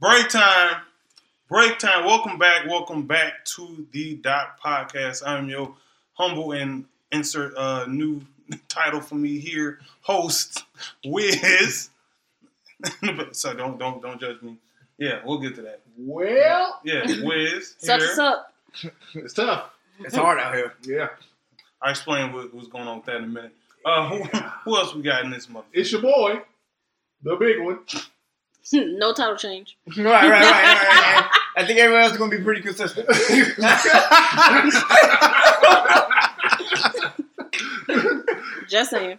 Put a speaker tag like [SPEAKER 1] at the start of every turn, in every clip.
[SPEAKER 1] Break time. Break time. Welcome back. Welcome back to the Dot Podcast. I'm your humble and insert uh, new title for me here, host Wiz. so don't don't don't judge me. Yeah, we'll get to that.
[SPEAKER 2] Well,
[SPEAKER 1] Yeah, Wiz.
[SPEAKER 3] Such
[SPEAKER 1] here.
[SPEAKER 3] us up.
[SPEAKER 2] it's tough.
[SPEAKER 4] It's hard out here.
[SPEAKER 2] Yeah.
[SPEAKER 1] I explain what, what's going on with that in a minute. Uh, who, who else we got in this month?
[SPEAKER 2] It's your boy, the big one.
[SPEAKER 3] no title change.
[SPEAKER 4] Right, right, right, right, right. I think everyone else is going to be pretty consistent.
[SPEAKER 3] Just saying.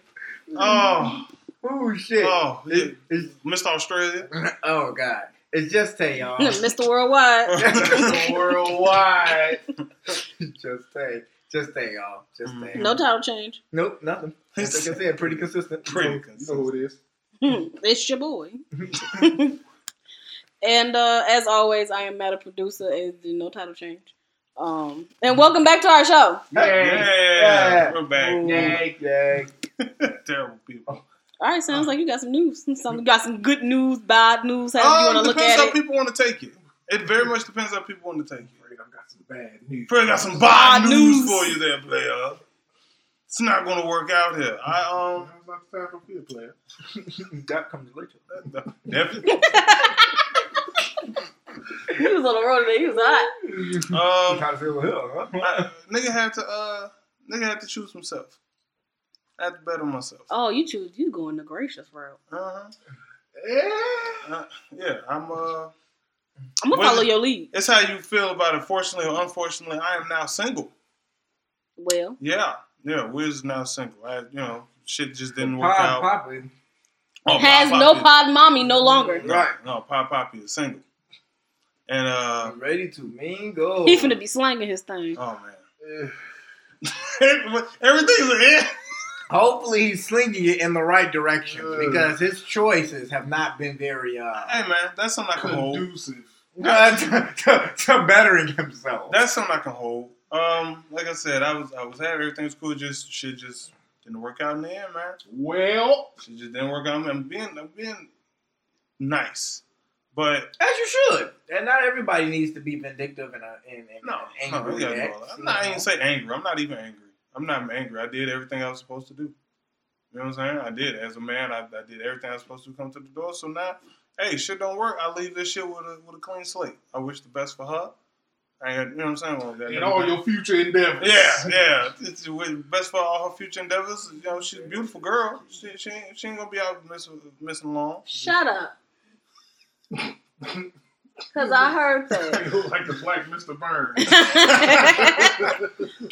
[SPEAKER 1] Oh,
[SPEAKER 4] oh shit!
[SPEAKER 1] oh.
[SPEAKER 4] It- it's-
[SPEAKER 1] Mr. Australia.
[SPEAKER 4] oh god! It's just Tay, y'all.
[SPEAKER 3] Mr. Worldwide. Mr.
[SPEAKER 2] Worldwide.
[SPEAKER 4] just Tay, just Tay, y'all. Just mm-hmm. Tay.
[SPEAKER 3] No title change.
[SPEAKER 4] Nope, nothing. Like I said, pretty consistent.
[SPEAKER 1] Pretty consistent.
[SPEAKER 2] You know who it is.
[SPEAKER 3] It's your boy. and uh, as always, I am Matter Producer. Is no title change. Um, and welcome back to our show.
[SPEAKER 1] Yeah,
[SPEAKER 4] Yeah.
[SPEAKER 1] we're back.
[SPEAKER 4] Yay, yay.
[SPEAKER 1] Terrible people.
[SPEAKER 3] All right, sounds like you got some news. Some got some good news, bad news. However you want to look
[SPEAKER 1] depends
[SPEAKER 3] at
[SPEAKER 1] how people want to take it. It very much depends how people want to take it.
[SPEAKER 2] I've got some bad news.
[SPEAKER 1] Fred got some bad
[SPEAKER 3] Bad
[SPEAKER 1] news
[SPEAKER 3] news.
[SPEAKER 1] for you there, player. It's not going to work out here. I um
[SPEAKER 2] Now's not the time for field player.
[SPEAKER 4] That comes later.
[SPEAKER 1] definitely
[SPEAKER 3] He was on the road today. He was hot.
[SPEAKER 1] um
[SPEAKER 4] Trying to feel hill, huh?
[SPEAKER 1] Nigga had to uh nigga had to choose himself. I had to bet on myself.
[SPEAKER 3] Oh, you choose. You going the gracious route.
[SPEAKER 1] Uh-huh.
[SPEAKER 2] Yeah.
[SPEAKER 1] Uh, yeah, I'm uh.
[SPEAKER 3] I'm gonna
[SPEAKER 1] Well,
[SPEAKER 3] follow your lead.
[SPEAKER 1] It's how you feel about it. Fortunately or unfortunately, I am now single.
[SPEAKER 3] Well,
[SPEAKER 1] Yeah, yeah. Wiz is now single. I, you know, shit just didn't work out.
[SPEAKER 4] Poppy.
[SPEAKER 1] Oh,
[SPEAKER 3] has
[SPEAKER 1] Pop
[SPEAKER 3] no
[SPEAKER 1] Poppy-
[SPEAKER 3] pod mommy no longer.
[SPEAKER 1] No,
[SPEAKER 4] Right.
[SPEAKER 1] No, Pop Poppy is single. And uh,
[SPEAKER 4] I'm ready to mingle.
[SPEAKER 3] He finna be slanging his thing.
[SPEAKER 1] oh man, everything's an end.
[SPEAKER 4] Hopefully, he's slinging it in the right direction
[SPEAKER 2] Ugh.
[SPEAKER 4] because his choices have not been very uh,
[SPEAKER 1] Hey man, that's something I can hold.
[SPEAKER 2] Conducive.
[SPEAKER 4] to, to, to bettering himself.
[SPEAKER 1] That's something I can hold. Um, like I said, I was I was happy. Everything was cool. Just shit just didn't work out in the end, man.
[SPEAKER 2] Well,
[SPEAKER 1] Shit just didn't work out. I'm being I'm being nice, but
[SPEAKER 4] As you should. And not everybody needs to be vindictive and, uh, and, and
[SPEAKER 1] no,
[SPEAKER 4] and
[SPEAKER 1] no, we gotta do all that. I'm not even say angry. I'm not even angry. I'm not angry. I did everything I was supposed to do. You know what I'm saying? I did. As a man, I, I did everything I was supposed to come to the door. So now, hey, shit don't work. I leave this shit with a with a clean slate. I wish the best for her. I ain't, you know what I'm saying? Well, that-
[SPEAKER 2] in all your future endeavors.
[SPEAKER 1] Yeah, yeah. It's with- best for all her future endeavors. You know, she's a beautiful girl. She, she, ain't, she ain't gonna be out missing, missing along.
[SPEAKER 3] Shut up. Cause I heard that.
[SPEAKER 2] You look like the black Mr. Burns.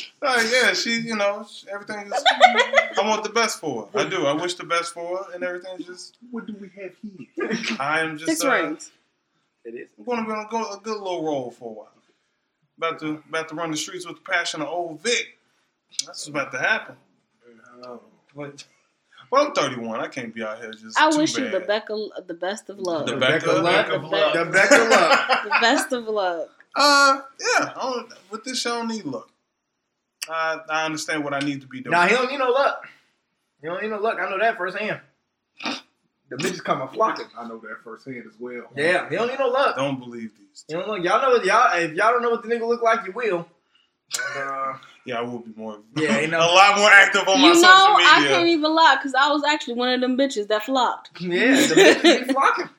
[SPEAKER 1] Uh, yeah, she, you know, she- everything is. I want the best for her. I do. I wish the best for her, and everything just.
[SPEAKER 2] what do we have here?
[SPEAKER 1] I am just.
[SPEAKER 3] Six
[SPEAKER 1] uh,
[SPEAKER 3] rings.
[SPEAKER 4] It is.
[SPEAKER 1] I'm going to be on a good, a good little roll for a while. About to, about to run the streets with the passion of old Vic. That's what's about to happen.
[SPEAKER 2] Oh.
[SPEAKER 1] But, but I'm 31. I can't be out here just.
[SPEAKER 3] I
[SPEAKER 1] too
[SPEAKER 3] wish you the. Becca, the best of luck.
[SPEAKER 1] The
[SPEAKER 3] The,
[SPEAKER 1] Becca,
[SPEAKER 4] Becca
[SPEAKER 1] Becca,
[SPEAKER 2] Luck.
[SPEAKER 1] Luck.
[SPEAKER 4] The Becca Luck.
[SPEAKER 3] the best of luck.
[SPEAKER 1] Uh, yeah. I don't, with this show, I don't need luck. I I understand what I need to be doing.
[SPEAKER 4] Nah, he don't need no luck. He don't need no luck. I know that firsthand. The bitches coming flocking.
[SPEAKER 2] I know that firsthand as well.
[SPEAKER 4] Yeah, he don't need no luck.
[SPEAKER 1] don't believe these.
[SPEAKER 4] You don't look. Y'all know what y'all. If y'all don't know what the nigga look like, you will. And, uh,
[SPEAKER 1] Yeah, I will be more.
[SPEAKER 4] Yeah, you know.
[SPEAKER 1] a lot more active on my
[SPEAKER 3] You know,
[SPEAKER 1] social
[SPEAKER 3] I can't even lie because I was actually one of them bitches that flopped.
[SPEAKER 4] yeah, the bitches be flocking.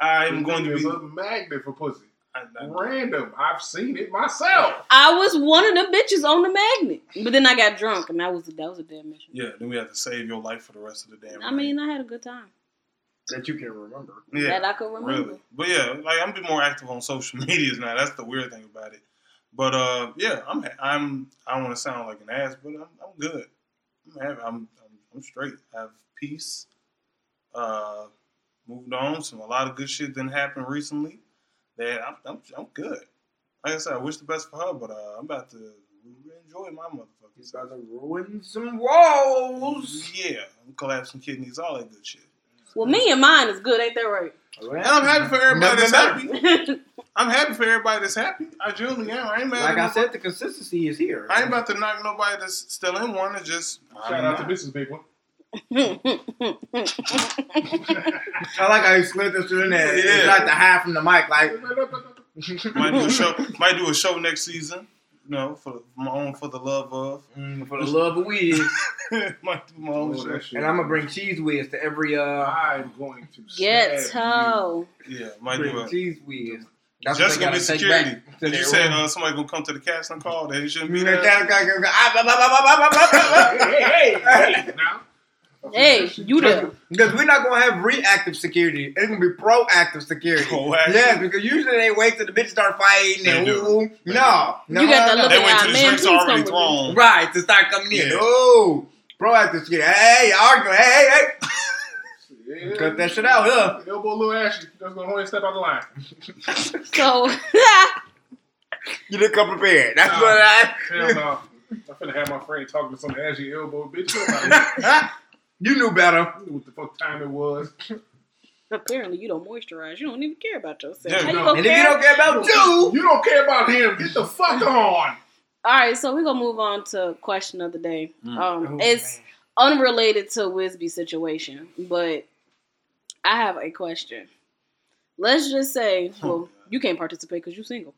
[SPEAKER 1] I'm going to be.
[SPEAKER 2] a magnet for pussy.
[SPEAKER 1] I, I,
[SPEAKER 2] Random. I've seen it myself.
[SPEAKER 3] I was one of the bitches on the magnet, but then I got drunk, and that was that was a damn mission.
[SPEAKER 1] yeah, then we have to save your life for the rest of the damn.
[SPEAKER 3] I
[SPEAKER 1] night.
[SPEAKER 3] mean, I had a good time
[SPEAKER 4] That you can remember.
[SPEAKER 1] yeah,
[SPEAKER 3] that I could remember.
[SPEAKER 1] really. But yeah, like I'm be more active on social medias now. That's the weird thing about it. But uh, yeah, I'm I'm I don't want to sound like an ass, but I'm I'm good. I'm happy. I'm I'm, I'm straight. I have peace. Uh, moved on. Some a lot of good shit didn't happen recently. That I'm I'm, I'm good. Like I said, I wish the best for her, but uh, I'm about to enjoy my motherfucking
[SPEAKER 4] He's about to ruin some walls.
[SPEAKER 1] Yeah, I'm collapsing kidneys, all that good shit.
[SPEAKER 3] Well, me and mine is good, ain't that right?
[SPEAKER 1] And I'm happy for everybody that's happy. I'm happy for everybody that's happy. I genuinely am. I ain't mad
[SPEAKER 4] Like
[SPEAKER 1] at
[SPEAKER 4] I said, the consistency is here.
[SPEAKER 1] I ain't about to knock nobody that's still in one. It's just
[SPEAKER 2] Shout
[SPEAKER 1] I'm
[SPEAKER 2] out to
[SPEAKER 1] not.
[SPEAKER 2] Mrs. Big One.
[SPEAKER 4] I like how you slid this in there. It's
[SPEAKER 1] Yeah.
[SPEAKER 4] like the half from the mic, like.
[SPEAKER 1] Might do a show. Might do a show next season you know, for my own for the love of
[SPEAKER 4] mm, for the love of
[SPEAKER 1] weed. my, my own
[SPEAKER 2] oh, shit.
[SPEAKER 4] And I'm gonna bring cheese whiz to every. uh
[SPEAKER 2] I'm going to
[SPEAKER 3] get to.
[SPEAKER 1] Yeah, my
[SPEAKER 4] bring cheese whiz. That's
[SPEAKER 1] Just gonna be security. Did you say uh, somebody gonna come to the casting and call? They shouldn't be there.
[SPEAKER 2] hey, hey, hey, now.
[SPEAKER 3] Hey, you there?
[SPEAKER 4] Because we're not gonna have reactive security. It's gonna be proactive security.
[SPEAKER 1] Proactive?
[SPEAKER 4] Yeah, because usually they wait till the bitch start fighting
[SPEAKER 1] They
[SPEAKER 4] and
[SPEAKER 1] do.
[SPEAKER 4] ooh, ooh.
[SPEAKER 1] They
[SPEAKER 4] No, no,
[SPEAKER 3] You got that
[SPEAKER 4] no.
[SPEAKER 3] look
[SPEAKER 1] They
[SPEAKER 3] at
[SPEAKER 1] wait
[SPEAKER 3] Ah,
[SPEAKER 1] till the
[SPEAKER 3] man,
[SPEAKER 1] drinks
[SPEAKER 3] please
[SPEAKER 1] are
[SPEAKER 3] come
[SPEAKER 1] already
[SPEAKER 3] with
[SPEAKER 1] thrown.
[SPEAKER 4] Right, to start coming in.
[SPEAKER 1] Yeah.
[SPEAKER 4] Oh, proactive security. Hey, arguing. Hey, hey, hey.
[SPEAKER 2] Yeah.
[SPEAKER 4] Cut that shit out, huh?
[SPEAKER 2] Elbow a little Ashley. Just gonna hold and step out the line.
[SPEAKER 3] So
[SPEAKER 4] You didn't come prepared. That's
[SPEAKER 2] Nah.
[SPEAKER 4] what I.
[SPEAKER 2] Hell no. I'm finna have my friend talking to some Ashley elbow bitch. Get out of
[SPEAKER 4] you knew better.
[SPEAKER 2] You knew what the fuck time it was.
[SPEAKER 3] apparently you don't moisturize. You don't even care about yourself.
[SPEAKER 1] Yeah,
[SPEAKER 3] How you
[SPEAKER 2] no.
[SPEAKER 3] gonna
[SPEAKER 4] And if you don't care about you,
[SPEAKER 2] You don't care about him. Get the fuck on.
[SPEAKER 3] All right, so we're gonna move on to question of the day.
[SPEAKER 1] Mm.
[SPEAKER 3] Um,
[SPEAKER 4] Oh,
[SPEAKER 3] it's
[SPEAKER 4] man.
[SPEAKER 3] unrelated to Wisby's situation, but I have a question. Let's just say, well, you can't participate because you're single.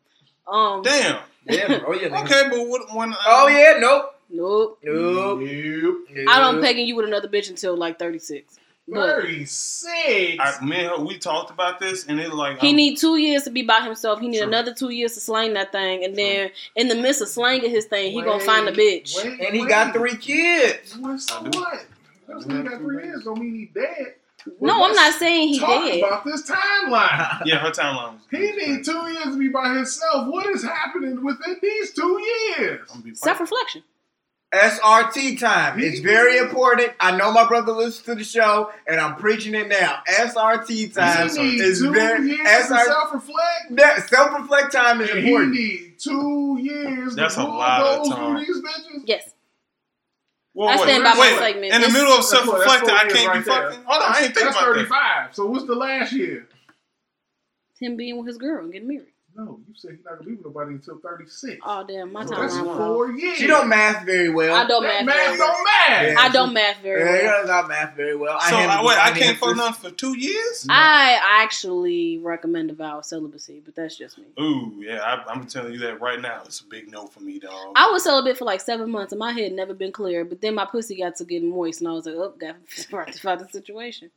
[SPEAKER 3] Um,
[SPEAKER 1] Damn.
[SPEAKER 4] yeah, oh yeah, nigga.
[SPEAKER 1] Okay, but what, when? Uh,
[SPEAKER 4] Oh yeah, nope,
[SPEAKER 3] nope.
[SPEAKER 4] nope.
[SPEAKER 2] Nope.
[SPEAKER 3] I don't pegging you with another bitch until like 36. But
[SPEAKER 2] 36.
[SPEAKER 1] I, me and her, we talked about this, and it was like
[SPEAKER 3] he
[SPEAKER 1] I'm-
[SPEAKER 3] need two years to be by himself. He need
[SPEAKER 1] True.
[SPEAKER 3] another two years to slang that thing, and then in the midst of slanging his thing, he gonna find a bitch.
[SPEAKER 2] wait,
[SPEAKER 4] And he
[SPEAKER 2] wait.
[SPEAKER 4] got three kids.
[SPEAKER 2] What? So
[SPEAKER 1] I do.
[SPEAKER 2] what? Just because he got three years don't mean he dead.
[SPEAKER 3] No, I'm not saying he dead.
[SPEAKER 2] Talk
[SPEAKER 3] did.
[SPEAKER 2] about this timeline.
[SPEAKER 1] Yeah, her timeline. Was,
[SPEAKER 2] He need two years to be by himself. What is happening within these two years?
[SPEAKER 1] I'm gonna be
[SPEAKER 3] Self reflection.
[SPEAKER 4] SRT time. It's very important. I know my brother listens to the show, and I'm preaching it now. SRT time
[SPEAKER 1] He
[SPEAKER 2] He need
[SPEAKER 4] is very SRT.
[SPEAKER 2] self-reflect.
[SPEAKER 4] Self reflect time is
[SPEAKER 2] And he
[SPEAKER 4] important.
[SPEAKER 2] need two years
[SPEAKER 1] That's a lot of time.
[SPEAKER 2] through these bitches.
[SPEAKER 3] Yes.
[SPEAKER 1] Whoa,
[SPEAKER 3] I
[SPEAKER 1] wait,
[SPEAKER 3] stand by my segment.
[SPEAKER 1] In the middle of self
[SPEAKER 2] what- that's
[SPEAKER 1] reflecting, I can't
[SPEAKER 2] right
[SPEAKER 1] be
[SPEAKER 2] there.
[SPEAKER 1] fucking. Hold on, I ain't thinking
[SPEAKER 2] That's
[SPEAKER 1] about that.
[SPEAKER 2] 35. So what's the last year?
[SPEAKER 3] Him being with his girl and getting married.
[SPEAKER 2] No, you said he's not gonna be with nobody until 36.
[SPEAKER 3] Oh damn, my
[SPEAKER 2] So
[SPEAKER 3] time
[SPEAKER 2] that's
[SPEAKER 3] line.
[SPEAKER 2] four years.
[SPEAKER 4] She don't math very well.
[SPEAKER 3] I don't
[SPEAKER 2] That
[SPEAKER 3] math.
[SPEAKER 2] math don't math.
[SPEAKER 4] Yeah.
[SPEAKER 3] I don't math very
[SPEAKER 4] Yeah,
[SPEAKER 3] well.
[SPEAKER 4] you don't math very well.
[SPEAKER 1] So
[SPEAKER 4] handle
[SPEAKER 1] I, wait, I
[SPEAKER 4] the
[SPEAKER 1] can't fuck
[SPEAKER 4] finances.
[SPEAKER 1] nothing for two years.
[SPEAKER 3] I actually recommend a vow of celibacy, but that's just me.
[SPEAKER 1] Ooh, yeah, I, I'm telling you that right now. It's a big no for me, dog.
[SPEAKER 3] I was celibate for like seven months, and my head never been clear. But then my pussy got to getting moist, and I was like, "Oh, got to rectify the situation."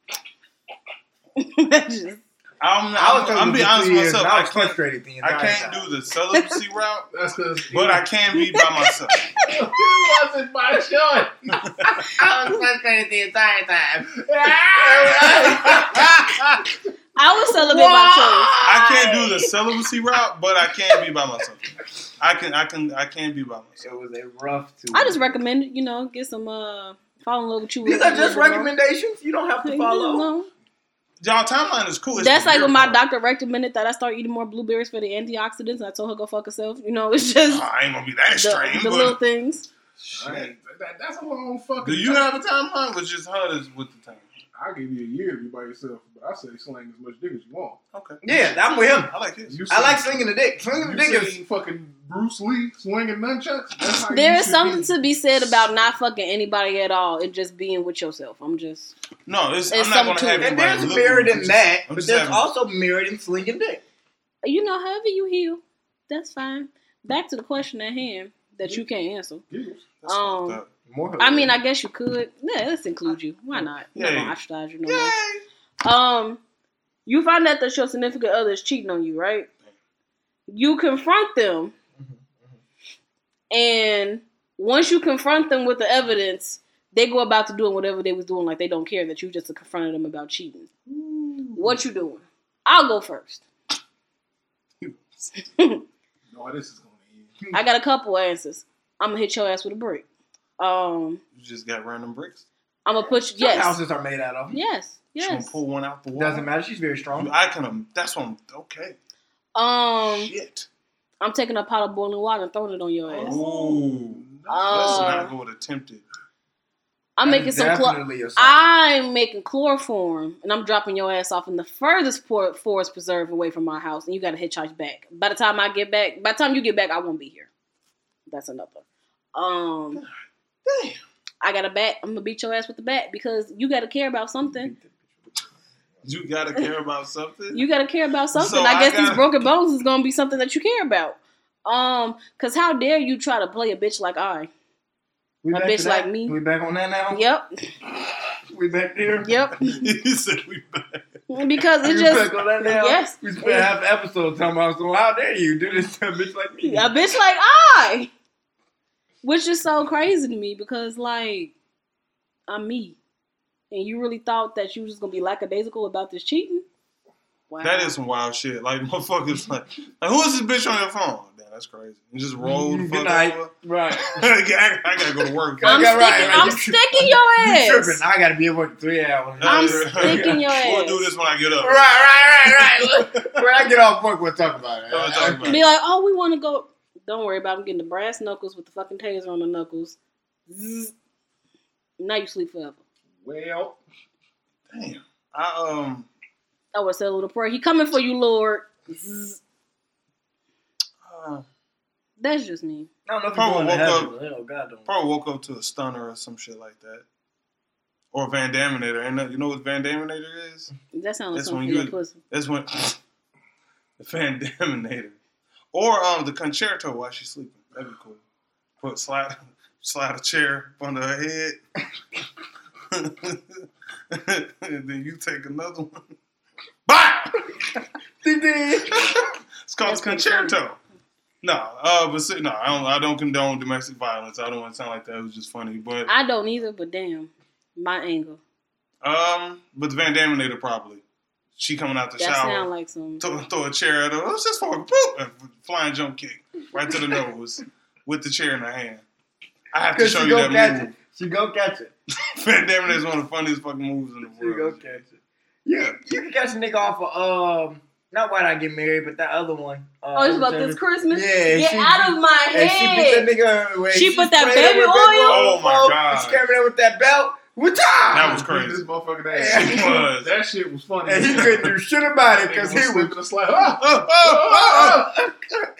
[SPEAKER 3] That's just-
[SPEAKER 1] I'm,
[SPEAKER 4] I was
[SPEAKER 1] I'm, I'm
[SPEAKER 4] telling
[SPEAKER 1] being honest with myself.
[SPEAKER 4] I
[SPEAKER 1] I
[SPEAKER 4] was
[SPEAKER 1] can't,
[SPEAKER 4] frustrated the
[SPEAKER 1] I can't
[SPEAKER 4] time.
[SPEAKER 1] do the celibacy route,
[SPEAKER 2] That's because
[SPEAKER 1] but I can be by myself.
[SPEAKER 2] it wasn't my choice.
[SPEAKER 4] I was frustrated the entire time.
[SPEAKER 3] I was celibate by choice.
[SPEAKER 1] I can't do the celibacy route, but I can be by myself. I can, I can, I can be by myself.
[SPEAKER 4] It was a rough two.
[SPEAKER 3] choice. I just recommend. You know, get some uh, fall in love with you.
[SPEAKER 4] These are just
[SPEAKER 3] bit more.
[SPEAKER 4] recommendations. You don't have to
[SPEAKER 3] You
[SPEAKER 4] follow.
[SPEAKER 3] Know.
[SPEAKER 1] Y'all timeline is cool. It's
[SPEAKER 3] That's like when my
[SPEAKER 1] part.
[SPEAKER 3] doctor recommended that I start eating more blueberries for the antioxidants, and I told her go fuck herself. You know, it's just
[SPEAKER 1] I ain't gonna be that
[SPEAKER 3] the,
[SPEAKER 1] extreme,
[SPEAKER 3] the
[SPEAKER 1] but
[SPEAKER 3] little things.
[SPEAKER 2] Right. That, that's a long fucking.
[SPEAKER 1] do you have a timeline? Which is her is with the time.
[SPEAKER 2] I'll give you a year if you by yourself, but I say sling as much dick as you want.
[SPEAKER 1] Okay.
[SPEAKER 4] Yeah, I'm with him.
[SPEAKER 1] I like his.
[SPEAKER 2] You
[SPEAKER 4] I like slinging the dick. Slinging the dick is
[SPEAKER 2] fucking Bruce Lee swinging nunchucks? That's how
[SPEAKER 3] There
[SPEAKER 2] you
[SPEAKER 3] is
[SPEAKER 2] should
[SPEAKER 3] something
[SPEAKER 2] be.
[SPEAKER 3] to be said about not fucking anybody at all and just being with yourself. I'm just
[SPEAKER 1] No, it's,
[SPEAKER 3] There's
[SPEAKER 1] I'm not gonna
[SPEAKER 3] something
[SPEAKER 1] have
[SPEAKER 3] it.
[SPEAKER 4] And there's merit in that, but there's
[SPEAKER 1] having-
[SPEAKER 4] also merit in slinging dick.
[SPEAKER 3] you know, however you heal, that's fine. Back to the question at hand that you can't answer.
[SPEAKER 2] Giggles.
[SPEAKER 1] That's
[SPEAKER 3] Um,
[SPEAKER 4] More
[SPEAKER 3] I mean, I guess you could. Yeah, let's include you. Why not? I'm not gonna ostracize you no
[SPEAKER 1] Yay!
[SPEAKER 3] more. Um, you find out that your significant other is cheating on you, right? You confront them, and once you confront them with the evidence, they go about to doing whatever they was doing, like they don't care that you just confronted them about cheating. What you doing? I'll go first.
[SPEAKER 2] No, this is gonna end.
[SPEAKER 3] I got a couple answers. I'm gonna hit your ass with a brick. Um,
[SPEAKER 1] You just got random bricks.
[SPEAKER 3] I'm gonna put you.
[SPEAKER 4] Some
[SPEAKER 3] Yes,
[SPEAKER 4] houses are made out of.
[SPEAKER 3] yes,
[SPEAKER 1] She gonna
[SPEAKER 3] yes.
[SPEAKER 1] pull one out the wall.
[SPEAKER 4] Doesn't matter. She's very strong.
[SPEAKER 1] I can. um, That's what I'm. Okay.
[SPEAKER 3] Um,
[SPEAKER 1] Shit.
[SPEAKER 3] I'm taking a pot of boiling water and throwing it on your ass.
[SPEAKER 1] Ooh. Let's not go with attempted.
[SPEAKER 3] I'm making some. Chlor-
[SPEAKER 4] definitely a sign.
[SPEAKER 3] I'm making chloroform, and I'm dropping your ass off in the furthest port forest preserve away from my house, and you got to hitchhike back. By the time I get back, by the time you get back, I won't be here. That's another. Um,
[SPEAKER 1] Damn.
[SPEAKER 3] I got a bat. I'm gonna beat your ass with the bat because you got to care about something.
[SPEAKER 1] You gotta care about something.
[SPEAKER 3] You got to care about something.
[SPEAKER 1] So
[SPEAKER 3] I
[SPEAKER 1] I
[SPEAKER 3] guess these
[SPEAKER 1] gotta-
[SPEAKER 3] broken bones is gonna be something that you care about. Um, cause how dare you try to play a bitch like I?
[SPEAKER 4] We
[SPEAKER 3] A bitch like me.
[SPEAKER 4] We back on that now?
[SPEAKER 3] Yep,
[SPEAKER 4] We back there?
[SPEAKER 3] yep.
[SPEAKER 1] he said we back.
[SPEAKER 3] Because it
[SPEAKER 4] We
[SPEAKER 3] just
[SPEAKER 4] back on that now?
[SPEAKER 3] yes.
[SPEAKER 4] We spent half the episode talking about, so how dare you do this to a bitch like me?
[SPEAKER 3] a bitch like I, which is so crazy to me because like I'm me, and you really thought that you was just gonna be lackadaisical about this cheating? Wow.
[SPEAKER 1] That is some wild shit. Like motherfuckers like, like who is this bitch on your phone? Damn, that's crazy. You just roll the fuck
[SPEAKER 4] night.
[SPEAKER 1] over.
[SPEAKER 4] Right.
[SPEAKER 1] I, I gotta go to work.
[SPEAKER 3] I'm sticking.
[SPEAKER 4] right, right.
[SPEAKER 3] I'm sticking your
[SPEAKER 4] You
[SPEAKER 3] ass.
[SPEAKER 4] tripping. I gotta be at work three hours.
[SPEAKER 3] I'm sticking your ass.
[SPEAKER 1] We'll do this when I get up.
[SPEAKER 4] Right, right, right, right. when I get off work, we'll talk about it.
[SPEAKER 1] We'll talk about it.
[SPEAKER 3] Be like, oh, we want to go. Don't worry about. it. I'm getting the brass knuckles with the fucking taser on the knuckles. Zzz. Now you sleep forever.
[SPEAKER 2] Well,
[SPEAKER 1] Damn. I um.
[SPEAKER 3] I would say a little prayer. He coming for you, Lord. Zzz.
[SPEAKER 1] uh,
[SPEAKER 3] That's just me.
[SPEAKER 4] I don't know if
[SPEAKER 1] Probably
[SPEAKER 4] going to
[SPEAKER 1] woke
[SPEAKER 4] heaven. but Hell, God don't.
[SPEAKER 1] probably woke up to a stunner or some shit like that. Or a Van Daminator. And you know what Van Daminator is?
[SPEAKER 3] That sounds like
[SPEAKER 1] That's
[SPEAKER 3] something
[SPEAKER 1] when you-
[SPEAKER 3] your pussy.
[SPEAKER 1] That's when the Van Daminator. Or um the concerto while she's sleeping. That'd be cool. Put slide slide a chair up under her head. and then you take another one. Bye!
[SPEAKER 4] Ding, ding.
[SPEAKER 1] It's called
[SPEAKER 3] That's
[SPEAKER 1] the concerto. No, uh, but see, no, I don't. I don't condone domestic violence. I don't want to sound like that. It was just funny, but
[SPEAKER 3] I don't either, but damn, my anger.
[SPEAKER 1] um, but the Van Daminator probably. She coming out the
[SPEAKER 3] That
[SPEAKER 1] shower,
[SPEAKER 3] sound like some.
[SPEAKER 1] throw, throw a chair at her. What's this for? Boop! Flying jump kick right to the nose with the chair in her hand. I have to show
[SPEAKER 4] she
[SPEAKER 1] you
[SPEAKER 4] go
[SPEAKER 1] that
[SPEAKER 4] catch
[SPEAKER 1] move.
[SPEAKER 4] it. She go catch it.
[SPEAKER 1] Van Daminator is one of the funniest fucking moves in the world.
[SPEAKER 4] She go catch it. Yeah, you can catch a nigga off of, um, not Why I Get Married, but that other one. Uh,
[SPEAKER 3] Oh, it's about this Christmas.
[SPEAKER 4] Yeah,
[SPEAKER 3] Get
[SPEAKER 4] she-
[SPEAKER 3] out of my
[SPEAKER 4] And she
[SPEAKER 3] head.
[SPEAKER 4] beat that nigga. when
[SPEAKER 3] She put that baby
[SPEAKER 4] him with
[SPEAKER 3] oil?
[SPEAKER 1] Oh my God.
[SPEAKER 4] and She came in there with that belt. What time?
[SPEAKER 1] That was crazy.
[SPEAKER 2] This motherfucker
[SPEAKER 4] Yeah,
[SPEAKER 2] ass.
[SPEAKER 1] It was.
[SPEAKER 2] That shit was funny.
[SPEAKER 4] And he couldn't do shit about it because he was
[SPEAKER 2] just like, slap. Ah,
[SPEAKER 1] Oh, oh,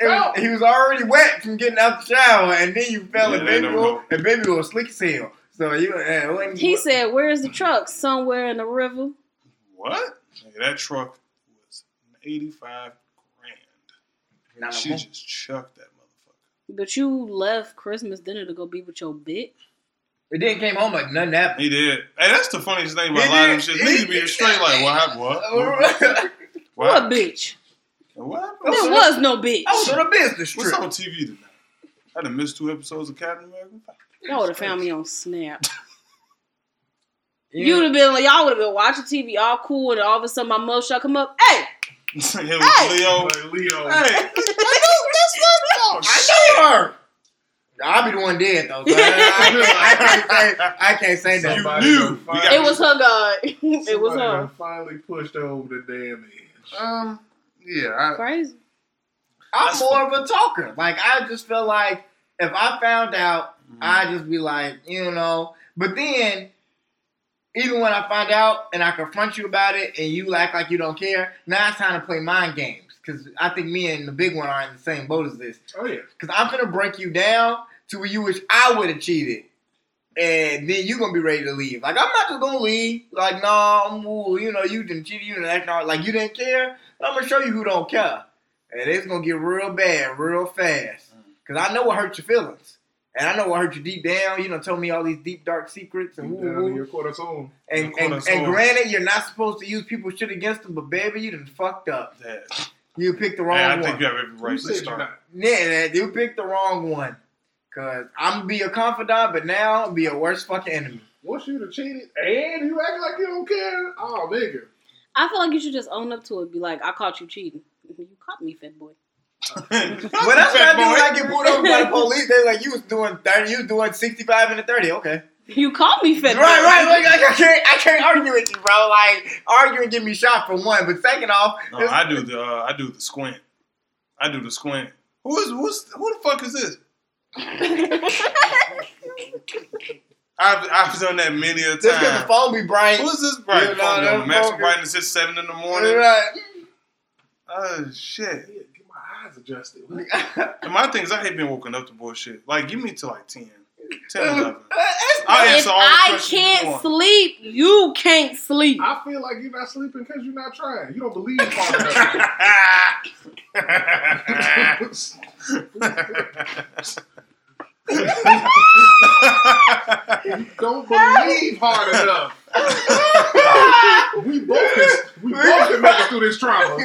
[SPEAKER 1] oh,
[SPEAKER 4] It he was already wet from getting out the shower, and then you fell
[SPEAKER 1] Yeah,
[SPEAKER 4] and
[SPEAKER 1] they
[SPEAKER 4] baby
[SPEAKER 1] don't
[SPEAKER 4] oil,
[SPEAKER 1] know.
[SPEAKER 4] and baby was slick as hell. So you, uh, wasn't-
[SPEAKER 3] He said, "Where's the truck? Somewhere in the river."
[SPEAKER 1] What? Nigga, that truck was eighty-five grand.
[SPEAKER 4] Not
[SPEAKER 1] She just chucked that motherfucker.
[SPEAKER 3] But you left Christmas dinner to go be with your bitch.
[SPEAKER 4] It then came home like nothing happened.
[SPEAKER 1] He did. Hey, that's the funniest thing about
[SPEAKER 4] He
[SPEAKER 1] a lot of them
[SPEAKER 4] did.
[SPEAKER 1] shit. Niggas be straight like, what happened? What? What?
[SPEAKER 4] I
[SPEAKER 1] What?
[SPEAKER 3] What bitch?
[SPEAKER 1] What happened?
[SPEAKER 3] There was no bitch.
[SPEAKER 4] I was on a business trip.
[SPEAKER 1] What's on TV tonight? I done missed two episodes of Captain America.
[SPEAKER 3] Y'all would have found me on Snap.
[SPEAKER 4] Yeah.
[SPEAKER 3] You would have been like, y'all would have been watching TV all cool, and all of a sudden my mother shall come up. Hey,
[SPEAKER 1] Here
[SPEAKER 3] Hey!
[SPEAKER 1] Leo.
[SPEAKER 2] Like Leo.
[SPEAKER 1] Hey,
[SPEAKER 4] I know her. I'll be the one dead though. So I, I, can't say, I can't say that.
[SPEAKER 1] You knew.
[SPEAKER 2] done
[SPEAKER 1] We
[SPEAKER 2] find-
[SPEAKER 1] got-
[SPEAKER 3] it was her God. it was her.
[SPEAKER 2] done Finally pushed her over the damn edge.
[SPEAKER 1] Um, yeah, I,
[SPEAKER 3] Crazy.
[SPEAKER 4] I'm more of a talker. Like I just feel like if I found out,
[SPEAKER 1] Mm-hmm.
[SPEAKER 4] I just be like, you know. But then, even when I find out and I confront you about it, and you act like you don't care, now it's time to play mind games. Because I think me and the big one are in the same boat as this.
[SPEAKER 2] Oh yeah.
[SPEAKER 4] Because I'm gonna break you down to where you wish I would have cheated. And then you're gonna be ready to leave. Like I'm not just gonna leave. Like I'm ooh, you know you didn't cheat, you didn't act like you didn't care. I'm gonna show you who don't care, and it's gonna get real bad real fast. Cause I know what hurt your feelings, and I know what hurt you deep down. You know, tell me all these deep dark secrets and woo,
[SPEAKER 2] your.
[SPEAKER 4] And,
[SPEAKER 1] Your
[SPEAKER 4] and, and granted, you're not supposed to use people's shit against them, but baby, you done fucked up.
[SPEAKER 1] that.
[SPEAKER 4] You picked the wrong
[SPEAKER 1] Hey, I
[SPEAKER 4] one.
[SPEAKER 1] think you have every right to start.
[SPEAKER 2] not?
[SPEAKER 4] Yeah, you picked the wrong one. Cause I'm gonna be a confidant, but now I'm be a worst fucking enemy.
[SPEAKER 2] Once you done cheated and you act like you don't care, oh nigga.
[SPEAKER 3] I feel like you should just own up to it. Be like, I caught you cheating. You caught me, fat boy.
[SPEAKER 4] Well, that's what I do when I get pulled over by the police. They're like, you was doing thirty, you was doing sixty-five and a thirty. Okay,
[SPEAKER 3] You caught me, fat
[SPEAKER 4] right,
[SPEAKER 3] boy.
[SPEAKER 4] right. Like, I can't, I can't argue with you, bro. Like, argue and get me shot for one, but second off,
[SPEAKER 1] No, I do the uh, I do the squint. I do the squint. Who is who's who the fuck is this? I've I've done that many a
[SPEAKER 4] just because the
[SPEAKER 1] time.
[SPEAKER 4] phone be bright.
[SPEAKER 1] Who is this bright?
[SPEAKER 4] You know,
[SPEAKER 1] phone
[SPEAKER 4] that
[SPEAKER 1] number? Maximum
[SPEAKER 4] phone-
[SPEAKER 1] brightness is seven in the morning.
[SPEAKER 4] Right.
[SPEAKER 1] Oh shit!
[SPEAKER 2] Yeah, Get my eyes adjusted.
[SPEAKER 1] And my thing is, I hate being woken up to bullshit. Like, give me to like 10, 10, 11.
[SPEAKER 4] It's
[SPEAKER 1] I'll
[SPEAKER 3] if
[SPEAKER 1] all
[SPEAKER 3] I can't
[SPEAKER 1] want.
[SPEAKER 3] sleep, you can't sleep.
[SPEAKER 2] I feel like you're not sleeping because you're not trying. You don't believe hard enough. You don't believe hard enough. We both can, we both can make it through this trauma.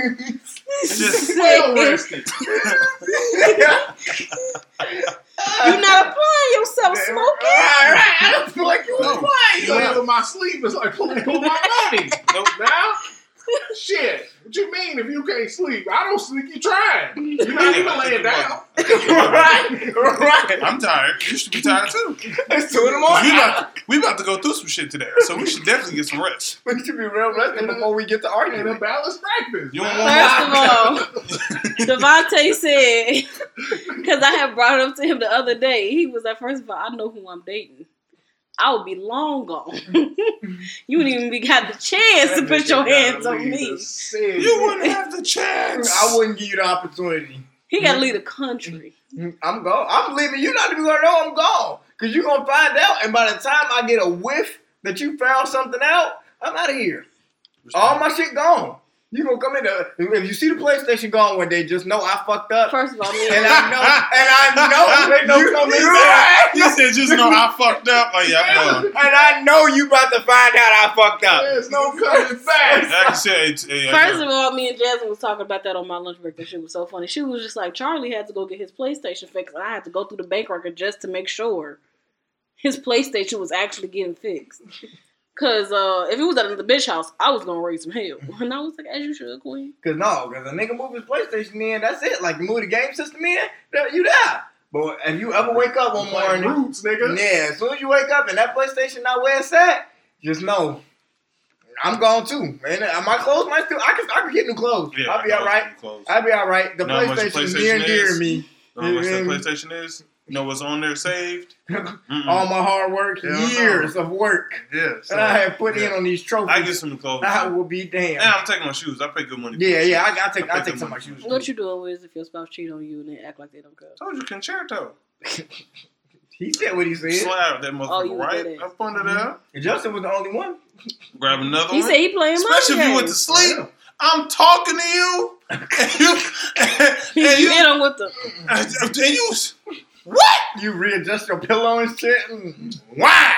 [SPEAKER 1] Just-
[SPEAKER 2] Well rested.
[SPEAKER 3] You're not applying yourself smoking.
[SPEAKER 4] Right, right. I don't feel like you was
[SPEAKER 2] No.
[SPEAKER 4] quiet.
[SPEAKER 2] Playing with my sleep is like pulling with my money.
[SPEAKER 1] Nope.
[SPEAKER 2] Now, shit. What you mean if you can't sleep? I don't sleep. You trying? You're not even laying down.
[SPEAKER 4] right, right.
[SPEAKER 1] I'm tired. You should be tired too.
[SPEAKER 4] It's two in the
[SPEAKER 1] We
[SPEAKER 4] morning.
[SPEAKER 1] about, we about to go through some shit today, so we should definitely get some rest.
[SPEAKER 4] We should be real rested before we get to
[SPEAKER 2] And a
[SPEAKER 4] arguing.
[SPEAKER 2] balanced breakfast.
[SPEAKER 1] You don't
[SPEAKER 3] First of all, Devontae said, because I had brought it up to him the other day, he was like, first of all, I know who I'm dating. I would be long gone. you wouldn't even be got the chance to put your hands on me.
[SPEAKER 1] You wouldn't have the chance.
[SPEAKER 4] I wouldn't give you the opportunity.
[SPEAKER 3] He got to leave the country.
[SPEAKER 4] I'm gone. I'm leaving. You're not even gonna know I'm gone. Cause you're gonna find out, and by the time I get a whiff that you found something out, I'm out of here. All my shit gone. You gonna come in there. If you see the PlayStation gone one day, just know I fucked up.
[SPEAKER 3] First of all, me
[SPEAKER 4] And
[SPEAKER 3] and
[SPEAKER 4] I know, and I know, you,
[SPEAKER 2] coming
[SPEAKER 4] you
[SPEAKER 2] back.
[SPEAKER 1] You said just know I fucked up. Like yeah, I'm
[SPEAKER 4] and I know you about to find out I fucked up.
[SPEAKER 2] There's no coming back.
[SPEAKER 1] Like I said, hey,
[SPEAKER 3] First of all, me and Jasmine was talking about that on my lunch break. That shit was so funny. She was just like, Charlie had to go get his PlayStation fixed, and I had to go through the bank record just to make sure his PlayStation was actually getting fixed. Cause uh, if it was at the bitch house, I was gonna raise some hell, and I was like, as you should, Queen.
[SPEAKER 4] Cause no, cause a nigga move his PlayStation in, that's it. Like move the game system in, you die. But if you ever wake up one
[SPEAKER 2] Like
[SPEAKER 4] morning,
[SPEAKER 2] roots, nigga.
[SPEAKER 4] yeah, as soon as you wake up and that PlayStation not where it's at, just know I'm gone too. Man, my clothes might still. I can, I can get new clothes.
[SPEAKER 1] Yeah,
[SPEAKER 4] I'll be all right. I'll be all right. The
[SPEAKER 1] Know how much
[SPEAKER 4] PlayStation is
[SPEAKER 1] PlayStation
[SPEAKER 4] near and dear to me.
[SPEAKER 1] You know how much that. PlayStation is? You know what's on there saved? Mm-mm.
[SPEAKER 4] All my hard work,
[SPEAKER 1] Yeah, I know.
[SPEAKER 4] years of work
[SPEAKER 1] yeah. So,
[SPEAKER 4] that I have put in on these trophies.
[SPEAKER 1] I get some clothes.
[SPEAKER 4] I will be damned.
[SPEAKER 1] Yeah, I'm taking my shoes. I pay good money.
[SPEAKER 4] Yeah, yeah,
[SPEAKER 1] shoes.
[SPEAKER 4] I, I take,
[SPEAKER 1] I
[SPEAKER 4] I take some of my shoes.
[SPEAKER 3] What
[SPEAKER 4] too.
[SPEAKER 3] you doing is if your spouse cheat on you and they act like they don't care.
[SPEAKER 1] Told you concerto.
[SPEAKER 4] He said what he said.
[SPEAKER 1] Slide that motherfucker
[SPEAKER 3] Oh, you
[SPEAKER 1] right
[SPEAKER 3] did it.
[SPEAKER 1] up under there. Mm-hmm.
[SPEAKER 4] And Justin was the only one.
[SPEAKER 1] Grab another
[SPEAKER 3] He
[SPEAKER 1] one.
[SPEAKER 3] He said he playing
[SPEAKER 1] Especially if
[SPEAKER 3] my
[SPEAKER 1] you went to sleep. Oh, I'm talking to you, and you, and
[SPEAKER 3] He
[SPEAKER 1] you,
[SPEAKER 3] hit him with the.
[SPEAKER 1] and you, what?
[SPEAKER 4] You readjust your pillow and shit. And,
[SPEAKER 1] Wow!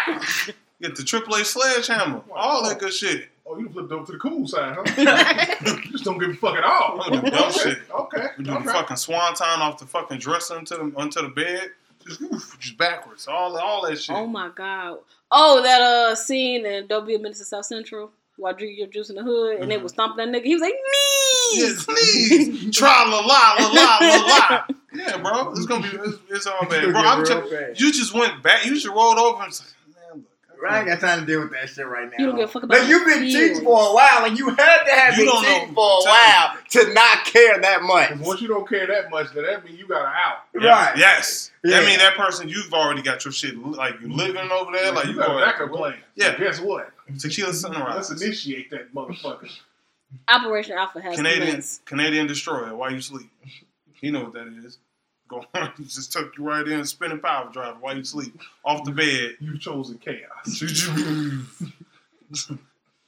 [SPEAKER 1] Get the AAA sledgehammer, all that good shit.
[SPEAKER 2] Oh, you flipped over to the cool side, huh? you just don't give a fuck at all.
[SPEAKER 1] I'm gonna do dumb
[SPEAKER 2] okay.
[SPEAKER 1] shit.
[SPEAKER 2] Okay.
[SPEAKER 1] We do
[SPEAKER 2] okay.
[SPEAKER 1] the fucking swanton off the fucking dresser into the onto the bed, just, oof, just backwards, all all that shit.
[SPEAKER 3] Oh my god! Oh, that uh scene in Don't Be a Menace to South Central. While drinking your juice in the hood, and they
[SPEAKER 1] Mhm.
[SPEAKER 3] was stomping that nigga. He was like, "Nee."
[SPEAKER 1] Yes, please. Tra la la la la la la. Yeah, bro, it's gonna be it's, it's all bad, bro. I'm just,
[SPEAKER 4] bad.
[SPEAKER 1] you just went back. You just rolled over and said, man, look.
[SPEAKER 4] I ain't got time to deal with that shit right now.
[SPEAKER 3] You don't give a fuck about
[SPEAKER 4] Like you've been
[SPEAKER 3] feelings.
[SPEAKER 4] cheating for a while, and you had to have
[SPEAKER 1] You
[SPEAKER 4] been
[SPEAKER 1] don't
[SPEAKER 4] cheating for a
[SPEAKER 1] Tell
[SPEAKER 4] while to not care that much.
[SPEAKER 2] Once you don't care that much, then that means you got an out.
[SPEAKER 1] Yeah,
[SPEAKER 4] Right.
[SPEAKER 1] Yes.
[SPEAKER 4] Yeah.
[SPEAKER 1] That mean that person you've already got your shit like you living over there, like
[SPEAKER 2] you
[SPEAKER 1] you
[SPEAKER 2] got a
[SPEAKER 1] already
[SPEAKER 2] backup plan.
[SPEAKER 1] Yeah.
[SPEAKER 2] Guess what?
[SPEAKER 1] tequila sunrise.
[SPEAKER 2] Let's initiate that motherfucker.
[SPEAKER 3] Operation Alpha has
[SPEAKER 1] Canadian
[SPEAKER 3] commenced.
[SPEAKER 1] Canadian destroyer. While you sleep, you know what that is. Go on, just tuck you right in, spinning power driver while you sleep off the bed.
[SPEAKER 2] You've chosen chaos.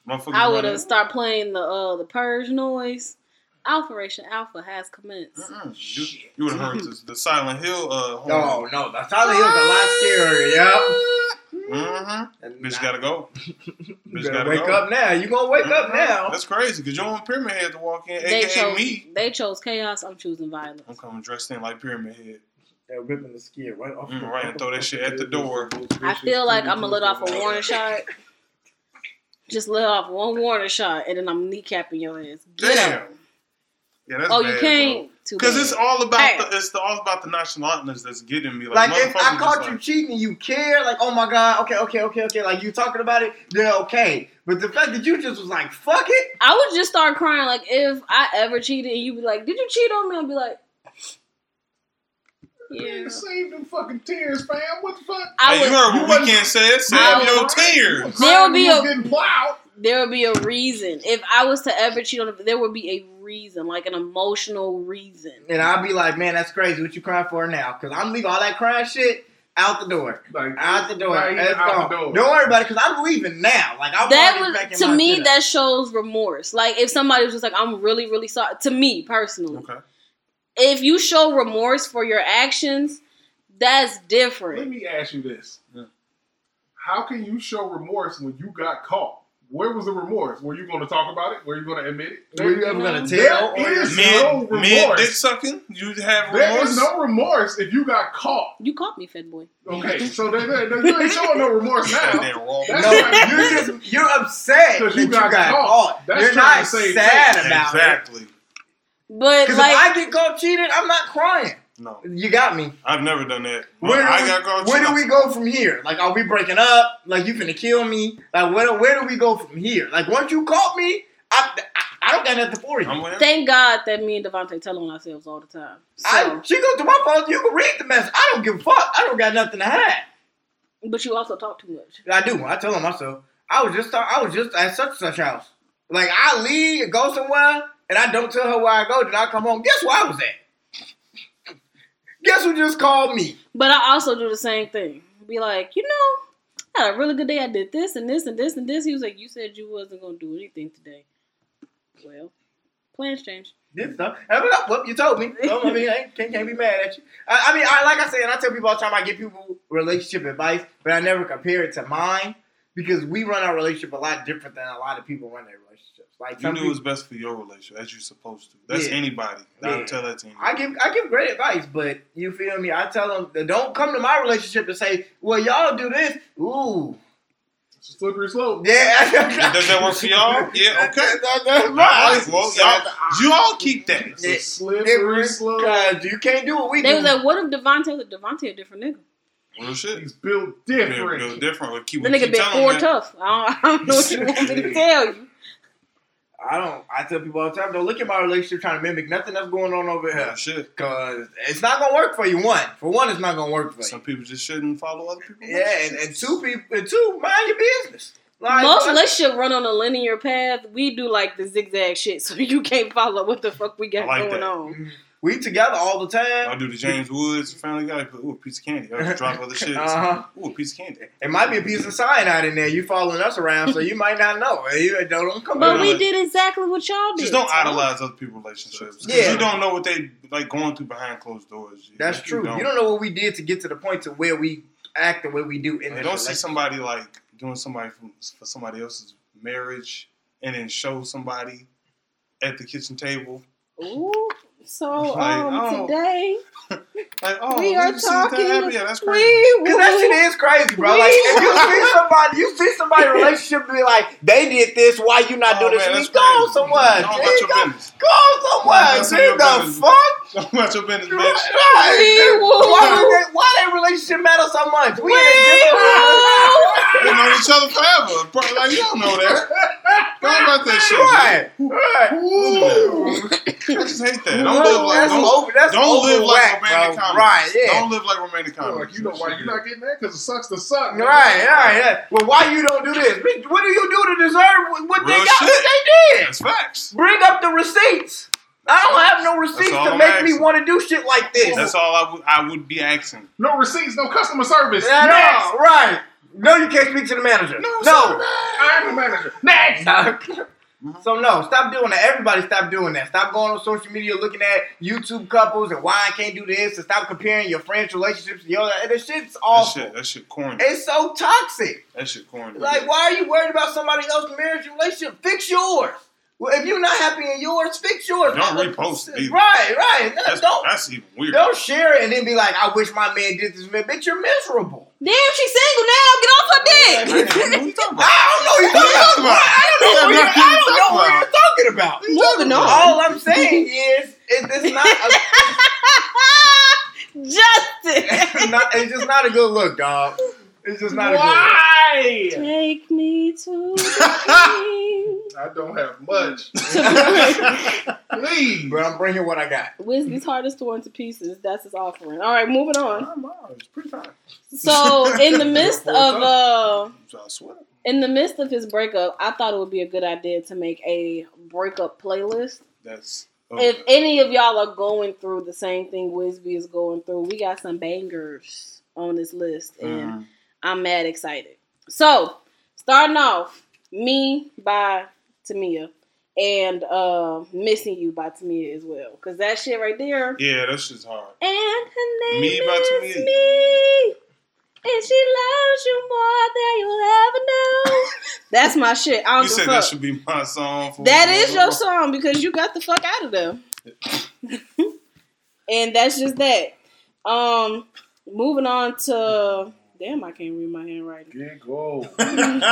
[SPEAKER 1] Motherfuckers
[SPEAKER 3] I would have start playing the uh the purge noise. Operation Alpha has commenced.
[SPEAKER 1] Mm-mm. You, you would have heard the, the Silent Hill uh, horn.
[SPEAKER 4] Oh no, the Silent Hill's a lot scarier. Yep.
[SPEAKER 1] Mm-hmm.
[SPEAKER 4] And
[SPEAKER 1] Bitch
[SPEAKER 4] nah,
[SPEAKER 1] gotta go.
[SPEAKER 4] You
[SPEAKER 1] Bitch gotta
[SPEAKER 4] wake
[SPEAKER 1] go.
[SPEAKER 4] up now. You gonna wake up
[SPEAKER 1] Mhm.
[SPEAKER 4] now?
[SPEAKER 1] That's crazy because you don't want Pyramid Head to walk in,
[SPEAKER 3] They
[SPEAKER 1] aka
[SPEAKER 3] chose
[SPEAKER 1] me.
[SPEAKER 3] they chose chaos. I'm choosing violence.
[SPEAKER 1] I'm coming dressed in like Pyramid Head.
[SPEAKER 4] They're ripping the skin right off.
[SPEAKER 1] Mm, right, and throw that shit at the door.
[SPEAKER 3] I feel like I'm gonna let off a warning shot. Just let off one warning shot, and then I'm kneecapping your ass. Get
[SPEAKER 1] Damn.
[SPEAKER 3] out.
[SPEAKER 1] Yeah, that's
[SPEAKER 3] Oh,
[SPEAKER 1] bad,
[SPEAKER 3] you can't. Too
[SPEAKER 1] Because it's all about
[SPEAKER 3] Hey.
[SPEAKER 1] the it's the, all about the nonchalantness that's getting me. Like,
[SPEAKER 4] Like if I caught you
[SPEAKER 1] like,
[SPEAKER 4] cheating you care, like oh my god, okay, okay, okay, okay, like you talking about it, then okay. But the fact that you just was like, fuck it,
[SPEAKER 3] I would just start crying. Like if I ever cheated, and you'd be like, "Did you cheat on me?" I'd be like, "Yeah."
[SPEAKER 2] Yeah. Save them fucking tears, fam. What the fuck?
[SPEAKER 3] I
[SPEAKER 1] Hey,
[SPEAKER 3] would.
[SPEAKER 1] you heard
[SPEAKER 2] you
[SPEAKER 1] what
[SPEAKER 2] wasn't-
[SPEAKER 1] Weeknd said?
[SPEAKER 3] I
[SPEAKER 1] Save
[SPEAKER 3] would-
[SPEAKER 1] your tears.
[SPEAKER 3] There would be a- there would be a reason. If I was to ever cheat on him, there would be a reason, like an emotional reason.
[SPEAKER 4] and I'll be like, man, that's crazy. What you crying for now? Because I'm leaving all that crying shit. out the door.
[SPEAKER 2] Like
[SPEAKER 4] Out the door.
[SPEAKER 2] Right,
[SPEAKER 4] Let's
[SPEAKER 2] out
[SPEAKER 4] go.
[SPEAKER 2] the door.
[SPEAKER 4] Don't worry about it because I'm leaving now. Like I'm
[SPEAKER 3] that
[SPEAKER 4] already
[SPEAKER 3] was
[SPEAKER 4] packing
[SPEAKER 3] to
[SPEAKER 4] my
[SPEAKER 3] me
[SPEAKER 4] shit
[SPEAKER 3] that shows remorse. Like if somebody was just like, I'm really, really sorry. To me personally,
[SPEAKER 1] Okay.
[SPEAKER 3] if you show remorse for your actions, that's different.
[SPEAKER 2] Let me ask you this:
[SPEAKER 1] Yeah.
[SPEAKER 2] How can you show remorse when you got caught? Where was the remorse? Were you going to talk about it? Were you going to admit it?
[SPEAKER 4] Were you ever gonna tell? on
[SPEAKER 2] is?
[SPEAKER 1] Mid
[SPEAKER 2] no
[SPEAKER 1] mid
[SPEAKER 2] remorse.
[SPEAKER 1] dick sucking. You have
[SPEAKER 2] There
[SPEAKER 1] remorse.
[SPEAKER 2] is no remorse if you got caught.
[SPEAKER 3] You caught me, Fed boy.
[SPEAKER 2] Okay, so there, there, there- you ain't showing no remorse now.
[SPEAKER 1] Goddamn raw.
[SPEAKER 2] That's
[SPEAKER 4] No,
[SPEAKER 2] right.
[SPEAKER 4] you're just you're upset
[SPEAKER 2] 'Cause
[SPEAKER 4] that
[SPEAKER 2] you
[SPEAKER 4] you
[SPEAKER 2] got
[SPEAKER 4] got,
[SPEAKER 2] caught.
[SPEAKER 4] caught.
[SPEAKER 2] That's
[SPEAKER 4] you're not sad
[SPEAKER 2] face.
[SPEAKER 4] about it.
[SPEAKER 1] exactly.
[SPEAKER 3] But
[SPEAKER 4] Because
[SPEAKER 3] like,
[SPEAKER 4] if I get caught cheating, I'm not crying.
[SPEAKER 1] No,
[SPEAKER 4] You got me.
[SPEAKER 1] I've never done that.
[SPEAKER 4] Where do,
[SPEAKER 1] I
[SPEAKER 4] we,
[SPEAKER 1] got caught.
[SPEAKER 4] where do we go from here? Like, are we breaking up? Like, you finna kill me? Like, where, where do we go from here? Like, once you caught me, I, I, I don't got nothing for you.
[SPEAKER 1] I'm with him.
[SPEAKER 3] thank God that me and Devontae tell on ourselves all the time. So,
[SPEAKER 4] I, she goes to my phone. You can read the message. I don't give a fuck. I don't got nothing to hide.
[SPEAKER 3] but you also talk too much.
[SPEAKER 4] I do. I tell her myself. I was just I was just at such and such house. Like I leave and go somewhere, and I don't tell her where I go. Then I come home. Guess where I was at? Guess who just called me?
[SPEAKER 3] But I also do the same thing. Be like, you know, I had a really good day. I did this and this and this and this. He was like, you said you wasn't gonna do anything today. Well, plans changed.
[SPEAKER 4] This stuff. And I'm like, well, you told me. So, I mean, I can't, can't be mad at you. I, I mean, I like I said, and I tell people all the time, I give people relationship advice, but I never compare it to mine because we run our relationship a lot different than a lot of people run their. Like
[SPEAKER 1] You
[SPEAKER 4] some
[SPEAKER 1] do
[SPEAKER 4] people,
[SPEAKER 1] what's best for your relationship, as you're supposed to. That's
[SPEAKER 4] Yeah.
[SPEAKER 1] anybody. I
[SPEAKER 4] Yeah.
[SPEAKER 1] would tell that to anybody.
[SPEAKER 4] I give I give great advice, but you feel me? I tell them don't come to my relationship and say, "Well, y'all do this." Ooh,
[SPEAKER 2] It's a slippery slope.
[SPEAKER 4] yeah.
[SPEAKER 1] Does that work for y'all? Yeah, okay.
[SPEAKER 4] That- that's
[SPEAKER 1] All right, well, y'all, you all keep that.
[SPEAKER 2] It's a slippery slope.
[SPEAKER 4] Cause you can't do what we
[SPEAKER 3] They
[SPEAKER 4] do.
[SPEAKER 3] was like, what if Devontae was Devontae a different nigga?
[SPEAKER 1] Real shit.
[SPEAKER 2] He's built
[SPEAKER 1] Yeah,
[SPEAKER 2] different.
[SPEAKER 1] real different. We keep,
[SPEAKER 3] The nigga
[SPEAKER 1] keep
[SPEAKER 3] been
[SPEAKER 1] telling
[SPEAKER 3] four tough. I don't, I don't know what you want me to tell you.
[SPEAKER 4] I don't. I tell people all the time, don't look at my relationship trying to mimic nothing that's going on over here.
[SPEAKER 1] Real shit.
[SPEAKER 4] Cause it's not gonna work for you. One, for one, it's not gonna work for
[SPEAKER 1] Some
[SPEAKER 4] you.
[SPEAKER 1] Some people just shouldn't follow other people.
[SPEAKER 4] Yeah, and, and two people, and two, mind your business. Like,
[SPEAKER 3] Most
[SPEAKER 4] what-
[SPEAKER 3] relationships run on a linear path. We do like the zigzag shit, so you can't follow what the fuck we got
[SPEAKER 1] like
[SPEAKER 3] going
[SPEAKER 1] that.
[SPEAKER 3] on. Mm-hmm.
[SPEAKER 4] We together all the time.
[SPEAKER 1] I do the James Woods Family Guy. Put ooh a piece of candy. I just drop other shit.
[SPEAKER 4] Uh-huh.
[SPEAKER 1] Ooh a piece of candy.
[SPEAKER 4] It might be a piece of cyanide in there. You following us around, so you might not know. You don't, don't come.
[SPEAKER 3] But we
[SPEAKER 1] like-
[SPEAKER 3] did exactly what y'all did.
[SPEAKER 1] Just don't
[SPEAKER 3] so-
[SPEAKER 1] idolize other people's relationships. 'Cause
[SPEAKER 4] Yeah.
[SPEAKER 1] You don't know what they like going through behind closed doors. You-
[SPEAKER 4] That's
[SPEAKER 1] you
[SPEAKER 4] true. You don't know what we did to get to the point to where we act the way we do in
[SPEAKER 1] Like, don't see somebody like doing somebody from for somebody else's marriage and then show somebody at the kitchen table.
[SPEAKER 3] Ooh, so
[SPEAKER 1] Like,
[SPEAKER 3] um,
[SPEAKER 1] oh,
[SPEAKER 3] today
[SPEAKER 1] Like, oh,
[SPEAKER 3] We
[SPEAKER 1] we
[SPEAKER 3] are
[SPEAKER 1] are talking.
[SPEAKER 3] talking-
[SPEAKER 1] Yeah, that's crazy.
[SPEAKER 3] we
[SPEAKER 4] Cause that shit is crazy, bro. Like if you see somebody, you see somebody relationship be like, they did this. Why you not
[SPEAKER 1] Oh,
[SPEAKER 4] doing this?
[SPEAKER 1] man,
[SPEAKER 4] We
[SPEAKER 1] that's
[SPEAKER 4] go
[SPEAKER 1] crazy.
[SPEAKER 4] somewhere.
[SPEAKER 1] Don't
[SPEAKER 4] G,
[SPEAKER 1] about your
[SPEAKER 4] go,
[SPEAKER 1] business.
[SPEAKER 4] go somewhere.
[SPEAKER 1] Don't
[SPEAKER 4] G, the
[SPEAKER 1] business.
[SPEAKER 4] fuck?
[SPEAKER 1] Don't about your business, bitch.
[SPEAKER 4] Right.
[SPEAKER 3] We will.
[SPEAKER 4] Why, would why that relationship matter so much? We, in a
[SPEAKER 1] We
[SPEAKER 4] different
[SPEAKER 1] know each other forever. Bro, Like you don't know that. Don't about that shit.
[SPEAKER 4] Right. Right.
[SPEAKER 1] Ooh. I just hate that. Don't live like
[SPEAKER 4] that's
[SPEAKER 1] don't,
[SPEAKER 4] over. That's
[SPEAKER 1] don't live like
[SPEAKER 4] whack,
[SPEAKER 1] romantic
[SPEAKER 4] bro.
[SPEAKER 1] comedy.
[SPEAKER 4] Right. Yeah.
[SPEAKER 1] Don't live like romantic comedy.
[SPEAKER 2] Like, you know why you're not getting that? Because it sucks to suck. man.
[SPEAKER 4] Right, right, yeah. Well, why you don't do this? What do you do to deserve what- what they got?
[SPEAKER 1] shit.
[SPEAKER 4] What they did?
[SPEAKER 1] That's facts.
[SPEAKER 4] Bring up the receipts. I don't have no receipts to
[SPEAKER 1] I'm
[SPEAKER 4] make me want to do shit like this.
[SPEAKER 1] That's all I would I would be asking.
[SPEAKER 2] No receipts, no customer service.
[SPEAKER 4] Yeah,
[SPEAKER 2] Next.
[SPEAKER 4] no, right. No, you can't speak to the manager.
[SPEAKER 1] No,
[SPEAKER 4] no.
[SPEAKER 2] I'm the manager. Next.
[SPEAKER 4] So no, stop doing that. Everybody stop doing that. Stop going on social media looking at YouTube couples and why I can't do this and stop comparing your friends' relationships your that shit's
[SPEAKER 1] That shit, that shit corny.
[SPEAKER 4] It's so toxic.
[SPEAKER 1] That shit corny.
[SPEAKER 4] Like, why are you worried about somebody else's marriage relationship? Fix yours. Well, if you're not happy in yours, fix yours.
[SPEAKER 1] Don't
[SPEAKER 4] Mother-
[SPEAKER 1] repost it either.
[SPEAKER 4] Right, right. No,
[SPEAKER 1] That's,
[SPEAKER 4] don't
[SPEAKER 1] that's even weird.
[SPEAKER 4] don't share it and then be like, I wish my man did this. Man, bitch, you're miserable.
[SPEAKER 3] Damn, she's single now. Get off her
[SPEAKER 1] I
[SPEAKER 3] dick.
[SPEAKER 1] don't know what you talking
[SPEAKER 4] I
[SPEAKER 1] about.
[SPEAKER 4] don't know you
[SPEAKER 1] What you
[SPEAKER 4] talking
[SPEAKER 1] talking
[SPEAKER 4] about.
[SPEAKER 1] about?
[SPEAKER 4] I don't know
[SPEAKER 1] Yeah,
[SPEAKER 4] what, you,
[SPEAKER 1] nothing
[SPEAKER 4] I
[SPEAKER 1] you
[SPEAKER 4] don't know
[SPEAKER 1] talking
[SPEAKER 4] what
[SPEAKER 1] about.
[SPEAKER 4] you're talking about.
[SPEAKER 3] Moving on.
[SPEAKER 4] All I'm saying is, it, it's not. A,
[SPEAKER 3] Justin.
[SPEAKER 4] it's not. It's just not a good look, dog. It's just not a good
[SPEAKER 2] Why?
[SPEAKER 3] Take me to the
[SPEAKER 2] I don't have much.
[SPEAKER 3] king.
[SPEAKER 2] Please.
[SPEAKER 4] But I'm bringing what I got.
[SPEAKER 3] Whiskey's hardest is torn to pieces. That's his offering. All right, moving on.
[SPEAKER 1] It's pretty fine.
[SPEAKER 3] So, in the midst of uh,
[SPEAKER 1] I swear.
[SPEAKER 3] in the midst of his breakup, I thought it would be a good idea to make a breakup playlist.
[SPEAKER 1] That's
[SPEAKER 3] If any of y'all are going through the same thing Wisby is going through, we got some bangers on this list, and
[SPEAKER 1] Mhm.
[SPEAKER 3] I'm mad excited. So, starting off, Me by Tamia and uh, Missing You by Tamia as well. Because that shit right there.
[SPEAKER 1] Yeah, that shit's hard.
[SPEAKER 3] And her name
[SPEAKER 1] Me by
[SPEAKER 3] is
[SPEAKER 1] Tamia.
[SPEAKER 3] Me. And she loves you more than you'll ever know. That's my shit. I don't
[SPEAKER 1] You said
[SPEAKER 3] a
[SPEAKER 1] that should be my song. For
[SPEAKER 3] That is your song because you got the fuck out of there. and that's just that. Um, moving on to damn, I can't read my handwriting.
[SPEAKER 2] Get go.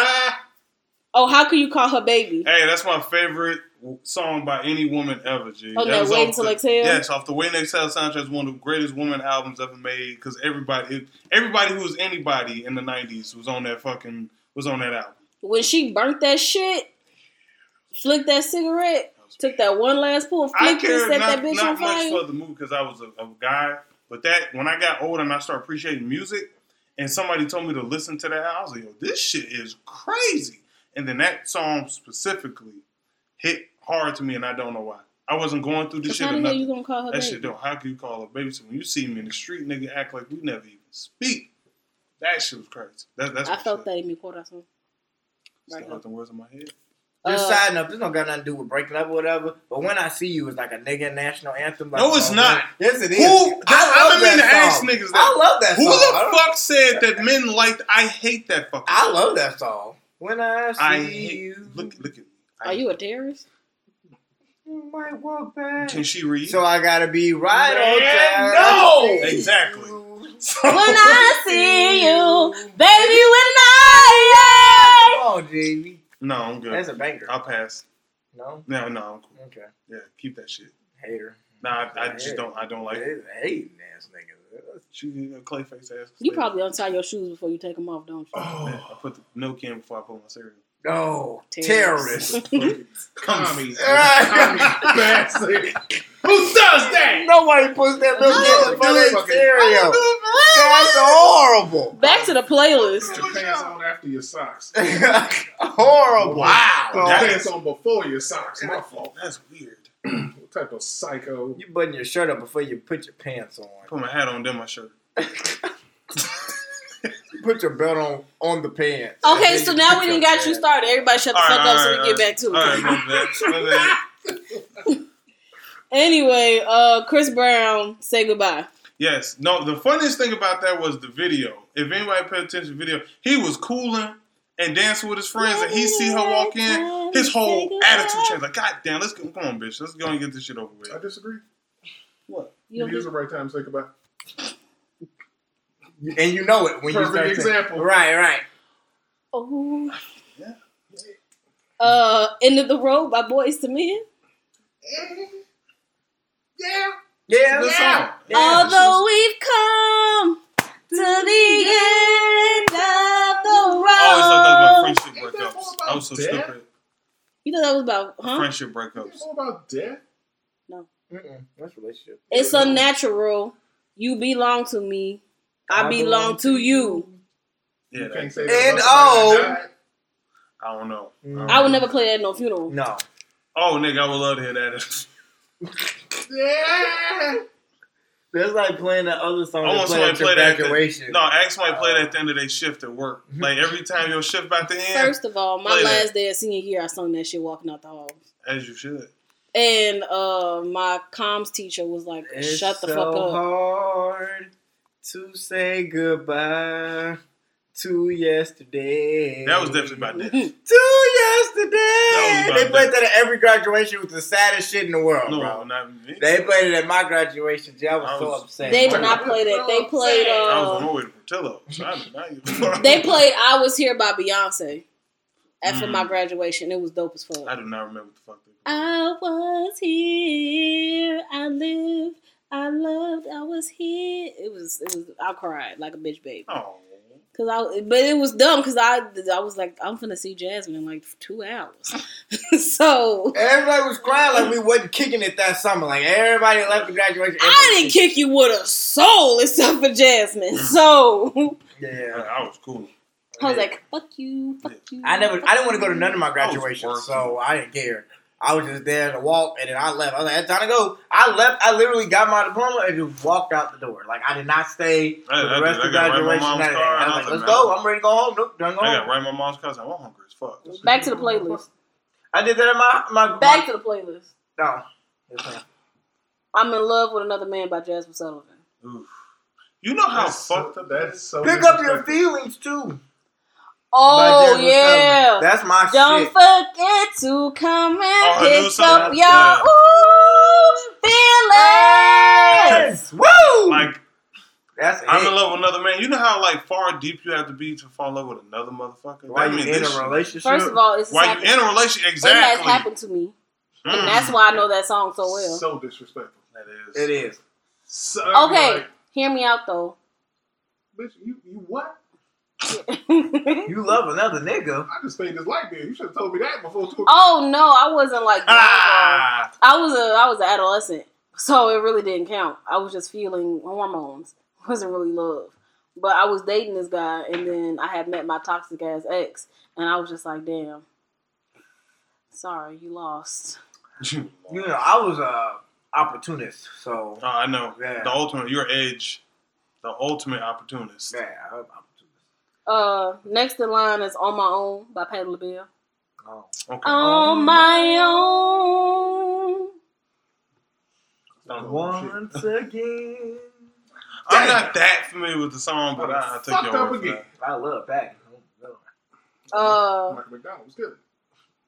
[SPEAKER 3] Oh, how can you call her baby?
[SPEAKER 1] Hey, that's my favorite song by any woman ever, G.
[SPEAKER 3] Oh, that
[SPEAKER 1] was
[SPEAKER 3] Wait
[SPEAKER 1] off
[SPEAKER 3] Till
[SPEAKER 1] the-
[SPEAKER 3] Exhale?
[SPEAKER 1] Yes, off the Wait Till Exhale soundtrack is one of the greatest woman albums ever made because everybody, everybody who was anybody in the '90s was on that fucking was on that album.
[SPEAKER 3] When she burnt that shit, flicked that cigarette, took that one last pull,
[SPEAKER 1] I
[SPEAKER 3] flicked it, set
[SPEAKER 1] not,
[SPEAKER 3] that bitch
[SPEAKER 1] not
[SPEAKER 3] on
[SPEAKER 1] much for the movie because I was a, a guy, but that when I got older and I started appreciating music, and somebody told me to listen to that, I was like, "Yo, this shit is crazy." And then that song specifically hit hard to me, and I don't know why. I wasn't going through this shit
[SPEAKER 3] how the hell you gonna call her
[SPEAKER 1] That
[SPEAKER 3] baby?
[SPEAKER 1] shit don't. How can you call her baby? So when you see me in the street, nigga, act like we never even speak. That shit was crazy. That, that's
[SPEAKER 3] I felt
[SPEAKER 1] shit.
[SPEAKER 3] that in mi corazón.
[SPEAKER 1] Still the words in my head.
[SPEAKER 4] Just
[SPEAKER 3] Uh,
[SPEAKER 4] side note, this don't got nothing to do with breaking up or whatever. But when I see you, it's like a nigga national anthem. Like,
[SPEAKER 1] No, it's
[SPEAKER 4] oh,
[SPEAKER 1] not.
[SPEAKER 4] Yes, it is.
[SPEAKER 1] Who?
[SPEAKER 4] I
[SPEAKER 1] I've
[SPEAKER 4] love
[SPEAKER 1] been meaning to
[SPEAKER 4] that
[SPEAKER 1] ask
[SPEAKER 4] song.
[SPEAKER 1] niggas
[SPEAKER 4] I love that
[SPEAKER 1] Who
[SPEAKER 4] song. I
[SPEAKER 1] the fuck said that men liked? I hate that fucking.
[SPEAKER 4] I
[SPEAKER 1] song.
[SPEAKER 4] love that song. When I see
[SPEAKER 1] I hate.
[SPEAKER 4] you,
[SPEAKER 1] Look, look at. me. I
[SPEAKER 3] Are you a terrorist?
[SPEAKER 4] you might walk back.
[SPEAKER 1] Can she read?
[SPEAKER 4] So I gotta be right on
[SPEAKER 2] Man,
[SPEAKER 4] time.
[SPEAKER 2] no!
[SPEAKER 1] Exactly. So-
[SPEAKER 3] When I see you, baby, when I Yeah.
[SPEAKER 4] Come on, Jamie.
[SPEAKER 1] No, I'm good.
[SPEAKER 4] That's a banger.
[SPEAKER 1] I'll pass.
[SPEAKER 4] No?
[SPEAKER 1] No, no, I'm cool.
[SPEAKER 4] Okay.
[SPEAKER 1] Yeah, keep that shit.
[SPEAKER 4] Hater.
[SPEAKER 1] Nah, I, I just don't. I don't like. it.
[SPEAKER 4] It's hating ass nigga.
[SPEAKER 1] She a clayface ass.
[SPEAKER 3] You probably untie your shoes before you take them off, don't you?
[SPEAKER 2] Oh,
[SPEAKER 1] Yeah, I put the milk in before I put my cereal.
[SPEAKER 4] No.
[SPEAKER 3] Terrorist.
[SPEAKER 4] Terrorist.
[SPEAKER 2] Commie.
[SPEAKER 4] Ah.
[SPEAKER 2] Commie bastard. Who does that?
[SPEAKER 4] Nobody puts that milk in before they
[SPEAKER 2] Fucking-
[SPEAKER 4] cereal. That's horrible.
[SPEAKER 3] Back to the playlist.
[SPEAKER 2] Put your after your socks.
[SPEAKER 4] horrible.
[SPEAKER 1] Wow.
[SPEAKER 2] Put pants on before your socks. My fault.
[SPEAKER 1] That's weird.
[SPEAKER 2] What type of psycho?
[SPEAKER 4] You button your shirt up before you put your pants on.
[SPEAKER 1] Put my hat on, then my shirt.
[SPEAKER 4] Put your belt on on the pants.
[SPEAKER 3] Okay, so now we didn't got you started. Everybody shut the
[SPEAKER 1] All
[SPEAKER 3] fuck
[SPEAKER 1] right,
[SPEAKER 3] up
[SPEAKER 1] all
[SPEAKER 3] so we
[SPEAKER 1] right,
[SPEAKER 3] get back to it.
[SPEAKER 1] All right, my bad. My bad.
[SPEAKER 3] Anyway, uh, Chris Brown, say goodbye.
[SPEAKER 1] Yes. No, the funniest thing about that was the video. If anybody paid attention to the video, he was cooling and dancing with his friends, and he see her walk in, his whole attitude changed. Like, God damn, let's go. Come on, bitch. Let's go and get this shit over with.
[SPEAKER 2] I disagree.
[SPEAKER 1] What?
[SPEAKER 3] You
[SPEAKER 2] Here's the right time to say goodbye.
[SPEAKER 4] And you know it when you
[SPEAKER 2] Perfect
[SPEAKER 4] start saying-
[SPEAKER 2] example.
[SPEAKER 4] Right, right.
[SPEAKER 3] oh.
[SPEAKER 1] Yeah.
[SPEAKER 3] Uh, End of the Road by Boyz II Men.
[SPEAKER 2] Yeah.
[SPEAKER 4] Yeah, yeah.
[SPEAKER 1] song.
[SPEAKER 4] Yeah,
[SPEAKER 3] Although we've come to the end of the
[SPEAKER 1] I always thought that was about friendship breakups.
[SPEAKER 2] about
[SPEAKER 1] I was so
[SPEAKER 2] death?
[SPEAKER 1] stupid.
[SPEAKER 3] You thought that was about, huh?
[SPEAKER 1] Friendship
[SPEAKER 2] It's
[SPEAKER 1] breakups.
[SPEAKER 2] all about death.
[SPEAKER 4] Mm-mm, that's relationship.
[SPEAKER 3] It's unnatural. You belong to me. I belong to you.
[SPEAKER 1] Yeah,
[SPEAKER 2] you
[SPEAKER 1] that-
[SPEAKER 2] can't say that.
[SPEAKER 4] And
[SPEAKER 2] about
[SPEAKER 4] oh.
[SPEAKER 2] somebody that died.
[SPEAKER 1] I don't know.
[SPEAKER 4] Mm.
[SPEAKER 3] I would never play that at no funeral.
[SPEAKER 4] No.
[SPEAKER 1] Oh, nigga, I would love to hear that.
[SPEAKER 2] Yeah.
[SPEAKER 4] That's like playing that other song.
[SPEAKER 1] I
[SPEAKER 4] they
[SPEAKER 1] want
[SPEAKER 4] play
[SPEAKER 1] somebody
[SPEAKER 4] at
[SPEAKER 1] to
[SPEAKER 4] your
[SPEAKER 1] play that.
[SPEAKER 4] graduation.
[SPEAKER 1] No, ask somebody to play that at the end of their shift at work. Like every time your shift about to end,
[SPEAKER 3] First of all, my
[SPEAKER 1] Play that.
[SPEAKER 3] last day of senior year, I sung that shit walking out the halls.
[SPEAKER 1] as you should.
[SPEAKER 3] And uh, my comms teacher was like,
[SPEAKER 4] It's
[SPEAKER 3] "Shut the
[SPEAKER 4] so
[SPEAKER 3] fuck up."
[SPEAKER 4] hard to say goodbye to yesterday.
[SPEAKER 1] That was definitely about that.
[SPEAKER 4] To yesterday.
[SPEAKER 1] That
[SPEAKER 4] they played
[SPEAKER 1] that.
[SPEAKER 4] that at every graduation with the saddest shit in the world,
[SPEAKER 1] No,
[SPEAKER 4] bro.
[SPEAKER 1] not me.
[SPEAKER 4] They played it at my graduation. Jay. I was,
[SPEAKER 1] I
[SPEAKER 4] so upset.
[SPEAKER 3] They did not play that. They played.
[SPEAKER 1] I was on
[SPEAKER 3] Uh,
[SPEAKER 1] my Portillo. So I did not even-
[SPEAKER 3] they played "I Was Here" by Beyonce after
[SPEAKER 1] Mm.
[SPEAKER 3] my graduation. It was dope as fuck.
[SPEAKER 1] I do not remember what the fuck. They
[SPEAKER 3] I was here. I lived. I loved. I was here. It was. It was. I cried like a bitch baby.
[SPEAKER 1] Oh,
[SPEAKER 3] Cause I, but it was dumb. Cause I, I was like, I'm finna see Jasmine in like two hours. so
[SPEAKER 4] Everybody was crying like we wasn't kicking it that summer. Like everybody left the graduation.
[SPEAKER 3] I didn't kick you with a soul except for Jasmine. Mm. So
[SPEAKER 4] Yeah.
[SPEAKER 1] I was cool.
[SPEAKER 3] I was like, fuck you, fuck you.
[SPEAKER 4] I never. I didn't want to go to none of my graduations, so I didn't care. I was just there to walk, and then I left. I was like, "It's time to go." I left. I literally got my diploma and just walked out the door. Like I did not stay for
[SPEAKER 1] I- I
[SPEAKER 4] the
[SPEAKER 1] did.
[SPEAKER 4] rest
[SPEAKER 1] I
[SPEAKER 4] of
[SPEAKER 1] got right
[SPEAKER 4] graduation.
[SPEAKER 1] mom's
[SPEAKER 4] none of that.
[SPEAKER 1] car,
[SPEAKER 4] I was
[SPEAKER 1] I
[SPEAKER 4] like,
[SPEAKER 1] was
[SPEAKER 4] "Let's
[SPEAKER 1] like,
[SPEAKER 4] go. I'm ready to go home." Nope, done go
[SPEAKER 1] I
[SPEAKER 4] home.
[SPEAKER 1] got right my mom's cousin. I'm hungry as fuck.
[SPEAKER 3] Back to the playlist.
[SPEAKER 4] I did that in my my
[SPEAKER 3] Back to the playlist.
[SPEAKER 4] no. Yes.
[SPEAKER 3] I'm in love with another man by Jazmine Sullivan.
[SPEAKER 1] Oof. You know how
[SPEAKER 2] That's
[SPEAKER 1] fucked
[SPEAKER 2] so,
[SPEAKER 1] up
[SPEAKER 2] that's so
[SPEAKER 4] Pick up your feelings too. By
[SPEAKER 3] Oh yeah.
[SPEAKER 4] Sullivan. That's my shit.
[SPEAKER 3] Don't
[SPEAKER 4] shit.
[SPEAKER 3] forget to come and
[SPEAKER 1] Oh,
[SPEAKER 3] pick up your
[SPEAKER 1] Yeah.
[SPEAKER 3] ooh feelings.
[SPEAKER 4] Yes. Woo.
[SPEAKER 1] Like
[SPEAKER 4] That's
[SPEAKER 1] I'm
[SPEAKER 4] it.
[SPEAKER 1] in love with another man. You know how like far deep you have to be to fall in love with another motherfucker.
[SPEAKER 4] Why
[SPEAKER 1] That
[SPEAKER 4] you in a relationship?
[SPEAKER 3] First of all, it's
[SPEAKER 1] Why
[SPEAKER 3] happened.
[SPEAKER 1] you in a relationship?
[SPEAKER 3] Exactly, It
[SPEAKER 1] Exactly.
[SPEAKER 3] has happened to me,
[SPEAKER 1] Mm.
[SPEAKER 3] and that's why I know that song so well.
[SPEAKER 2] So disrespectful.
[SPEAKER 1] that is.
[SPEAKER 4] it is.
[SPEAKER 2] So,
[SPEAKER 3] Okay,
[SPEAKER 2] like,
[SPEAKER 3] hear me out though.
[SPEAKER 2] bitch, you, you what?
[SPEAKER 4] You love another nigga.
[SPEAKER 2] I just stayed this light bill. You should have told me that before. Two-
[SPEAKER 3] oh no, I wasn't like that.
[SPEAKER 1] Ah.
[SPEAKER 3] I was a I was an adolescent, so it really didn't count. I was just feeling hormones. It wasn't really love. But I was dating this guy, and then I had met my toxic ass ex, and I was just like, damn. Sorry, you lost.
[SPEAKER 4] You know, I was a opportunist, so
[SPEAKER 1] Oh, I know.
[SPEAKER 4] Yeah.
[SPEAKER 1] The ultimate, your age, the ultimate opportunist.
[SPEAKER 4] yeah, I'm opportunist.
[SPEAKER 3] Uh, next in line is "On My Own" by Patti LaBelle.
[SPEAKER 4] Oh.
[SPEAKER 1] Okay.
[SPEAKER 3] On my own.
[SPEAKER 1] Um,
[SPEAKER 4] Once again,
[SPEAKER 1] I'm not that familiar with the song, but I, I take
[SPEAKER 2] Fucked
[SPEAKER 1] your
[SPEAKER 2] up
[SPEAKER 1] word for
[SPEAKER 2] again.
[SPEAKER 1] that.
[SPEAKER 4] I love Patti.
[SPEAKER 3] Uh,
[SPEAKER 2] Michael McDonald was good.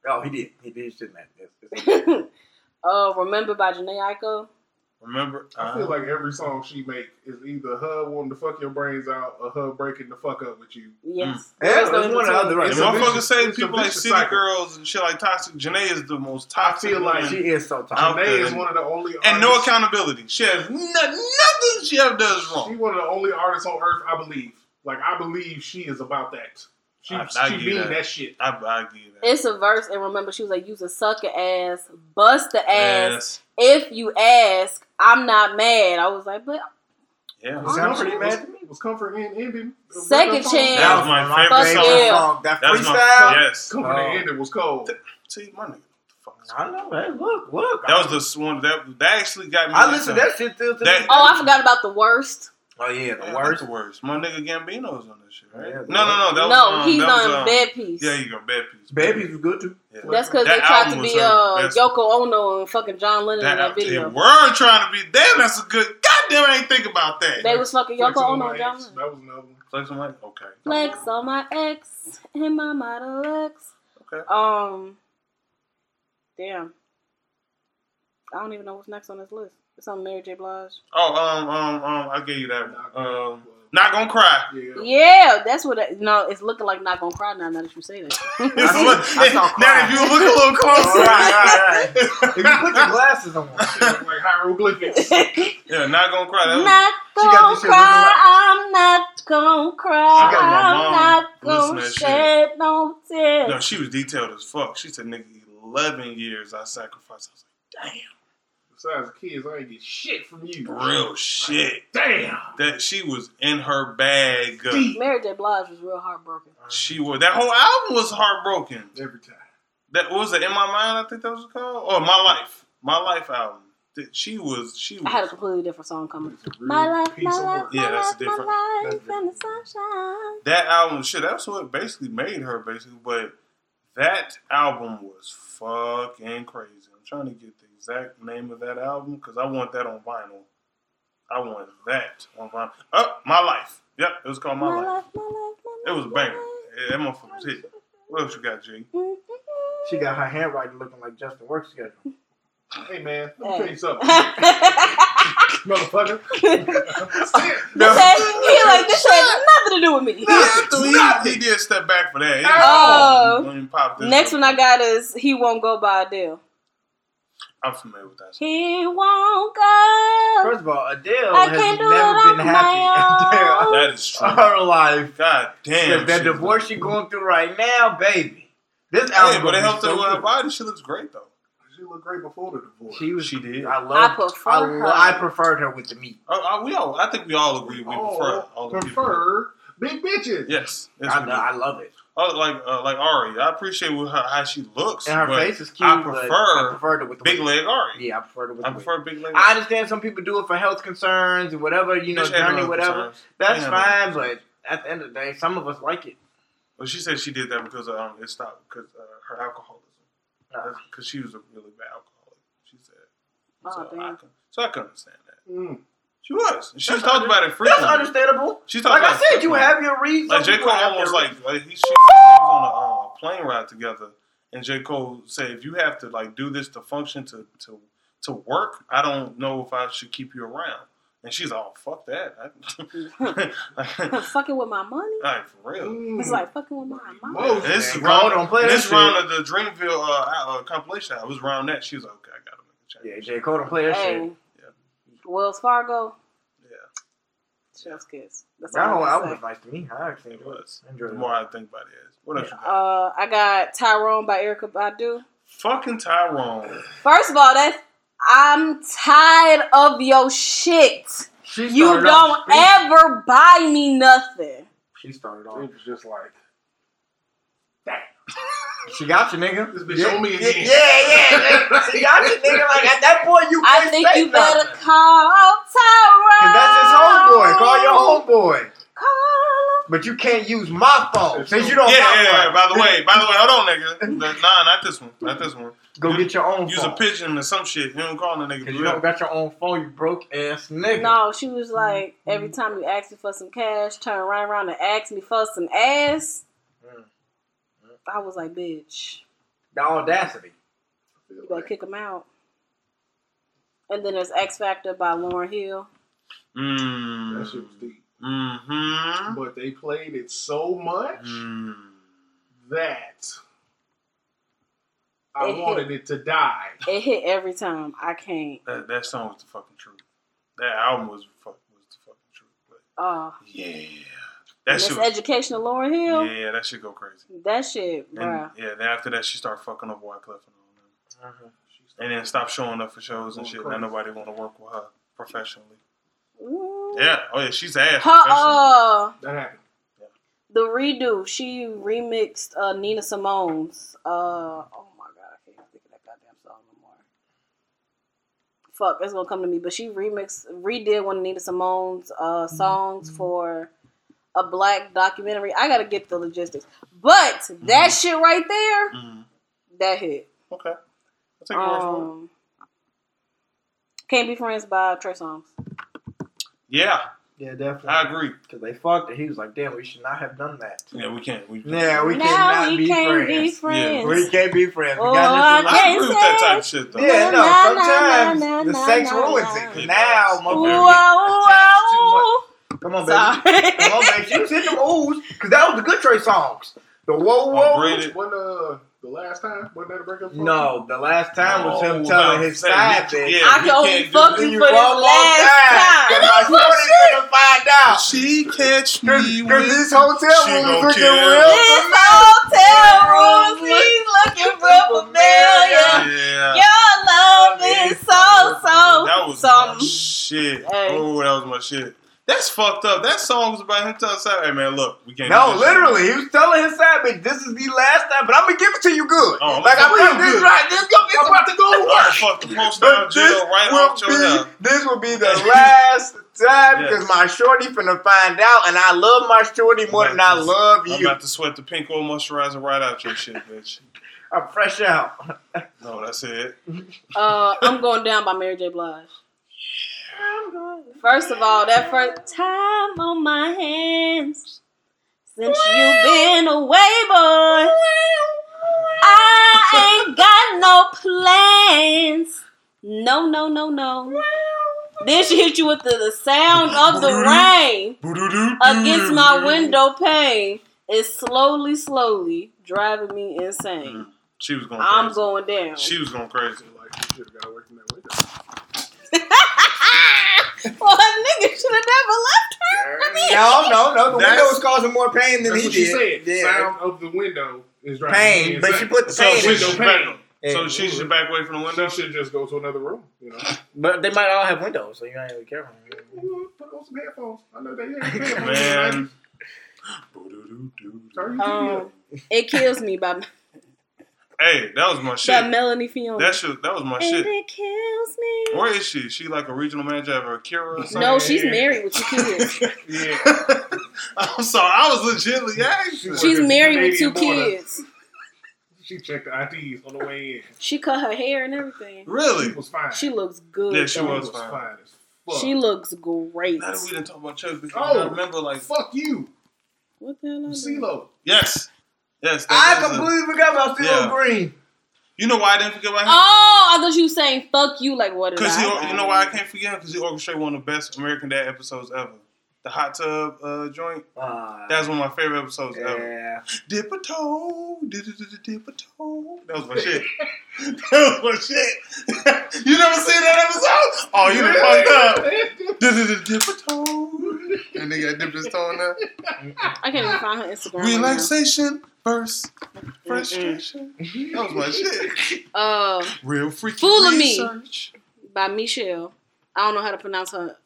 [SPEAKER 4] Oh, he did. He did shit in that. It's- it's-
[SPEAKER 3] uh, "Remember" by Jhené Aiko.
[SPEAKER 1] Remember?
[SPEAKER 2] I feel
[SPEAKER 1] Uh,
[SPEAKER 2] like every song she make is either her wanting to fuck your brains out or her breaking the fuck up with you.
[SPEAKER 3] Yes.
[SPEAKER 4] Yeah,
[SPEAKER 3] There's no
[SPEAKER 4] one or the other,
[SPEAKER 3] in-between.
[SPEAKER 4] right?
[SPEAKER 1] and
[SPEAKER 2] It's a
[SPEAKER 1] motherfuckers
[SPEAKER 2] vicious-
[SPEAKER 1] say people like
[SPEAKER 2] vicious
[SPEAKER 1] City
[SPEAKER 2] cycle.
[SPEAKER 1] Girls and shit like Toxic. Jhené is the most toxic.
[SPEAKER 2] I feel like
[SPEAKER 4] she is so toxic.
[SPEAKER 2] Jhené
[SPEAKER 1] there.
[SPEAKER 2] is one of the only
[SPEAKER 1] and no accountability. She has no, nothing she ever does wrong.
[SPEAKER 2] She's one of the only artists on earth, I believe. Like I believe she is about that. She
[SPEAKER 1] I- I
[SPEAKER 2] she
[SPEAKER 1] give
[SPEAKER 2] mean
[SPEAKER 1] that.
[SPEAKER 2] that. shit.
[SPEAKER 1] I, I give you that.
[SPEAKER 3] It's a verse, and remember, she was like, "Use a sucker ass, bust the ass.
[SPEAKER 1] Yes.
[SPEAKER 3] If you ask, I'm not mad." I was like, "But
[SPEAKER 1] Yeah.
[SPEAKER 4] Was sound pretty mad to me.
[SPEAKER 2] Was comfort in ending.
[SPEAKER 3] Second? Chance.
[SPEAKER 1] That was my favorite
[SPEAKER 3] Fuck
[SPEAKER 1] song.
[SPEAKER 3] yeah.
[SPEAKER 4] song. That
[SPEAKER 1] That's
[SPEAKER 4] freestyle.
[SPEAKER 1] my yes.
[SPEAKER 2] Comfort
[SPEAKER 4] Oh.
[SPEAKER 2] in ending was cold.
[SPEAKER 1] See, my nigga. Fuck is-
[SPEAKER 4] I know. Hey, look, look.
[SPEAKER 1] That was the one that that actually got me.
[SPEAKER 4] I listened to that shit till today.
[SPEAKER 3] Oh, I forgot about the worst.
[SPEAKER 4] Oh yeah,
[SPEAKER 1] Yeah,
[SPEAKER 4] the
[SPEAKER 1] that's
[SPEAKER 4] worst.
[SPEAKER 1] The worst. My nigga Gambino's on this shit, right?
[SPEAKER 4] Yeah,
[SPEAKER 1] no, no, no. That was,
[SPEAKER 3] no,
[SPEAKER 1] um,
[SPEAKER 3] he's
[SPEAKER 1] that was,
[SPEAKER 3] on
[SPEAKER 1] um,
[SPEAKER 3] Bed Peace.
[SPEAKER 1] Yeah, you go Bed Peace.
[SPEAKER 4] Babies was good too.
[SPEAKER 1] Yeah.
[SPEAKER 3] That's because
[SPEAKER 1] That
[SPEAKER 3] they tried to be uh. Yoko Ono and fucking John Lennon in that
[SPEAKER 1] That, they
[SPEAKER 3] video.
[SPEAKER 1] were trying to be. Damn, that's a good. Goddamn, I ain't think about that.
[SPEAKER 3] They was fucking Yoko
[SPEAKER 2] on
[SPEAKER 3] Ono and John. Lennon.
[SPEAKER 2] That was another one.
[SPEAKER 1] Flex on my okay.
[SPEAKER 3] Flex on my ex and my Model X.
[SPEAKER 1] Okay.
[SPEAKER 3] Um, damn. I don't even know what's next on this list. It's on Mary J. Blige.
[SPEAKER 1] Oh, um, um, um, I gave you that.
[SPEAKER 2] Not gonna-
[SPEAKER 1] Um, not gonna cry.
[SPEAKER 2] Yeah.
[SPEAKER 3] Yeah, that's what. It, no, it's looking like not gonna cry now. Now that you say that.
[SPEAKER 4] I
[SPEAKER 1] look-
[SPEAKER 4] saw- I saw
[SPEAKER 1] now, if you look a little closer,
[SPEAKER 4] All right, all right, If you put your glasses on,
[SPEAKER 2] like hieroglyphics.
[SPEAKER 1] yeah, not gonna cry. That was,
[SPEAKER 3] not gonna cry.
[SPEAKER 4] looking
[SPEAKER 3] I'm not gonna cry.
[SPEAKER 1] She
[SPEAKER 3] I'm not gonna
[SPEAKER 1] to
[SPEAKER 3] shed no tears.
[SPEAKER 1] no, she was detailed as fuck. She said, "Nigga, eleven years I sacrificed." I was like, "Damn."
[SPEAKER 2] Besides the kids, I ain't get shit from you.
[SPEAKER 1] Real shit.
[SPEAKER 2] Damn.
[SPEAKER 1] That she was in her bag.
[SPEAKER 3] Mary J. Blige was real heartbroken.
[SPEAKER 1] She was. That whole album was heartbroken.
[SPEAKER 2] Every time.
[SPEAKER 1] That what was it in my mind. I think that was called. Oh, my life. My life album. That She was. She was.
[SPEAKER 3] I had a completely different song coming.
[SPEAKER 2] It's a real
[SPEAKER 3] My life, my life,
[SPEAKER 2] work.
[SPEAKER 1] Yeah, that's
[SPEAKER 3] life,
[SPEAKER 1] different.
[SPEAKER 3] my life
[SPEAKER 2] That's
[SPEAKER 3] in the sunshine.
[SPEAKER 1] that album. Shit, that's what basically made her. Basically, but that album was fucking crazy. I'm trying to get the exact name of that album because I want that on vinyl. I want that on vinyl. Oh, my life. Yep, it was called my,
[SPEAKER 3] My
[SPEAKER 1] life.
[SPEAKER 3] life, my life, my
[SPEAKER 1] It was a banger. Yeah, that motherfucker was hit. What else you got, G?
[SPEAKER 4] she got her handwriting looking like Justin work schedule.
[SPEAKER 2] Hey man, let me
[SPEAKER 3] Hey.
[SPEAKER 2] tell you something,
[SPEAKER 3] Mm-hmm.
[SPEAKER 2] motherfucker.
[SPEAKER 4] No.
[SPEAKER 3] he like this had nothing to do with me.
[SPEAKER 1] he, he did step back for that. He-
[SPEAKER 3] Oh.
[SPEAKER 1] when he popped this
[SPEAKER 3] Next one I got is "He Won't Go" by Adele.
[SPEAKER 1] I'm familiar with that. Song.
[SPEAKER 3] He won't go.
[SPEAKER 4] First of all, Adele
[SPEAKER 3] I
[SPEAKER 4] has never been happy
[SPEAKER 3] my own.
[SPEAKER 1] That is true.
[SPEAKER 4] Her life.
[SPEAKER 1] God damn.
[SPEAKER 4] that divorce she going through right now, baby. This
[SPEAKER 1] Hey,
[SPEAKER 4] album,
[SPEAKER 1] but it
[SPEAKER 4] gonna
[SPEAKER 1] her with her body. She looks great though.
[SPEAKER 2] She looked great before the divorce.
[SPEAKER 4] She was.
[SPEAKER 1] She did.
[SPEAKER 4] I love.
[SPEAKER 3] I prefer
[SPEAKER 4] I,
[SPEAKER 3] her.
[SPEAKER 4] I preferred her with the meat.
[SPEAKER 1] Oh, oh, we all. I think we all agree. We
[SPEAKER 2] oh,
[SPEAKER 1] prefer all the people.
[SPEAKER 2] prefer big bitches.
[SPEAKER 1] Yes. yes
[SPEAKER 4] I,
[SPEAKER 1] we.
[SPEAKER 4] I love it.
[SPEAKER 1] Uh, like uh, like Ari. I appreciate with her, how she looks.
[SPEAKER 4] And her
[SPEAKER 1] but
[SPEAKER 4] face is cute.
[SPEAKER 1] I
[SPEAKER 4] but
[SPEAKER 1] prefer
[SPEAKER 4] I prefer it with the
[SPEAKER 1] big
[SPEAKER 4] wig.
[SPEAKER 1] leg Ari.
[SPEAKER 4] Yeah, I prefer it with
[SPEAKER 1] I
[SPEAKER 4] the wig.
[SPEAKER 1] prefer big leg.
[SPEAKER 4] I understand some people do it for health concerns and whatever, you know,
[SPEAKER 1] Bitch
[SPEAKER 4] journey,
[SPEAKER 1] no
[SPEAKER 4] whatever.
[SPEAKER 1] concerns.
[SPEAKER 4] That's
[SPEAKER 1] Ain't no
[SPEAKER 4] fine, but at the end of the day, some of us like it.
[SPEAKER 1] Well, she said she did that because um, it stopped because uh, her alcoholism.
[SPEAKER 4] Uh,
[SPEAKER 1] Because she was a really bad alcoholic. She said.
[SPEAKER 3] Oh,
[SPEAKER 1] so, I
[SPEAKER 3] damn.
[SPEAKER 1] can, so I can understand that.
[SPEAKER 2] Mm.
[SPEAKER 1] She was. She
[SPEAKER 4] That's
[SPEAKER 1] talked
[SPEAKER 4] under-
[SPEAKER 1] about it
[SPEAKER 4] That's understandable.
[SPEAKER 1] She talked
[SPEAKER 4] Like I
[SPEAKER 1] about it
[SPEAKER 4] said, you have your reasons.
[SPEAKER 1] Like J Cole almost like
[SPEAKER 4] reasons.
[SPEAKER 1] like he, she said he was on a uh, plane ride together, and J Cole said if you have to like do this to function to to to work, I don't know if I should keep you around. And she's all fuck that. I,
[SPEAKER 3] fucking with my money.
[SPEAKER 1] like for real.
[SPEAKER 2] Mm.
[SPEAKER 3] It's like fucking with my money.
[SPEAKER 2] Emotion.
[SPEAKER 1] This is
[SPEAKER 4] Man,
[SPEAKER 1] round,
[SPEAKER 4] Cole don't play
[SPEAKER 1] this
[SPEAKER 4] shit.
[SPEAKER 1] round of the Dreamville uh, uh, compilation. I was around that. She was like, okay, I gotta make a change.
[SPEAKER 4] Yeah, J. Cole don't play that shit.
[SPEAKER 3] Hey, Wells Fargo.
[SPEAKER 1] Yeah,
[SPEAKER 3] Chef's kiss. That's
[SPEAKER 4] That
[SPEAKER 3] all
[SPEAKER 4] whole
[SPEAKER 3] I
[SPEAKER 4] album
[SPEAKER 3] say.
[SPEAKER 4] was nice to me. I actually
[SPEAKER 1] it
[SPEAKER 4] enjoyed it.
[SPEAKER 1] was.
[SPEAKER 4] Enjoyed
[SPEAKER 1] The
[SPEAKER 4] it.
[SPEAKER 1] more I think about it, is what else you got?
[SPEAKER 3] Uh, I got Tyrone by Erykah Badu.
[SPEAKER 1] Fucking Tyrone.
[SPEAKER 3] First of all, that's I'm tired of your shit.
[SPEAKER 4] She
[SPEAKER 3] You don't
[SPEAKER 4] off speaking.
[SPEAKER 3] ever buy me nothing.
[SPEAKER 4] She started
[SPEAKER 2] It
[SPEAKER 4] off.
[SPEAKER 2] was just like,
[SPEAKER 4] She got you, nigga.
[SPEAKER 2] This bitch
[SPEAKER 4] yeah,
[SPEAKER 2] me again.
[SPEAKER 4] Yeah, yeah. she got you, nigga. Like at that point, you
[SPEAKER 3] I think
[SPEAKER 4] say
[SPEAKER 3] you better
[SPEAKER 4] nothing.
[SPEAKER 3] call Tyrone.
[SPEAKER 4] Cause that's his homeboy. Call your homeboy.
[SPEAKER 3] Call
[SPEAKER 4] But you can't use my phone since you don't.
[SPEAKER 1] yeah,
[SPEAKER 4] got
[SPEAKER 1] yeah.
[SPEAKER 4] one.
[SPEAKER 1] By the way, by the way, hold on, nigga. Nah, not this one. Not this one.
[SPEAKER 4] go get your own.
[SPEAKER 1] Use
[SPEAKER 4] phone.
[SPEAKER 1] a pigeon or some shit. You don't call the nigga.
[SPEAKER 4] You don't got your own phone, you broke ass nigga.
[SPEAKER 3] No, she was like, every time you ask me for some cash, turn right around and ask me for some ass. I was like, bitch,
[SPEAKER 4] The audacity.
[SPEAKER 3] you better kick him out. And then there's X Factor by Lauryn Hill.
[SPEAKER 1] Mm.
[SPEAKER 2] that shit was deep.
[SPEAKER 1] Mm-hmm.
[SPEAKER 2] But they played it so much
[SPEAKER 1] Mm.
[SPEAKER 2] that I
[SPEAKER 3] It hit.
[SPEAKER 2] wanted it to die.
[SPEAKER 3] It hit every time. I can't.
[SPEAKER 1] That that song was the fucking truth. That album was was the fucking truth. But
[SPEAKER 3] Uh,
[SPEAKER 1] yeah, that
[SPEAKER 3] Miss
[SPEAKER 1] shit. Was,
[SPEAKER 3] Educational Lauryn Hill.
[SPEAKER 1] yeah, that shit go crazy.
[SPEAKER 3] That shit,
[SPEAKER 1] And yeah, then after that, she started fucking up Wyclef and all that. And then stopped showing up for shows and shit.
[SPEAKER 2] crazy.
[SPEAKER 1] Now nobody want to work with her professionally.
[SPEAKER 3] Ooh.
[SPEAKER 1] Yeah. Oh yeah, she's ass.
[SPEAKER 3] Her uh
[SPEAKER 2] That happened.
[SPEAKER 3] the redo, she remixed uh Nina Simone's uh oh my god, I can't think of that goddamn song no more. Fuck, it's gonna come to me. But she remixed redid one of Nina Simone's uh songs for a black documentary. I gotta get the logistics. But that
[SPEAKER 1] Mhm.
[SPEAKER 3] shit right there,
[SPEAKER 1] Mhm.
[SPEAKER 3] that hit.
[SPEAKER 1] Okay. I'll take your word for it.
[SPEAKER 3] Um Can't Be Friends by Trey Songz.
[SPEAKER 1] Yeah,
[SPEAKER 4] Yeah, definitely.
[SPEAKER 1] I agree.
[SPEAKER 4] Cause they fucked it. He was like, "Damn, we should not have done that."
[SPEAKER 1] Yeah, we can't. We
[SPEAKER 4] Yeah, we cannot
[SPEAKER 3] we
[SPEAKER 4] be
[SPEAKER 3] can't
[SPEAKER 4] friends.
[SPEAKER 3] be friends. Yeah.
[SPEAKER 4] We can't be friends. We
[SPEAKER 3] Oh,
[SPEAKER 4] got
[SPEAKER 3] I
[SPEAKER 4] this
[SPEAKER 1] I
[SPEAKER 3] can't
[SPEAKER 1] agree with that type of shit though.
[SPEAKER 4] Yeah, no.
[SPEAKER 3] Na, na,
[SPEAKER 4] Sometimes
[SPEAKER 3] na,
[SPEAKER 4] the
[SPEAKER 3] na,
[SPEAKER 4] sex
[SPEAKER 3] na,
[SPEAKER 4] ruins
[SPEAKER 3] na.
[SPEAKER 4] it.
[SPEAKER 1] It
[SPEAKER 4] Now,
[SPEAKER 1] does.
[SPEAKER 3] Ooh,
[SPEAKER 4] motherfuckers
[SPEAKER 3] wow,
[SPEAKER 4] get attached too much.
[SPEAKER 3] wow.
[SPEAKER 4] Come on, baby.
[SPEAKER 3] Sorry.
[SPEAKER 4] Come on, baby. She was hitting them oohs because that was the good Trey Songz. The whoa whoa.
[SPEAKER 1] Braided.
[SPEAKER 2] When uh, the last time, wasn't that a breakup song?
[SPEAKER 4] no, the last time was him telling his
[SPEAKER 1] saying
[SPEAKER 4] side
[SPEAKER 1] he-
[SPEAKER 4] bitch.
[SPEAKER 1] yeah,
[SPEAKER 3] I can only
[SPEAKER 1] can't do
[SPEAKER 3] fuck you for this last
[SPEAKER 4] Cause
[SPEAKER 3] time.
[SPEAKER 4] my shorty's gonna find out.
[SPEAKER 1] She catch
[SPEAKER 4] Cause,
[SPEAKER 1] me
[SPEAKER 4] 'cause
[SPEAKER 1] with.
[SPEAKER 4] this hotel
[SPEAKER 1] She
[SPEAKER 4] room is
[SPEAKER 1] gon'
[SPEAKER 4] looking
[SPEAKER 1] kill.
[SPEAKER 4] real
[SPEAKER 3] This hotel room, he's looking real familiar.
[SPEAKER 1] Yeah.
[SPEAKER 3] Your love is so, so,
[SPEAKER 1] That was my
[SPEAKER 3] something.
[SPEAKER 1] shit.
[SPEAKER 3] Hey.
[SPEAKER 1] Oh, that was my shit. That's fucked up. That song was about him telling Sam, "Hey man, look, we can't." do
[SPEAKER 4] No,
[SPEAKER 1] this shit."
[SPEAKER 4] literally, he was telling his side bitch, "This is the last time, but I'm gonna give it to you good.
[SPEAKER 1] Oh, I'm
[SPEAKER 4] like
[SPEAKER 1] gonna
[SPEAKER 4] I'm
[SPEAKER 1] fuck
[SPEAKER 4] this
[SPEAKER 1] good.
[SPEAKER 4] right. This gonna, it's about to go to work.
[SPEAKER 1] gonna fuck the post down
[SPEAKER 4] But this
[SPEAKER 1] right
[SPEAKER 4] will
[SPEAKER 1] off your
[SPEAKER 4] be this will be the last time because
[SPEAKER 1] Yes.
[SPEAKER 4] my shorty finna find out, and I love my shorty more than I
[SPEAKER 1] About to-
[SPEAKER 4] love
[SPEAKER 1] I'm
[SPEAKER 4] you.
[SPEAKER 1] about to sweat the pink oil moisturizer right out your shit, bitch.
[SPEAKER 4] I'm fresh out.
[SPEAKER 1] No, that's it.
[SPEAKER 3] Uh, I'm going down by Mary J. Blige. First of all, that first time on my hands since you've been away, boy. I ain't got no plans. No, no, no, no. Then she hit you with the, the sound of the rain against my window pane. It's slowly, slowly driving me insane. Mm-hmm.
[SPEAKER 1] She was going.
[SPEAKER 3] I'm
[SPEAKER 1] crazy.
[SPEAKER 3] going down.
[SPEAKER 1] She was going crazy.
[SPEAKER 2] Like, you should have got away from that window.
[SPEAKER 3] well, a nigga should have never left her. I mean,
[SPEAKER 4] No, no, no. The
[SPEAKER 1] That's-
[SPEAKER 4] window was causing more pain than
[SPEAKER 2] That's
[SPEAKER 4] he
[SPEAKER 2] what she
[SPEAKER 4] did.
[SPEAKER 2] said.
[SPEAKER 4] Yeah.
[SPEAKER 2] Sound of the window is driving
[SPEAKER 4] Pain,
[SPEAKER 2] me
[SPEAKER 4] but she put the
[SPEAKER 1] So
[SPEAKER 4] pain.
[SPEAKER 1] she
[SPEAKER 4] in
[SPEAKER 2] window
[SPEAKER 1] should
[SPEAKER 4] it. Yeah.
[SPEAKER 1] So she should back away from the window.
[SPEAKER 2] She should just go to another room. You know,
[SPEAKER 4] But they might all have windows, so you ain't really careful.
[SPEAKER 2] put on some headphones. I know they have headphones.
[SPEAKER 1] Man,
[SPEAKER 2] Turn your TV
[SPEAKER 3] Um, it kills me by
[SPEAKER 1] Hey, that was my
[SPEAKER 3] by
[SPEAKER 1] shit.
[SPEAKER 3] Melanie Fiona.
[SPEAKER 1] That shit, that was my
[SPEAKER 3] and
[SPEAKER 1] shit.
[SPEAKER 3] it kills me.
[SPEAKER 1] Where is she? She like a regional manager of Akira or something?
[SPEAKER 3] No, she's married with two kids.
[SPEAKER 2] Yeah.
[SPEAKER 1] I'm sorry, I was legitimately asking.
[SPEAKER 3] She's married with two
[SPEAKER 2] border.
[SPEAKER 3] kids.
[SPEAKER 2] She checked the IDs on the way in.
[SPEAKER 3] She cut her hair and everything.
[SPEAKER 2] She
[SPEAKER 1] Really?
[SPEAKER 2] was fine.
[SPEAKER 3] She looks good.
[SPEAKER 1] Yeah, she
[SPEAKER 3] though.
[SPEAKER 1] was fine.
[SPEAKER 2] as fuck.
[SPEAKER 3] She looks great.
[SPEAKER 1] Now that we didn't talk about Chuck, because
[SPEAKER 2] Oh.
[SPEAKER 1] I remember like
[SPEAKER 2] Fuck you,
[SPEAKER 3] What the hell? I?
[SPEAKER 2] CeeLo.
[SPEAKER 1] yes, yes.
[SPEAKER 4] I
[SPEAKER 1] is a-
[SPEAKER 4] completely forgot about CeeLo
[SPEAKER 1] Yeah.
[SPEAKER 4] Green.
[SPEAKER 1] you know why I didn't forget about him?
[SPEAKER 3] Oh, I thought you were saying "fuck you." Like what?
[SPEAKER 1] Because he,
[SPEAKER 3] I-
[SPEAKER 1] you know why I can't forget him? Because he orchestrated one of the best American Dad episodes ever. The hot tub uh, joint.
[SPEAKER 4] Uh,
[SPEAKER 1] That's one of my favorite episodes ever. Dip a toe, dip a dip a toe. That was my shit. that was my shit. you never seen that episode? Oh, you done fucked up. Dip dip a toe. And nigga dipped his toe in there.
[SPEAKER 3] I can't even find her Instagram. right now.
[SPEAKER 1] Relaxation versus frustration. That was my shit.
[SPEAKER 3] Uh,
[SPEAKER 1] Real freaky
[SPEAKER 3] Fooling me.
[SPEAKER 1] research.
[SPEAKER 3] by Meshell. I don't know how to pronounce her.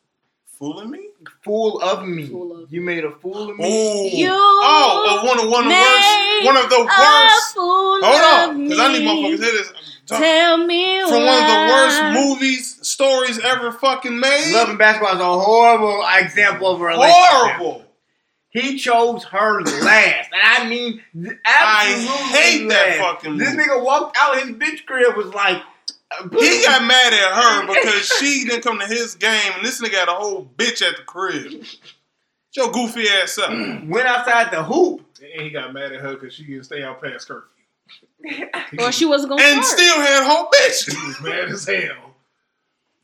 [SPEAKER 1] Fooling me?
[SPEAKER 4] Fool of me.
[SPEAKER 3] Fool of me.
[SPEAKER 4] you made a fool of me.
[SPEAKER 1] Oh,
[SPEAKER 3] You
[SPEAKER 1] oh, one of one of the worst, one of the worst. Hold on, because I need
[SPEAKER 3] me.
[SPEAKER 1] motherfuckers to hear this.
[SPEAKER 3] Tell me
[SPEAKER 1] From one of the worst movies, stories ever fucking made.
[SPEAKER 4] Love and Basketball is a horrible example of a relationship.
[SPEAKER 1] Horrible.
[SPEAKER 4] He chose her last. And I mean, th-
[SPEAKER 1] I
[SPEAKER 4] absolutely
[SPEAKER 1] hate that
[SPEAKER 4] last.
[SPEAKER 1] fucking
[SPEAKER 4] This
[SPEAKER 1] movie.
[SPEAKER 4] nigga walked out his bitch crib was like,
[SPEAKER 1] He got mad at her because she didn't come to his game, and this nigga had a whole bitch at the crib. Shut Your goofy ass up.
[SPEAKER 4] went outside the hoop.
[SPEAKER 2] And he got mad at her because she didn't stay out past curfew. He
[SPEAKER 3] Or she wasn't gonna
[SPEAKER 1] And
[SPEAKER 3] start.
[SPEAKER 1] still had whole bitch.
[SPEAKER 2] he was mad as hell.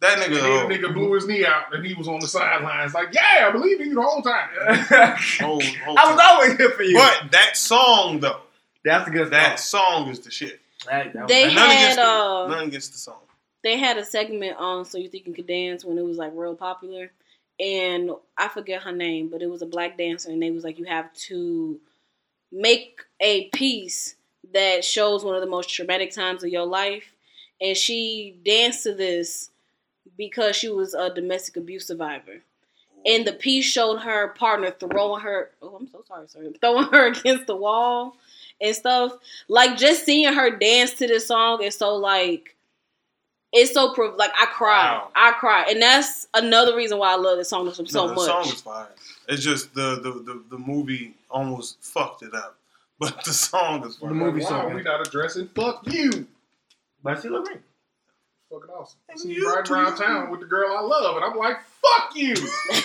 [SPEAKER 1] That
[SPEAKER 2] And
[SPEAKER 1] nigga.
[SPEAKER 2] then
[SPEAKER 1] Oh,
[SPEAKER 2] nigga blew his knee out and he was on the sidelines like, yeah, I believe in you the whole time.
[SPEAKER 4] I
[SPEAKER 1] whole, whole
[SPEAKER 4] was always here for you.
[SPEAKER 1] But that song though,
[SPEAKER 4] That's a good
[SPEAKER 1] that
[SPEAKER 4] song.
[SPEAKER 1] song is the shit.
[SPEAKER 4] That, that
[SPEAKER 3] They
[SPEAKER 1] And nothing
[SPEAKER 3] had,
[SPEAKER 1] against the,
[SPEAKER 3] uh,
[SPEAKER 1] nothing against the song.
[SPEAKER 3] they had a segment on So You Think You Could Dance when it was like real popular. And I forget her name, but it was a black dancer, and they was like, you have to make a piece that shows one of the most traumatic times of your life. And she danced to this because she was a domestic abuse survivor. And the piece showed her partner throwing her. Oh, I'm so sorry, sir. Throwing her against the wall and stuff. Like just seeing her dance to this song is so like. It's so prov- like I cry,
[SPEAKER 1] Wow.
[SPEAKER 3] I cry, and that's another reason why I love this song so
[SPEAKER 1] no, the
[SPEAKER 3] much.
[SPEAKER 1] song is fire. It's just the, the, the, the movie almost fucked it up. But the song is fire.
[SPEAKER 4] The movie
[SPEAKER 2] Why
[SPEAKER 4] song.
[SPEAKER 2] are we not addressing fuck you?
[SPEAKER 4] But she look.
[SPEAKER 2] Fucking awesome. I
[SPEAKER 1] And
[SPEAKER 2] see
[SPEAKER 1] you
[SPEAKER 2] you riding around town with the girl I love, and I'm like, fuck you.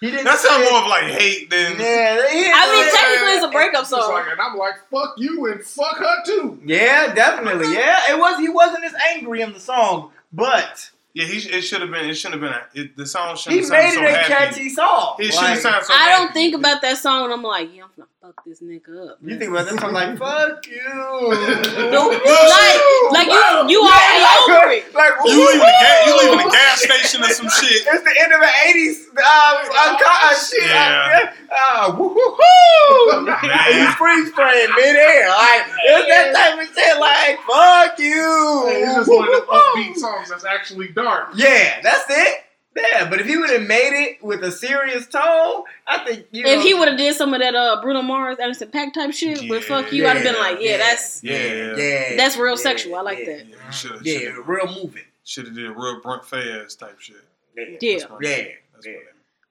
[SPEAKER 4] He didn't
[SPEAKER 1] That sounds more of like hate than.
[SPEAKER 4] Yeah,
[SPEAKER 3] I mean, technically, it's a breakup
[SPEAKER 2] It's like,
[SPEAKER 3] song.
[SPEAKER 2] and I'm like, fuck you and fuck her too.
[SPEAKER 4] Yeah, definitely. Yeah, it was. He wasn't as angry in the song, but
[SPEAKER 1] Yeah, he, it should have been. It shouldn't have been. A, it, the song
[SPEAKER 4] he
[SPEAKER 1] shouldn't
[SPEAKER 4] made
[SPEAKER 1] sound so
[SPEAKER 4] it a
[SPEAKER 1] happy.
[SPEAKER 4] catchy song.
[SPEAKER 1] It
[SPEAKER 4] Like,
[SPEAKER 1] shouldn't sound so
[SPEAKER 3] I
[SPEAKER 1] happy.
[SPEAKER 3] don't think about that song, and I'm like, yeah, I'm gonna fuck this nigga up.
[SPEAKER 4] You think about that song like "fuck you,"
[SPEAKER 3] No, like, like you, you already over it.
[SPEAKER 4] Like
[SPEAKER 1] You leaving the gas, you leaving the gas station or some shit.
[SPEAKER 4] It's the end of the '80s uh, uh, uh, shit.
[SPEAKER 1] Yeah.
[SPEAKER 4] Uh, woo hoo hoo!
[SPEAKER 1] Man.
[SPEAKER 4] And you freeze frame midair. Like it's that type of shit. Like fuck you.
[SPEAKER 2] It's just one of them upbeat songs that's actually dark.
[SPEAKER 4] Yeah, that's it. Yeah, but if he would have made it with a serious tone, I think you know.
[SPEAKER 3] If he would have did some of that uh Bruno Mars, Anderson .Paak type shit, but fuck you, I'd have been like, yeah, that's
[SPEAKER 1] Yeah.
[SPEAKER 4] yeah,
[SPEAKER 3] that's real
[SPEAKER 4] yeah,
[SPEAKER 3] sexual. I like
[SPEAKER 4] yeah.
[SPEAKER 3] that.
[SPEAKER 1] Yeah, should have.
[SPEAKER 4] Yeah,
[SPEAKER 1] Should
[SPEAKER 4] real moving.
[SPEAKER 1] Should have did a real Brent Faiyaz type shit.
[SPEAKER 4] Yeah,
[SPEAKER 3] Yeah.
[SPEAKER 1] That's my
[SPEAKER 4] Yeah.
[SPEAKER 1] That's
[SPEAKER 4] Yeah.
[SPEAKER 1] name.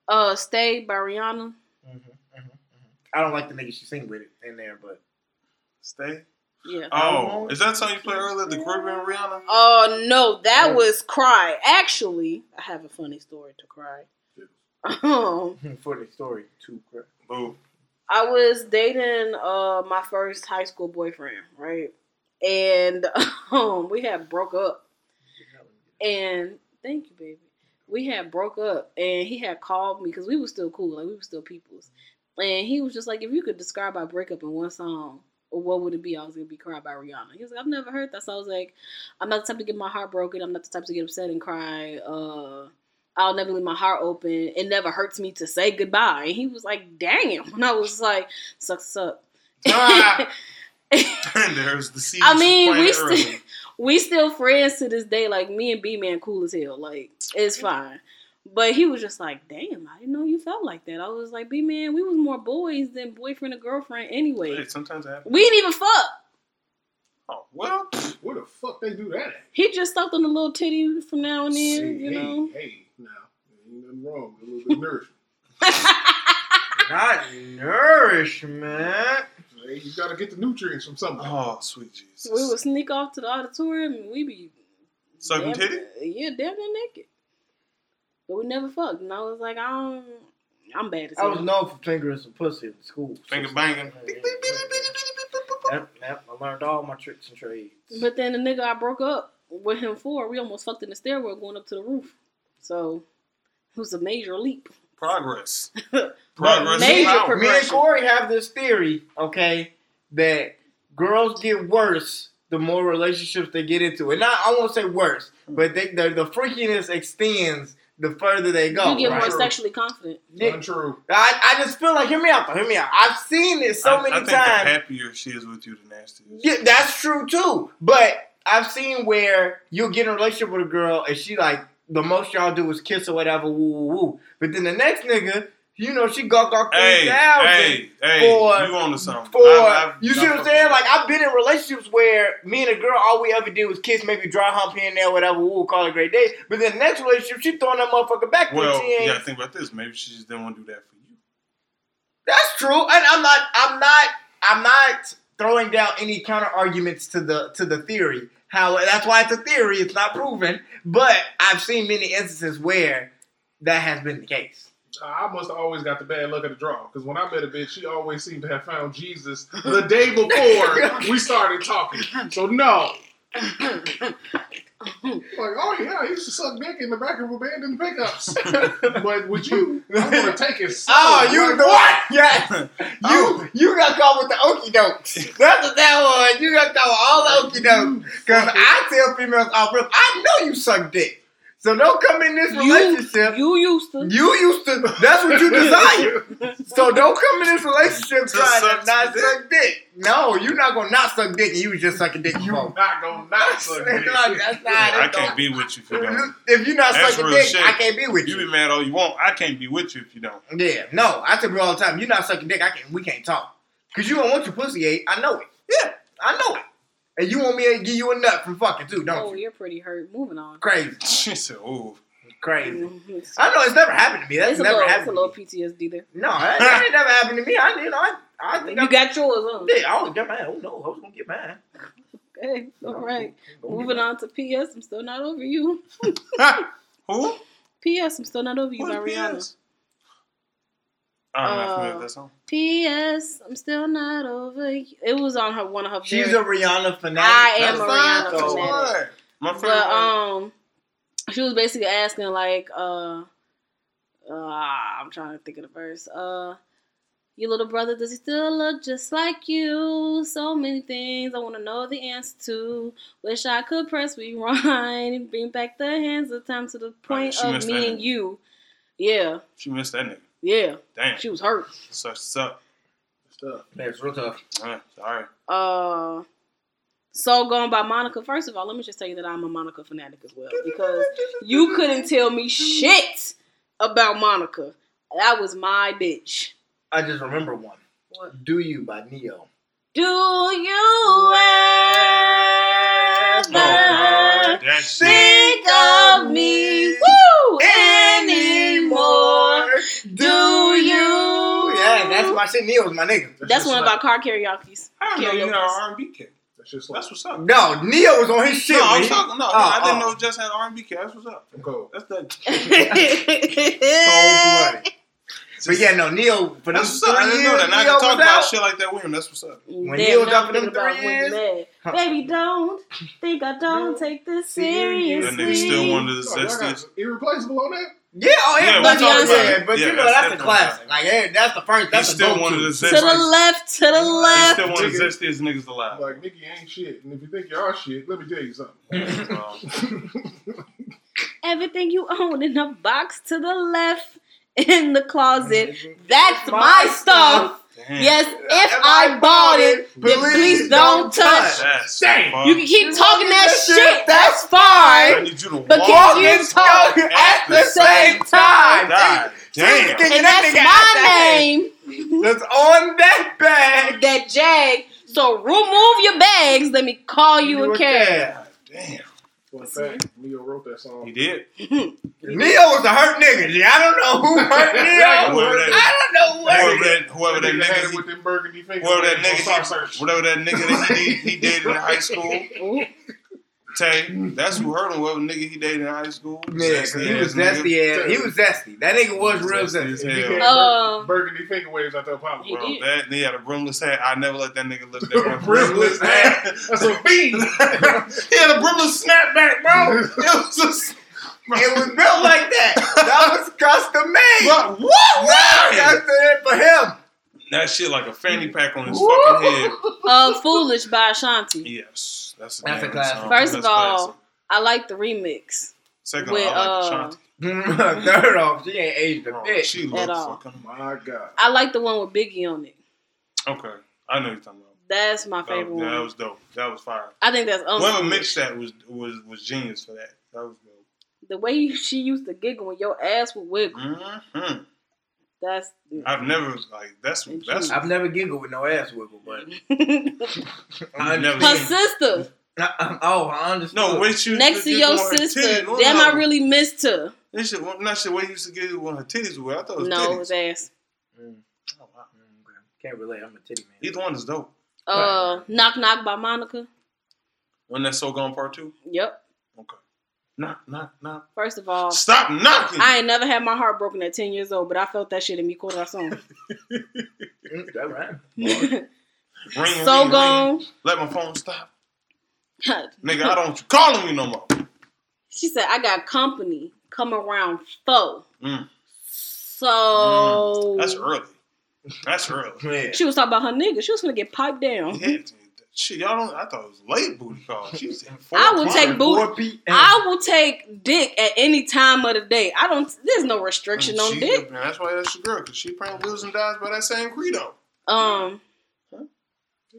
[SPEAKER 3] Uh, Stay by Rihanna.
[SPEAKER 4] Mhm, mhm, mhm. I don't like the nigga she sing with it in there, but
[SPEAKER 1] Stay.
[SPEAKER 3] Yeah.
[SPEAKER 1] Oh, is that song you played earlier? The Caribbean Rihanna.
[SPEAKER 3] Oh no, that
[SPEAKER 4] Oh.
[SPEAKER 3] was Cry. Actually, I have a funny story to Cry. Um,
[SPEAKER 4] funny story too. Crap.
[SPEAKER 1] Boo.
[SPEAKER 3] I was dating uh my first high school boyfriend, right? And um we had broke up. And thank you, baby. We had broke up, and he had called me because we were still cool, like we were still peoples. And he was just like, if you could describe our breakup in one song, what would it be? I was gonna be cried by Rihanna. He was like, I've never heard that. So I was like, I'm not the type to get my heart broken. I'm not the type to get upset and cry. Uh, I'll never leave my heart open. It never hurts me to say goodbye. And he was like, damn. And I was like, sucks up.
[SPEAKER 1] Ah. And there's the seed.
[SPEAKER 3] I mean, we still we still friends to this day. Like me and B man, cool as hell. Like it's fine. But he was just like, damn, I didn't know you felt like that. I was like, B man, we was more boys than boyfriend and girlfriend anyway.
[SPEAKER 1] Hey, sometimes it happens.
[SPEAKER 3] We didn't even fuck.
[SPEAKER 1] Oh well,
[SPEAKER 2] Where the fuck they do that at?
[SPEAKER 3] He just sucked on a little titty from now and then,
[SPEAKER 2] Shit,
[SPEAKER 3] you
[SPEAKER 2] hey,
[SPEAKER 3] know.
[SPEAKER 2] Hey, now, ain't nothing wrong. A little bit nourishment.
[SPEAKER 4] Not nourishment.
[SPEAKER 2] Hey, you gotta get the nutrients from somewhere.
[SPEAKER 1] oh sweet Jesus.
[SPEAKER 3] we would sneak off to the auditorium and we be
[SPEAKER 1] Sucking
[SPEAKER 3] damn-
[SPEAKER 1] titty?
[SPEAKER 3] Yeah, damn near naked. But we never fucked. And I was like, I don't I'm bad as
[SPEAKER 4] I was known for fingering some pussy in school.
[SPEAKER 1] Finger banging.
[SPEAKER 4] Yep, yep. I learned all my tricks and trades.
[SPEAKER 3] But then the nigga I broke up with him for, we almost fucked in the stairwell going up to the roof. So it was a major leap.
[SPEAKER 1] Progress. Progress.
[SPEAKER 3] Major
[SPEAKER 1] is power.
[SPEAKER 4] Me and
[SPEAKER 3] progression.
[SPEAKER 4] Corey have this theory, okay, that girls get worse the more relationships they get into. And not, I won't say worse, but they, the, the freakiness extends the further they go.
[SPEAKER 3] you get
[SPEAKER 4] right?
[SPEAKER 3] more
[SPEAKER 2] True.
[SPEAKER 3] sexually confident.
[SPEAKER 4] Yeah.
[SPEAKER 2] Untrue.
[SPEAKER 4] I, I just feel like, hear me out though, hear me out. I've seen it so
[SPEAKER 1] I,
[SPEAKER 4] many
[SPEAKER 1] I think
[SPEAKER 4] times.
[SPEAKER 1] the happier she is with you, the nastier.
[SPEAKER 4] Yeah, that's true too. But I've seen where you'll get in a relationship with a girl and she like the most y'all do is kiss or whatever, woo woo woo. But then the next nigga, you know, she got got three thousand
[SPEAKER 1] hey, hey,
[SPEAKER 4] for-
[SPEAKER 1] you on to something.
[SPEAKER 4] for
[SPEAKER 1] I've- I've-
[SPEAKER 4] you see what I'm saying? Like I've been in relationships where me and a girl all we ever did was kiss, maybe dry hump here and there, whatever. We'll call it a great day. But then the next relationship, she throwing that motherfucker back.
[SPEAKER 1] Well,
[SPEAKER 4] she
[SPEAKER 1] you
[SPEAKER 4] ain't.
[SPEAKER 1] gotta think about this. Maybe she just didn't want to do that for you.
[SPEAKER 4] That's true, and I'm not. I'm not. I'm not throwing down any counter arguments to the to the theory. How that's why it's a theory. It's not proven, but I've seen many instances where that has been the case.
[SPEAKER 2] I must have always got the bad luck of the draw because when I met a bitch, she always seemed to have found Jesus the day before we started talking. So no, like oh yeah, I used to suck dick in the back of abandoned pickups, but would you, I'm gonna take it. slow.
[SPEAKER 4] Oh, you
[SPEAKER 2] Like,
[SPEAKER 4] the what? Yes, oh. you
[SPEAKER 1] Oh.
[SPEAKER 4] you got caught with the okey dokes. That's what that was. You got caught with all the okey dokes. Because I tell females off rip, I know you suck dick. So don't come in this relationship.
[SPEAKER 3] You used to.
[SPEAKER 4] You used to. That's what you desire. So don't come in this relationship
[SPEAKER 1] To
[SPEAKER 4] trying
[SPEAKER 1] suck
[SPEAKER 4] to not
[SPEAKER 1] dick?
[SPEAKER 4] suck dick. No, you're not gonna not suck dick, you was just sucking dick
[SPEAKER 2] You
[SPEAKER 4] before.
[SPEAKER 2] not gonna not suck dick.
[SPEAKER 4] Like, that's not
[SPEAKER 1] I
[SPEAKER 4] it,
[SPEAKER 1] can't
[SPEAKER 4] though.
[SPEAKER 1] be with you if you don't.
[SPEAKER 4] If you're not
[SPEAKER 1] That's
[SPEAKER 4] sucking dick,
[SPEAKER 1] shit.
[SPEAKER 4] I can't be with
[SPEAKER 1] You
[SPEAKER 4] you.
[SPEAKER 1] be mad all you want. I can't be with you if you don't.
[SPEAKER 4] Yeah, no, I tell people all the time, you're not sucking dick. I can't. We can't talk because you don't want your pussy ate. I know it. Yeah, I know it. And you want me to give you a nut from fucking too, don't
[SPEAKER 3] Oh,
[SPEAKER 4] you?
[SPEAKER 3] you're pretty hurt. Moving on.
[SPEAKER 4] Crazy,
[SPEAKER 1] She said, "Ooh,
[SPEAKER 4] crazy.
[SPEAKER 3] Mhm.
[SPEAKER 4] I know it's never happened to me. That's
[SPEAKER 3] It's a
[SPEAKER 4] never
[SPEAKER 3] little, it's a
[SPEAKER 4] happened. To
[SPEAKER 3] little
[SPEAKER 4] me.
[SPEAKER 3] PTSD there.
[SPEAKER 4] No, that, that ain't never happened to me. I, you know, I, I think
[SPEAKER 3] You
[SPEAKER 4] I
[SPEAKER 3] got yours, huh?
[SPEAKER 4] Yeah, I was get mine. Oh no, I was gonna get mine.
[SPEAKER 3] Okay, all right. Moving on to PS. I'm still not over you.
[SPEAKER 1] who?
[SPEAKER 3] PS. I'm still not over you
[SPEAKER 1] Who's
[SPEAKER 3] by Rihanna.
[SPEAKER 1] PS? I'm not familiar
[SPEAKER 3] Uh,
[SPEAKER 1] with that song.
[SPEAKER 3] P.S. I'm still not over you. It was on her one of her.
[SPEAKER 4] She's
[SPEAKER 3] very,
[SPEAKER 4] a Rihanna fanatic.
[SPEAKER 3] I am
[SPEAKER 4] That's
[SPEAKER 3] a Rihanna
[SPEAKER 4] so-
[SPEAKER 3] fanatic.
[SPEAKER 1] What? My favorite.
[SPEAKER 3] but um, she was basically asking like, uh, uh, I'm trying to think of the verse. Uh, your little brother does he still look just like you? So many things I want to know the answer to. Wish I could press rewind and bring back the hands of time to the point
[SPEAKER 1] she
[SPEAKER 3] of
[SPEAKER 1] missed that
[SPEAKER 3] me and you. Yeah,
[SPEAKER 1] she missed that nigga.
[SPEAKER 3] Yeah,
[SPEAKER 1] Damn.
[SPEAKER 3] she was hurt.
[SPEAKER 1] Such suck.
[SPEAKER 2] Stuff.
[SPEAKER 4] Yeah, it's real tough.
[SPEAKER 1] Uh, sorry.
[SPEAKER 3] Uh, so going by Monica. First of all, let me just tell you that I'm a Monica fanatic as well because you couldn't tell me shit about Monica. That was my bitch.
[SPEAKER 4] I just remember one.
[SPEAKER 3] What?
[SPEAKER 4] Do you by Ne-Yo?
[SPEAKER 3] Do you ever
[SPEAKER 1] Oh,
[SPEAKER 3] think of me? Woo!
[SPEAKER 4] My shit. Ne-Yo's my nigga.
[SPEAKER 3] That's one
[SPEAKER 2] just
[SPEAKER 3] of our car karaoke's.
[SPEAKER 1] I don't know you had
[SPEAKER 3] Karaoke's.
[SPEAKER 1] an R&B kick.
[SPEAKER 2] That's just like
[SPEAKER 1] That's what's up.
[SPEAKER 4] No, Ne-Yo was on his shit.
[SPEAKER 1] no, I'm
[SPEAKER 4] man.
[SPEAKER 1] talking. No,
[SPEAKER 4] Oh,
[SPEAKER 1] I didn't
[SPEAKER 4] oh.
[SPEAKER 1] know it just had R&B kick. That's what's up.
[SPEAKER 2] I'm cold.
[SPEAKER 1] That's that.
[SPEAKER 4] Cold blooded. But yeah, no, Neil. for them
[SPEAKER 1] That's what's up. I didn't know
[SPEAKER 4] years,
[SPEAKER 1] that. Now I
[SPEAKER 4] Ne-Yo
[SPEAKER 1] can talk about
[SPEAKER 4] out.
[SPEAKER 1] shit like that with him. That's what's up.
[SPEAKER 4] When
[SPEAKER 3] Damn,
[SPEAKER 4] he was up
[SPEAKER 3] I'm
[SPEAKER 4] for them
[SPEAKER 3] about
[SPEAKER 4] three years.
[SPEAKER 3] mad. Baby, don't think I don't take this
[SPEAKER 4] Serious.
[SPEAKER 1] That
[SPEAKER 3] seriously.
[SPEAKER 1] nigga still one of the
[SPEAKER 2] No, y'all got
[SPEAKER 1] zestiest.
[SPEAKER 2] irreplaceable on that?
[SPEAKER 4] Yeah, oh yeah,
[SPEAKER 1] Yeah,
[SPEAKER 4] but,
[SPEAKER 3] we talking
[SPEAKER 4] yeah,
[SPEAKER 3] about-
[SPEAKER 4] but
[SPEAKER 1] yeah,
[SPEAKER 4] you know
[SPEAKER 1] that's
[SPEAKER 4] that's a
[SPEAKER 1] different.
[SPEAKER 4] classic. Like, yeah, that's the first. That's
[SPEAKER 1] He's
[SPEAKER 4] a
[SPEAKER 1] still one of the
[SPEAKER 3] To
[SPEAKER 1] zestiest.
[SPEAKER 3] the left, to the
[SPEAKER 1] He's
[SPEAKER 3] left.
[SPEAKER 1] still one of the
[SPEAKER 2] Nigga.
[SPEAKER 1] zestiest niggas alive.
[SPEAKER 2] Like, Nikki ain't shit. And if you think you are shit, let me tell you something.
[SPEAKER 1] Um,
[SPEAKER 3] Everything you own in a box to the left in the closet. That's my stuff.
[SPEAKER 1] Damn.
[SPEAKER 3] Yes, if I bought it, then please don't touch.
[SPEAKER 1] That's
[SPEAKER 2] Damn.
[SPEAKER 3] You can keep talking that
[SPEAKER 4] that shit,
[SPEAKER 3] shit. That's
[SPEAKER 1] I
[SPEAKER 3] fine.
[SPEAKER 1] need you to
[SPEAKER 3] But
[SPEAKER 1] walk
[SPEAKER 3] can you talk
[SPEAKER 1] at the
[SPEAKER 3] same
[SPEAKER 4] same time.
[SPEAKER 1] God
[SPEAKER 4] She- she
[SPEAKER 1] damn.
[SPEAKER 4] kicking
[SPEAKER 3] And that's
[SPEAKER 4] nigga
[SPEAKER 3] my name.
[SPEAKER 4] That's on that bag.
[SPEAKER 3] That Jag. So remove your bags. Let me call you a cab.
[SPEAKER 1] Damn.
[SPEAKER 2] Fun fact, Ne-Yo wrote that song.
[SPEAKER 1] He did.
[SPEAKER 4] Ne-Yo was a hurt nigga. I don't know who hurt Ne-Yo.
[SPEAKER 1] Whoever that-
[SPEAKER 4] I don't know
[SPEAKER 1] Whoever
[SPEAKER 4] what.
[SPEAKER 1] that, whoever that
[SPEAKER 2] Nigga
[SPEAKER 1] nigga,
[SPEAKER 2] with them burgundy fingers.
[SPEAKER 1] whoever that nigga,
[SPEAKER 2] Star
[SPEAKER 1] he,
[SPEAKER 2] Search.
[SPEAKER 1] whatever that nigga that he, he dated in high school,
[SPEAKER 3] Ooh.
[SPEAKER 1] Tay, that's who hurt him. Whoever nigga he dated in high school,
[SPEAKER 4] Yeah,
[SPEAKER 1] Zesty
[SPEAKER 4] he was
[SPEAKER 1] ass nigga.
[SPEAKER 4] zesty ass. He was zesty. That nigga was real
[SPEAKER 1] Zesty as
[SPEAKER 4] zesty.
[SPEAKER 2] He
[SPEAKER 1] hell.
[SPEAKER 2] had
[SPEAKER 3] Uh,
[SPEAKER 2] burgundy finger waves out there Apollo.
[SPEAKER 1] Bro,
[SPEAKER 3] did.
[SPEAKER 1] that he had a brimless hat. I never let that nigga live there.
[SPEAKER 2] Brimless hat. That's a bean.
[SPEAKER 1] he had a brimless snapback, bro. It was just,
[SPEAKER 4] It was built like that. That was custom made.
[SPEAKER 1] Bro, what?
[SPEAKER 4] That was
[SPEAKER 1] Why?
[SPEAKER 4] custom for him.
[SPEAKER 1] That shit like a fanny pack on his fucking head.
[SPEAKER 3] Uh, Foolish by Ashanti.
[SPEAKER 1] Yes, that's a,
[SPEAKER 4] That's
[SPEAKER 1] damn
[SPEAKER 4] a classic.
[SPEAKER 1] song.
[SPEAKER 3] First
[SPEAKER 1] That's
[SPEAKER 3] of all,
[SPEAKER 1] classic.
[SPEAKER 3] I like the remix.
[SPEAKER 1] second
[SPEAKER 3] with,
[SPEAKER 1] of all, I like
[SPEAKER 3] uh,
[SPEAKER 1] Ashanti.
[SPEAKER 4] Third off, she ain't aged a bit.
[SPEAKER 1] she
[SPEAKER 3] At
[SPEAKER 1] looked
[SPEAKER 3] all.
[SPEAKER 1] fucking.
[SPEAKER 2] My God.
[SPEAKER 3] I like the one with Biggie on it.
[SPEAKER 1] Okay, I know you're talking about.
[SPEAKER 3] That's my
[SPEAKER 1] That,
[SPEAKER 3] favorite
[SPEAKER 1] yeah, that
[SPEAKER 3] one.
[SPEAKER 1] was dope. That was fire.
[SPEAKER 3] I think that's
[SPEAKER 1] Whoever
[SPEAKER 3] unfoolish.
[SPEAKER 1] mixed that was was was genius for that. That was dope.
[SPEAKER 3] The way she used to giggle when your ass would wiggle.
[SPEAKER 1] hmm
[SPEAKER 3] That's
[SPEAKER 1] I've never like that's
[SPEAKER 3] And
[SPEAKER 1] that's.
[SPEAKER 4] I've never giggled with no ass wiggle, but
[SPEAKER 1] I've never
[SPEAKER 3] her
[SPEAKER 1] seen-
[SPEAKER 3] sister
[SPEAKER 4] oh, I understand.
[SPEAKER 1] No, wait, she was
[SPEAKER 3] next to your sister.
[SPEAKER 1] titties. No,
[SPEAKER 3] Damn,
[SPEAKER 1] no.
[SPEAKER 3] I really missed her.
[SPEAKER 1] This shit, well, not shit. Where you used to get it when her titties were. I thought it was
[SPEAKER 3] No, it was ass.
[SPEAKER 4] Mm,
[SPEAKER 1] Oh, wow.
[SPEAKER 4] mm. Can't relate. I'm a titty man.
[SPEAKER 1] Either one is dope.
[SPEAKER 3] Uh, knock knock by Monica.
[SPEAKER 1] When that so gone part two.
[SPEAKER 3] Yep.
[SPEAKER 1] Okay. Knock knock knock.
[SPEAKER 3] First of all,
[SPEAKER 1] Stop knocking.
[SPEAKER 3] I ain't never had my heart broken at ten years old, but I felt that shit in mi corazon.
[SPEAKER 4] Mm, that right.
[SPEAKER 1] ring,
[SPEAKER 3] so
[SPEAKER 1] ring,
[SPEAKER 3] gone.
[SPEAKER 1] ring. Let my phone stop. Nigga, I don't want you calling me no more.
[SPEAKER 3] She said, "I got company come around foe."
[SPEAKER 1] Mm.
[SPEAKER 3] So
[SPEAKER 1] That's early. That's early.
[SPEAKER 4] Yeah.
[SPEAKER 3] she was talking about her nigga. She was gonna get piped down.
[SPEAKER 1] Yeah, shit, y'all don't. I thought it was late booty call. She's in four
[SPEAKER 3] I will take booty. I will take dick at any time of the day. I don't. There's no restriction on
[SPEAKER 1] She-
[SPEAKER 3] dick.
[SPEAKER 1] Man, that's why that's your girl, because she praying lives and dies by that same credo.
[SPEAKER 3] Um,
[SPEAKER 2] You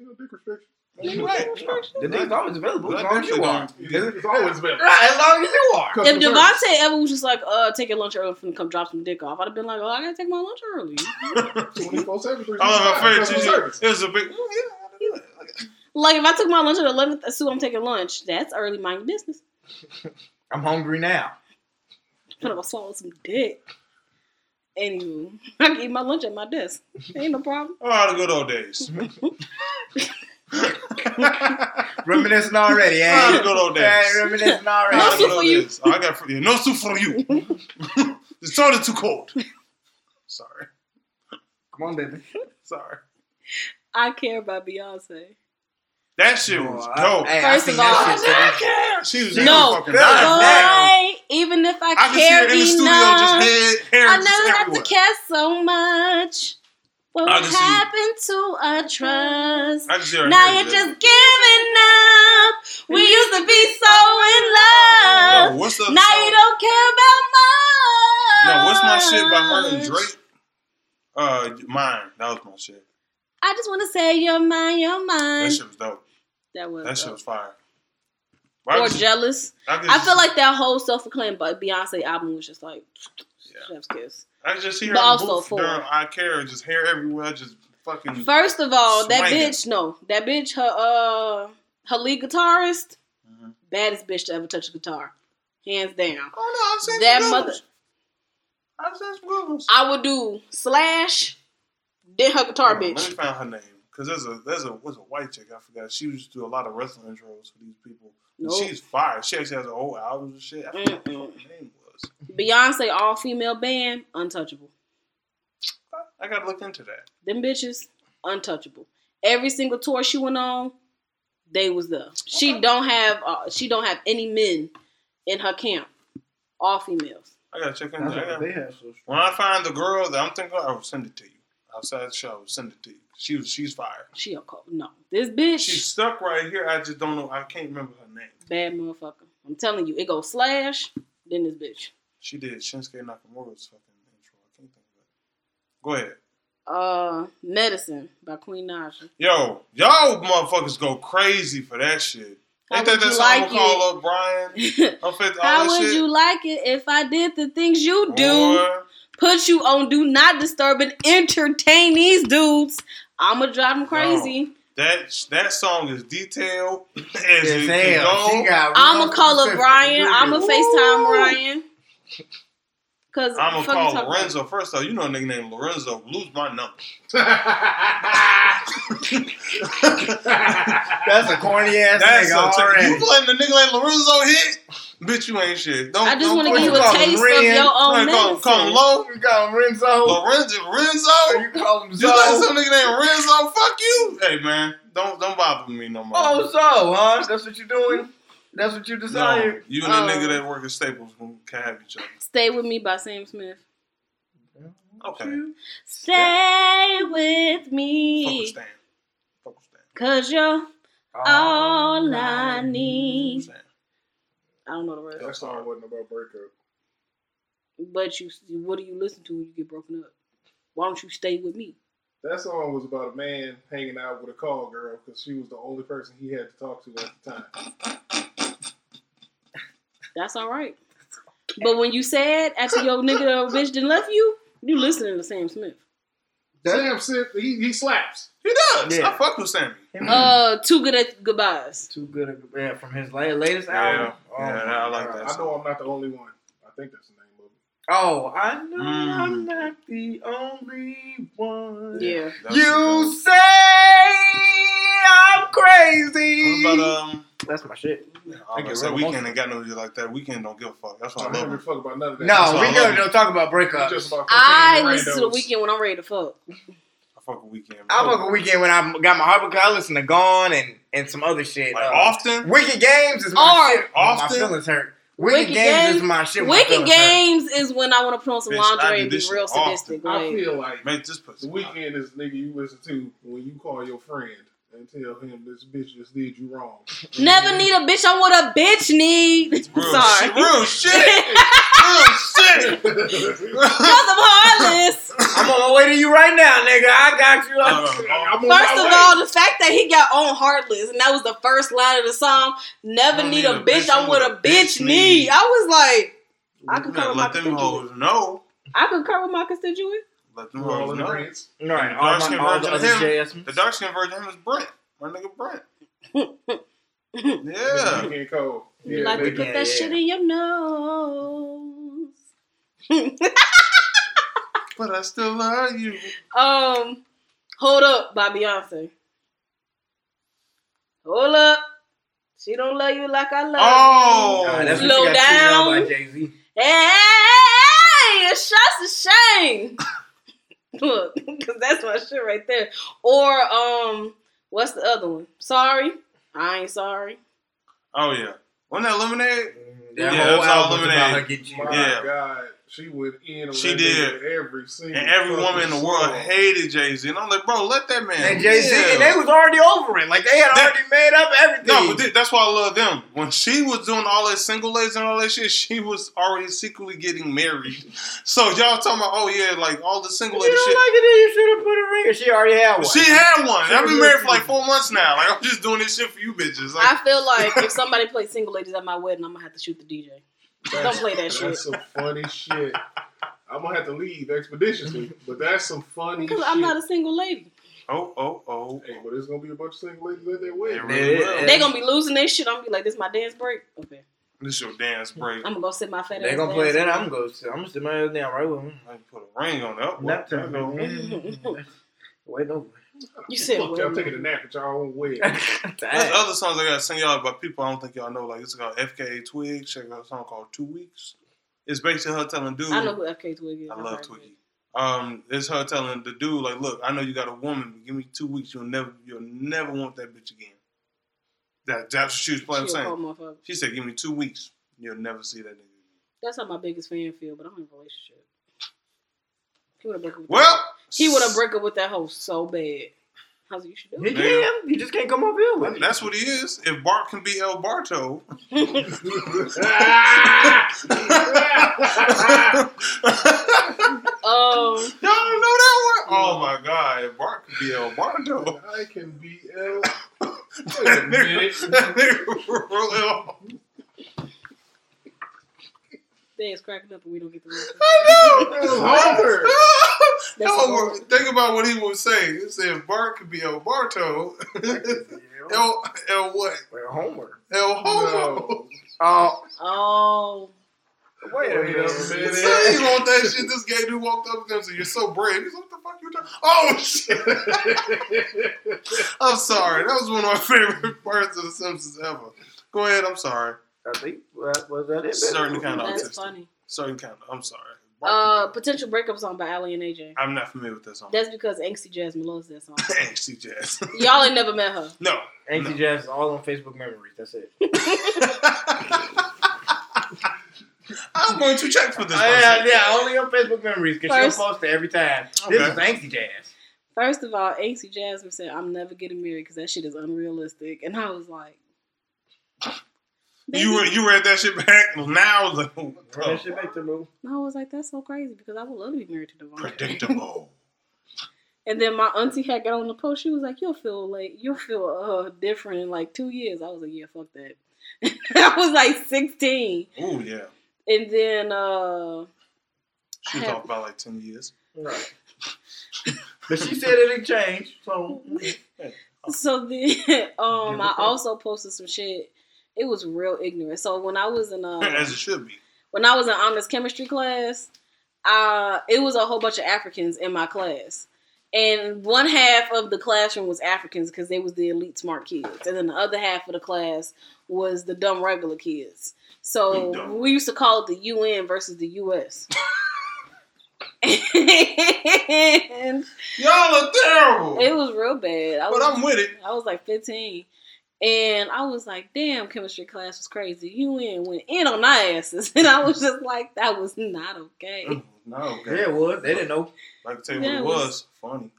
[SPEAKER 2] know, dick restriction.
[SPEAKER 1] You right.
[SPEAKER 4] The dick's always available as long as you are.
[SPEAKER 2] It's always been.
[SPEAKER 4] Right, as long as you are.
[SPEAKER 3] if
[SPEAKER 2] Customer.
[SPEAKER 3] Devontae ever was just like, "Uh, take your lunch early, finna come drop some dick off," I'd have been like, "Oh, I gotta take my lunch early."
[SPEAKER 2] 24/7,
[SPEAKER 1] Oh, my
[SPEAKER 2] customer
[SPEAKER 1] favorite.
[SPEAKER 2] service.
[SPEAKER 1] It was a big. Yeah, I gotta do it. Like,
[SPEAKER 3] like if I took my lunch at eleven, assume I'm taking lunch. That's early. Mind your business.
[SPEAKER 4] I'm hungry now.
[SPEAKER 3] Finna go swallow some dick. Anywho, I can eat my lunch at my desk. Ain't no problem.
[SPEAKER 1] Oh, the good old days.
[SPEAKER 4] Reminiscing already, eh?
[SPEAKER 1] Ah, the good old days.
[SPEAKER 4] Hey, reminiscing already.
[SPEAKER 3] No soup for you.
[SPEAKER 1] days. Oh, I got for you. No soup for you. the soda too cold. Sorry.
[SPEAKER 4] Come on, baby.
[SPEAKER 1] Sorry.
[SPEAKER 3] I care about Beyonce.
[SPEAKER 1] That shit was
[SPEAKER 4] Oh, I-
[SPEAKER 1] dope.
[SPEAKER 4] hey,
[SPEAKER 3] First
[SPEAKER 4] I
[SPEAKER 3] of all-
[SPEAKER 4] shit,
[SPEAKER 1] I care. She was
[SPEAKER 3] No.
[SPEAKER 1] fucking
[SPEAKER 4] Good.
[SPEAKER 3] Boy, even if I,
[SPEAKER 1] I can see
[SPEAKER 3] cared
[SPEAKER 1] her in the studio
[SPEAKER 3] enough,
[SPEAKER 1] just head, hair
[SPEAKER 3] I never have
[SPEAKER 1] everywhere.
[SPEAKER 3] to care so much. What
[SPEAKER 1] I just
[SPEAKER 3] happened to our trust?
[SPEAKER 1] I can see her
[SPEAKER 3] Now you're
[SPEAKER 1] just
[SPEAKER 3] just giving up. We used to be so in
[SPEAKER 1] No,
[SPEAKER 3] love.
[SPEAKER 1] what's the
[SPEAKER 3] now you don't care about much.
[SPEAKER 1] No, what's my shit by her and Drake? Uh, mine. That was my shit.
[SPEAKER 3] I just want to say you're mine, you're mine.
[SPEAKER 1] That shit was dope.
[SPEAKER 3] that was.
[SPEAKER 1] That shit was fire. I
[SPEAKER 3] or jealous.
[SPEAKER 1] I,
[SPEAKER 3] I feel like that whole self-acclaimed Beyonce album was just like
[SPEAKER 1] Yeah.
[SPEAKER 3] chef's kiss.
[SPEAKER 1] I just see her
[SPEAKER 3] but also for-
[SPEAKER 1] I care, just hair everywhere, just fucking.
[SPEAKER 3] First of all, that bitch, no, that bitch, her uh, her lead guitarist,
[SPEAKER 1] Mhm.
[SPEAKER 3] baddest bitch to ever touch a guitar, hands down.
[SPEAKER 1] Oh no, I've seen
[SPEAKER 3] That mother-
[SPEAKER 1] I've seen some good ones.
[SPEAKER 3] I would do Slash, then her guitar
[SPEAKER 1] Hold on, Let
[SPEAKER 3] bitch.
[SPEAKER 1] me find her name because there's a there's a was a white chick I forgot. She used to do a lot of wrestling intros for these people. And
[SPEAKER 3] Nope.
[SPEAKER 1] She's fire. She actually has a whole album and shit. I forgot what fucking name was.
[SPEAKER 3] Beyonce all female band, untouchable.
[SPEAKER 1] I gotta look into that.
[SPEAKER 3] Them bitches, untouchable. Every single tour she went on, they was there. She
[SPEAKER 1] Okay.
[SPEAKER 3] don't have uh, she don't have any men in her camp. All females.
[SPEAKER 1] I gotta check into
[SPEAKER 4] That's
[SPEAKER 1] that. I gotta-
[SPEAKER 4] they have so
[SPEAKER 1] When I find the girl that I'm thinking, I will send it to you. Outside the show, send it to you. She was she's fire.
[SPEAKER 3] She a co- no. This bitch
[SPEAKER 1] She's stuck right here. I just don't know. I can't remember her name.
[SPEAKER 3] bad motherfucker. I'm telling you, it goes slash, then this bitch.
[SPEAKER 1] She did Shinsuke Nakamura's fucking intro. I can't think of it. Go ahead.
[SPEAKER 3] Uh, medicine by Queen Naija.
[SPEAKER 1] Yo, y'all motherfuckers go crazy for that shit.
[SPEAKER 3] How
[SPEAKER 1] Ain't that that
[SPEAKER 3] you
[SPEAKER 1] song
[SPEAKER 3] like
[SPEAKER 1] up Brian?
[SPEAKER 3] How would
[SPEAKER 1] shit.
[SPEAKER 3] you like it if I did the things you do?
[SPEAKER 1] Boy,
[SPEAKER 3] Put you on do not disturb and entertain these dudes. I'ma drive them crazy.
[SPEAKER 1] that that song is detailed as
[SPEAKER 4] Yes,
[SPEAKER 1] it
[SPEAKER 4] hell,
[SPEAKER 1] can go.
[SPEAKER 3] I'ma call up
[SPEAKER 4] specific.
[SPEAKER 3] Brian. I'ma FaceTime Ryan. Cause
[SPEAKER 1] I'm gonna call
[SPEAKER 3] talking
[SPEAKER 1] Lorenzo first though. You know a nigga named Lorenzo. Lose my number.
[SPEAKER 4] That's a corny ass
[SPEAKER 1] That's
[SPEAKER 4] nigga
[SPEAKER 1] a t-
[SPEAKER 4] already.
[SPEAKER 1] you letting the nigga like Lorenzo hit? Bitch, you ain't shit. Don't.
[SPEAKER 3] I just want to
[SPEAKER 1] put-
[SPEAKER 3] give you
[SPEAKER 4] you
[SPEAKER 3] a
[SPEAKER 4] call him
[SPEAKER 3] taste
[SPEAKER 4] Ren?
[SPEAKER 3] of your own
[SPEAKER 1] Call him,
[SPEAKER 3] medicine.
[SPEAKER 1] call him Low.
[SPEAKER 4] You call him Renzo.
[SPEAKER 1] Lorenzo. Renzo.
[SPEAKER 4] you call him
[SPEAKER 1] You let some nigga named Renzo fuck you? Hey man, don't don't bother me no more.
[SPEAKER 4] Oh, so, huh? That's what you're doing? That's what you
[SPEAKER 1] no,
[SPEAKER 4] desire?
[SPEAKER 1] you and
[SPEAKER 3] Oh.
[SPEAKER 1] the nigga that work at Staples can can have each other.
[SPEAKER 3] Stay with me by Sam Smith.
[SPEAKER 1] Okay.
[SPEAKER 3] Stay with
[SPEAKER 1] Fuck with
[SPEAKER 3] me,
[SPEAKER 1] Stan. Fuck with Stan.
[SPEAKER 3] cause you're
[SPEAKER 4] Oh,
[SPEAKER 3] all I
[SPEAKER 1] Fuck with
[SPEAKER 3] need. I don't know the rest,
[SPEAKER 2] that song wasn't about breakup.
[SPEAKER 3] but you. What do you listen to when you get broken up? Why don't you stay with me?
[SPEAKER 2] That song was about a man hanging out with a call girl because she was the only person he had to talk to at the time.
[SPEAKER 3] That's all right. But when you sad after your nigga or bitch done left you, you listening to Sam Smith.
[SPEAKER 2] Sam Smith, he, he slaps.
[SPEAKER 1] He does.
[SPEAKER 4] Yeah.
[SPEAKER 1] I fuck with Sammy.
[SPEAKER 3] Uh, too good at goodbyes.
[SPEAKER 4] Too good at a yeah, from his la- latest
[SPEAKER 1] Yeah.
[SPEAKER 4] album. Oh,
[SPEAKER 1] Yeah, I like
[SPEAKER 4] God.
[SPEAKER 1] that.
[SPEAKER 2] I know I'm not the only one. I think that's the name of it.
[SPEAKER 4] Oh, I know
[SPEAKER 1] Mm.
[SPEAKER 4] I'm not the only one.
[SPEAKER 3] Yeah.
[SPEAKER 1] That's
[SPEAKER 4] You say I'm crazy.
[SPEAKER 1] What about um?
[SPEAKER 4] That's my shit.
[SPEAKER 1] I
[SPEAKER 4] get
[SPEAKER 1] was say Weeknd
[SPEAKER 4] emotional.
[SPEAKER 1] ain't got no music like that. Weeknd don't give a fuck. That's why
[SPEAKER 2] I
[SPEAKER 1] I
[SPEAKER 2] don't
[SPEAKER 1] love
[SPEAKER 2] give a fuck about none of that.
[SPEAKER 4] No,
[SPEAKER 1] why
[SPEAKER 4] we
[SPEAKER 1] I
[SPEAKER 4] go
[SPEAKER 1] love
[SPEAKER 4] don't talk about
[SPEAKER 2] It's
[SPEAKER 4] breakups.
[SPEAKER 2] just about
[SPEAKER 3] I listen to the Weeknd when I'm ready to fuck.
[SPEAKER 1] I fuck with Weeknd.
[SPEAKER 4] I fuck a Weeknd when I got my heart because I listen to Gone and, and some other shit.
[SPEAKER 1] Like
[SPEAKER 4] Uh,
[SPEAKER 1] often.
[SPEAKER 4] Wicked Games is my
[SPEAKER 3] Or-
[SPEAKER 4] shit.
[SPEAKER 1] Often?
[SPEAKER 4] My feelings hurt. Wicked,
[SPEAKER 3] Wicked
[SPEAKER 4] Games,
[SPEAKER 3] Games-
[SPEAKER 4] is my shit. when
[SPEAKER 3] Wicked
[SPEAKER 4] feelings hurt.
[SPEAKER 3] games is when I want to put on some
[SPEAKER 1] Bitch, I
[SPEAKER 3] lingerie and be real
[SPEAKER 1] shit often.
[SPEAKER 3] sadistic.
[SPEAKER 2] I
[SPEAKER 3] Like,
[SPEAKER 2] feel like
[SPEAKER 1] Make this pussy.
[SPEAKER 2] the Weeknd is nigga you listen to when you call your friend and tell him this bitch just did you wrong.
[SPEAKER 3] never need a bitch. I want a bitch need.
[SPEAKER 1] Real
[SPEAKER 3] Sorry.
[SPEAKER 1] shit. Real shit. Real shit.
[SPEAKER 3] Because I'm heartless.
[SPEAKER 4] I'm on my way to you right now, nigga. I got you.
[SPEAKER 1] Uh,
[SPEAKER 2] I'm
[SPEAKER 3] First of
[SPEAKER 2] way.
[SPEAKER 3] all, the fact that he got on Heartless and that was the first line of the song, never
[SPEAKER 1] Don't
[SPEAKER 3] need a bitch, I
[SPEAKER 1] I'm
[SPEAKER 3] want a bitch need. I was like, I
[SPEAKER 1] You
[SPEAKER 3] concur
[SPEAKER 1] gotta
[SPEAKER 3] with my
[SPEAKER 1] let them
[SPEAKER 3] constituent.
[SPEAKER 1] hoes know.
[SPEAKER 3] I concur with my constituent.
[SPEAKER 1] Let them
[SPEAKER 2] We're all in
[SPEAKER 1] know.
[SPEAKER 2] agreement.
[SPEAKER 4] Right,
[SPEAKER 1] The
[SPEAKER 4] all,
[SPEAKER 1] dark skin
[SPEAKER 4] my, all
[SPEAKER 1] version
[SPEAKER 4] the
[SPEAKER 1] of
[SPEAKER 4] other
[SPEAKER 1] him-
[SPEAKER 4] JS.
[SPEAKER 1] The dark skin version of him is Brent. My nigga Brent.
[SPEAKER 2] Yeah.
[SPEAKER 1] Yeah.
[SPEAKER 2] Weeknd code.
[SPEAKER 3] You like to
[SPEAKER 2] nigga.
[SPEAKER 3] put
[SPEAKER 4] yeah,
[SPEAKER 3] that
[SPEAKER 4] yeah.
[SPEAKER 3] shit in your nose.
[SPEAKER 1] But I still love you.
[SPEAKER 3] um, Hold Up by Beyonce. Hold up. She don't love you like I love
[SPEAKER 1] Oh.
[SPEAKER 4] Nah, that's
[SPEAKER 3] Slow
[SPEAKER 4] you got tweeted
[SPEAKER 3] down.
[SPEAKER 4] by Jay Z.
[SPEAKER 3] you. Hey, it's just a shame. Look, because that's my shit right there. Or um, what's the other one? Sorry, I ain't sorry.
[SPEAKER 1] Oh yeah. Wasn't that lemonade?
[SPEAKER 4] That
[SPEAKER 1] Yeah,
[SPEAKER 4] whole
[SPEAKER 1] it's all
[SPEAKER 4] album's about
[SPEAKER 1] lemonade.
[SPEAKER 4] her getting.
[SPEAKER 2] My
[SPEAKER 1] Yeah.
[SPEAKER 2] God, she went in on
[SPEAKER 1] She did.
[SPEAKER 2] every single
[SPEAKER 1] And every woman in the
[SPEAKER 2] fucking
[SPEAKER 1] world hated Jay Z. And I'm like, bro, let that man.
[SPEAKER 4] And Jay Z, and they was already over it. Like they had
[SPEAKER 1] That-
[SPEAKER 4] already made up everything.
[SPEAKER 1] No, but th- that's why I love them. When she was doing all that single ladies and all that shit, she was already secretly getting married. So y'all talking about, oh yeah, like all the single
[SPEAKER 4] If you
[SPEAKER 1] lady
[SPEAKER 4] don't
[SPEAKER 1] shit.
[SPEAKER 4] like it, then you should have put a ring. She already had one.
[SPEAKER 1] She had one.
[SPEAKER 2] She
[SPEAKER 1] I've been married for like four months now. Like I'm just doing this shit for you bitches. Like
[SPEAKER 3] I feel like if somebody plays single ladies at my wedding, I'm gonna have to shoot the DJ. Don't play that shit.
[SPEAKER 2] That's some funny shit. I'm gonna have to leave expeditiously, but that's some funny
[SPEAKER 3] Because. I'm not a single lady.
[SPEAKER 1] oh oh oh.
[SPEAKER 2] Hey, but there's gonna be a bunch of single ladies at that wedding.
[SPEAKER 1] Yeah, really
[SPEAKER 4] Yeah.
[SPEAKER 1] will.
[SPEAKER 3] They gonna be losing their shit. I'm gonna be like, this is my dance break. Okay,
[SPEAKER 1] This your dance break.
[SPEAKER 3] I'm gonna go sit my fat
[SPEAKER 4] They
[SPEAKER 3] ass
[SPEAKER 4] gonna play
[SPEAKER 3] down.
[SPEAKER 4] that. I'm gonna go. sit- I'm gonna sit my ass down right with him.
[SPEAKER 1] I can put a ring on it.
[SPEAKER 4] Nap
[SPEAKER 1] there
[SPEAKER 4] time.
[SPEAKER 1] you go.
[SPEAKER 4] man. Wait no.
[SPEAKER 3] You said
[SPEAKER 2] Fuck y'all taking a nap at y'all own wedding.
[SPEAKER 1] There's
[SPEAKER 4] Dang.
[SPEAKER 1] other songs I gotta sing y'all about people I don't think y'all know. Like it's called FKA Twig. Check out a song called Two Weeks. It's basically her telling dude.
[SPEAKER 3] I know who FK Twig is.
[SPEAKER 1] I
[SPEAKER 3] I've
[SPEAKER 1] love
[SPEAKER 3] heard of
[SPEAKER 1] Twiggy. Um, it's her telling the dude like, look, I know you got a woman, but give me two weeks. You'll never, you'll never want that bitch again. That that's what she was playing.
[SPEAKER 3] She a
[SPEAKER 1] saying. She said, give me two weeks. You'll never see that nigga. again.
[SPEAKER 3] That's how my biggest fan feel, but I'm in a relationship. He would have up. With
[SPEAKER 1] Well,
[SPEAKER 3] that. He would have broke up with that hoe so bad. How's you should do
[SPEAKER 4] He
[SPEAKER 3] it?
[SPEAKER 4] can. He just can't come up here with
[SPEAKER 1] That's what he is. If Bart can be El Barto,
[SPEAKER 3] Um,
[SPEAKER 1] Y'all don't know that one? Oh my god, if Bart could be El Barto.
[SPEAKER 2] I can be L.
[SPEAKER 1] that
[SPEAKER 2] Wait a minute.
[SPEAKER 1] nigga, that nigga L.
[SPEAKER 3] They is cracking up and we don't get the reference.
[SPEAKER 2] Homer.
[SPEAKER 3] That's
[SPEAKER 1] Homer,
[SPEAKER 3] Homer.
[SPEAKER 1] think about what he would say. He said Bart could be El Barto. El El what?
[SPEAKER 4] Well, Homer.
[SPEAKER 1] El Homer.
[SPEAKER 2] No.
[SPEAKER 4] Oh,
[SPEAKER 3] Oh,
[SPEAKER 4] wait a
[SPEAKER 2] Wait a
[SPEAKER 4] minute.
[SPEAKER 2] minute.
[SPEAKER 1] Say you want that shit. This gay dude walked up to him and said, You're so brave. He's like, What the fuck you talking? Oh shit. I'm sorry. That was one of my favorite parts of The Simpsons ever. Go ahead. I'm sorry.
[SPEAKER 4] I think that was that it.
[SPEAKER 1] Certain kind of
[SPEAKER 3] that's
[SPEAKER 1] autistic.
[SPEAKER 3] funny.
[SPEAKER 1] Certain kind of. I'm sorry.
[SPEAKER 3] Uh, potential breakup song by Aly and AJ.
[SPEAKER 1] I'm not familiar with that song.
[SPEAKER 3] That's because Angsty Jasmine loves that song.
[SPEAKER 1] Angsty Jazz.
[SPEAKER 3] Y'all ain't never met her.
[SPEAKER 1] no.
[SPEAKER 4] Angsty
[SPEAKER 1] No.
[SPEAKER 4] Jazz is all on Facebook memories. That's it.
[SPEAKER 1] I'm going to check for this.
[SPEAKER 4] Oh, yeah, yeah, only on Facebook memories because
[SPEAKER 3] First-
[SPEAKER 4] she'll post it every time. This is Angsty Jazz.
[SPEAKER 3] First of all, Angsty Jasmine said, "I'm never getting married because that shit is unrealistic," and I was like,
[SPEAKER 1] You re- you read that shit back now. Like, oh,
[SPEAKER 4] Run that shit back to Lou.
[SPEAKER 3] I was like, "That's so crazy," because I would love to be married to Devon.
[SPEAKER 1] predictable.
[SPEAKER 3] And then my auntie had got on the post. She was like, "You'll feel like you'll feel uh different in like two years." I was like, "Yeah, fuck that." I was like 16,
[SPEAKER 1] Oh yeah.
[SPEAKER 3] and then uh
[SPEAKER 1] She
[SPEAKER 3] I
[SPEAKER 1] was
[SPEAKER 3] have-
[SPEAKER 1] off by like ten years.
[SPEAKER 4] Right. but she said it didn't change. So
[SPEAKER 3] so then um
[SPEAKER 1] Give
[SPEAKER 3] I
[SPEAKER 1] a fuck.
[SPEAKER 3] also posted some shit. It was real ignorant. So when I was in uh
[SPEAKER 1] As it should be.
[SPEAKER 3] when I was in honors chemistry class, uh, it was a whole bunch of Africans in my class. And one half of the classroom was Africans because they was the elite smart kids. And then the other half of the class was the dumb regular kids. So we used to call it the UN versus the US. and
[SPEAKER 1] Y'all are terrible.
[SPEAKER 3] it was real bad. I
[SPEAKER 1] but
[SPEAKER 3] was,
[SPEAKER 1] I'm with it.
[SPEAKER 3] I was like 15. And I was like, damn, chemistry class was crazy. UN went in on my asses. And I was just like, that was not okay.
[SPEAKER 1] Mm, no, okay.
[SPEAKER 4] yeah, it was. They didn't know.
[SPEAKER 1] Like I tell you
[SPEAKER 3] Yeah,
[SPEAKER 1] what
[SPEAKER 3] it
[SPEAKER 1] it
[SPEAKER 3] was-
[SPEAKER 1] was. Funny.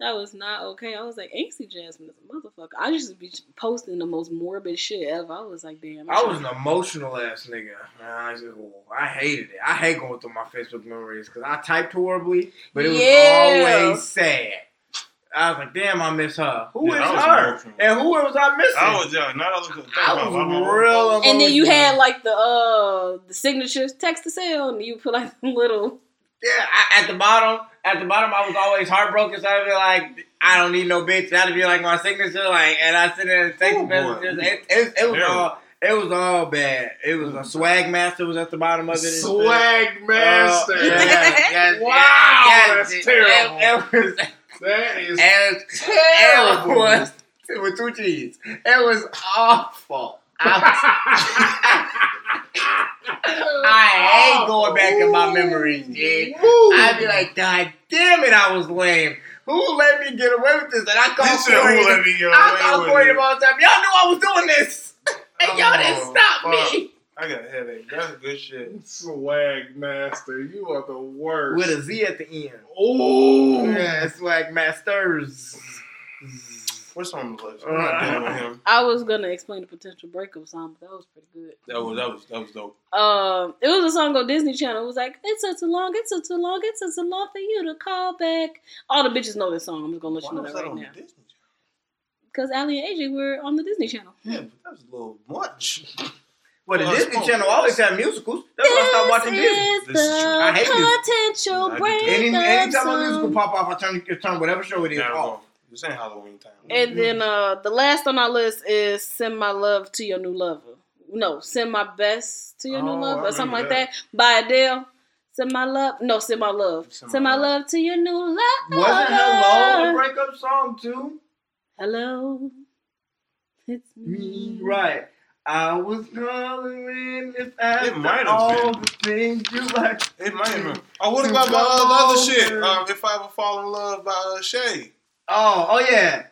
[SPEAKER 3] That was not okay. I was like, Angsty Jasmine is a motherfucker. I used to be posting the most morbid shit ever. I was like, damn.
[SPEAKER 4] I was an emotional ass nigga. I, just, I hated it. I hate going through my Facebook memories because I typed horribly, but it was
[SPEAKER 3] Yeah.
[SPEAKER 4] always sad. I was like, damn, I miss her. Who is
[SPEAKER 1] Yeah, I was
[SPEAKER 4] her?
[SPEAKER 1] emotional.
[SPEAKER 4] And who was I missing?
[SPEAKER 1] I was yeah, now I look
[SPEAKER 4] I was
[SPEAKER 1] my mom.
[SPEAKER 4] real
[SPEAKER 3] and then you had like the uh the signatures text to sale, and you put like some little.
[SPEAKER 4] Yeah, I, at the bottom, at the bottom, I was always heartbroken. So I'd be like, I don't need no bitch. That'd be like my signature, like, and I sit there and text
[SPEAKER 1] Oh,
[SPEAKER 4] messages. It, it, it was
[SPEAKER 1] Terrible.
[SPEAKER 4] all, it was all bad. It was a swag master was at the bottom of it. and shit.
[SPEAKER 2] Swag master.
[SPEAKER 4] Oh, yeah, yes,
[SPEAKER 2] Wow,
[SPEAKER 4] yes,
[SPEAKER 2] that's
[SPEAKER 4] yes.
[SPEAKER 2] terrible.
[SPEAKER 4] It, it was,
[SPEAKER 2] That is
[SPEAKER 4] it,
[SPEAKER 2] terrible.
[SPEAKER 4] it was with two G's. It was awful. I, I hate going back in my memories, dude. I'd be like, God damn it, I was lame. Who let me get away with this? And I called Corey.
[SPEAKER 1] "Who let me get
[SPEAKER 4] I
[SPEAKER 1] away
[SPEAKER 4] called
[SPEAKER 1] with
[SPEAKER 4] Corey
[SPEAKER 1] it?"
[SPEAKER 4] all the time. Y'all knew I was doing this. And y'all didn't
[SPEAKER 1] Oh,
[SPEAKER 4] stop
[SPEAKER 1] fuck.
[SPEAKER 4] me.
[SPEAKER 1] I got a headache. That's good shit.
[SPEAKER 2] Swag master. You are the worst.
[SPEAKER 4] With a Z at the end.
[SPEAKER 2] Oh.
[SPEAKER 4] Yeah, swag masters.
[SPEAKER 1] What's on the list? I'm not dealing with him.
[SPEAKER 3] I was gonna explain the potential breakup song, but that was pretty good.
[SPEAKER 1] That was that was that was dope.
[SPEAKER 3] Um, it was a song on Disney Channel. It was like, it's took too long, it's took too long, it's took too long for you to call back." All the bitches know this song. I'm just gonna let
[SPEAKER 1] Why
[SPEAKER 3] you know that
[SPEAKER 1] that
[SPEAKER 3] right
[SPEAKER 1] on
[SPEAKER 3] now. Because Aly and AJ were on the Disney Channel.
[SPEAKER 1] Channel? Yeah, but that was a little much.
[SPEAKER 4] Well, the
[SPEAKER 1] Well,
[SPEAKER 4] Disney Channel always had musicals. That's why I stopped watching Disney.
[SPEAKER 3] This
[SPEAKER 1] This is
[SPEAKER 3] is
[SPEAKER 1] true.
[SPEAKER 4] I hate
[SPEAKER 3] the
[SPEAKER 4] this.
[SPEAKER 3] potential
[SPEAKER 1] I do
[SPEAKER 3] breakup
[SPEAKER 1] too.
[SPEAKER 4] Any, anytime a musical pop off, I turn, turn whatever show it is
[SPEAKER 1] Now,
[SPEAKER 4] off.
[SPEAKER 1] This ain't Halloween time.
[SPEAKER 3] And then uh the last on our list is "Send My Love to Your New Lover." No, "Send My Best to Your New
[SPEAKER 1] Oh,
[SPEAKER 3] Lover" or something like
[SPEAKER 1] remember
[SPEAKER 3] that. by Adele. Send my love. No, send my love.
[SPEAKER 1] Send
[SPEAKER 3] Send,
[SPEAKER 1] My
[SPEAKER 3] my
[SPEAKER 1] Love.
[SPEAKER 3] love to your new lover.
[SPEAKER 4] Wasn't Hello a breakup song too?
[SPEAKER 3] Hello. It's
[SPEAKER 4] Me,
[SPEAKER 3] me.
[SPEAKER 4] right. I was calling if after
[SPEAKER 1] might have
[SPEAKER 4] all
[SPEAKER 1] been.
[SPEAKER 4] the things you like.
[SPEAKER 1] It might have been. Oh, what about my other shit? Um, if I ever fall in love by uh, Shai.
[SPEAKER 4] Oh, oh yeah.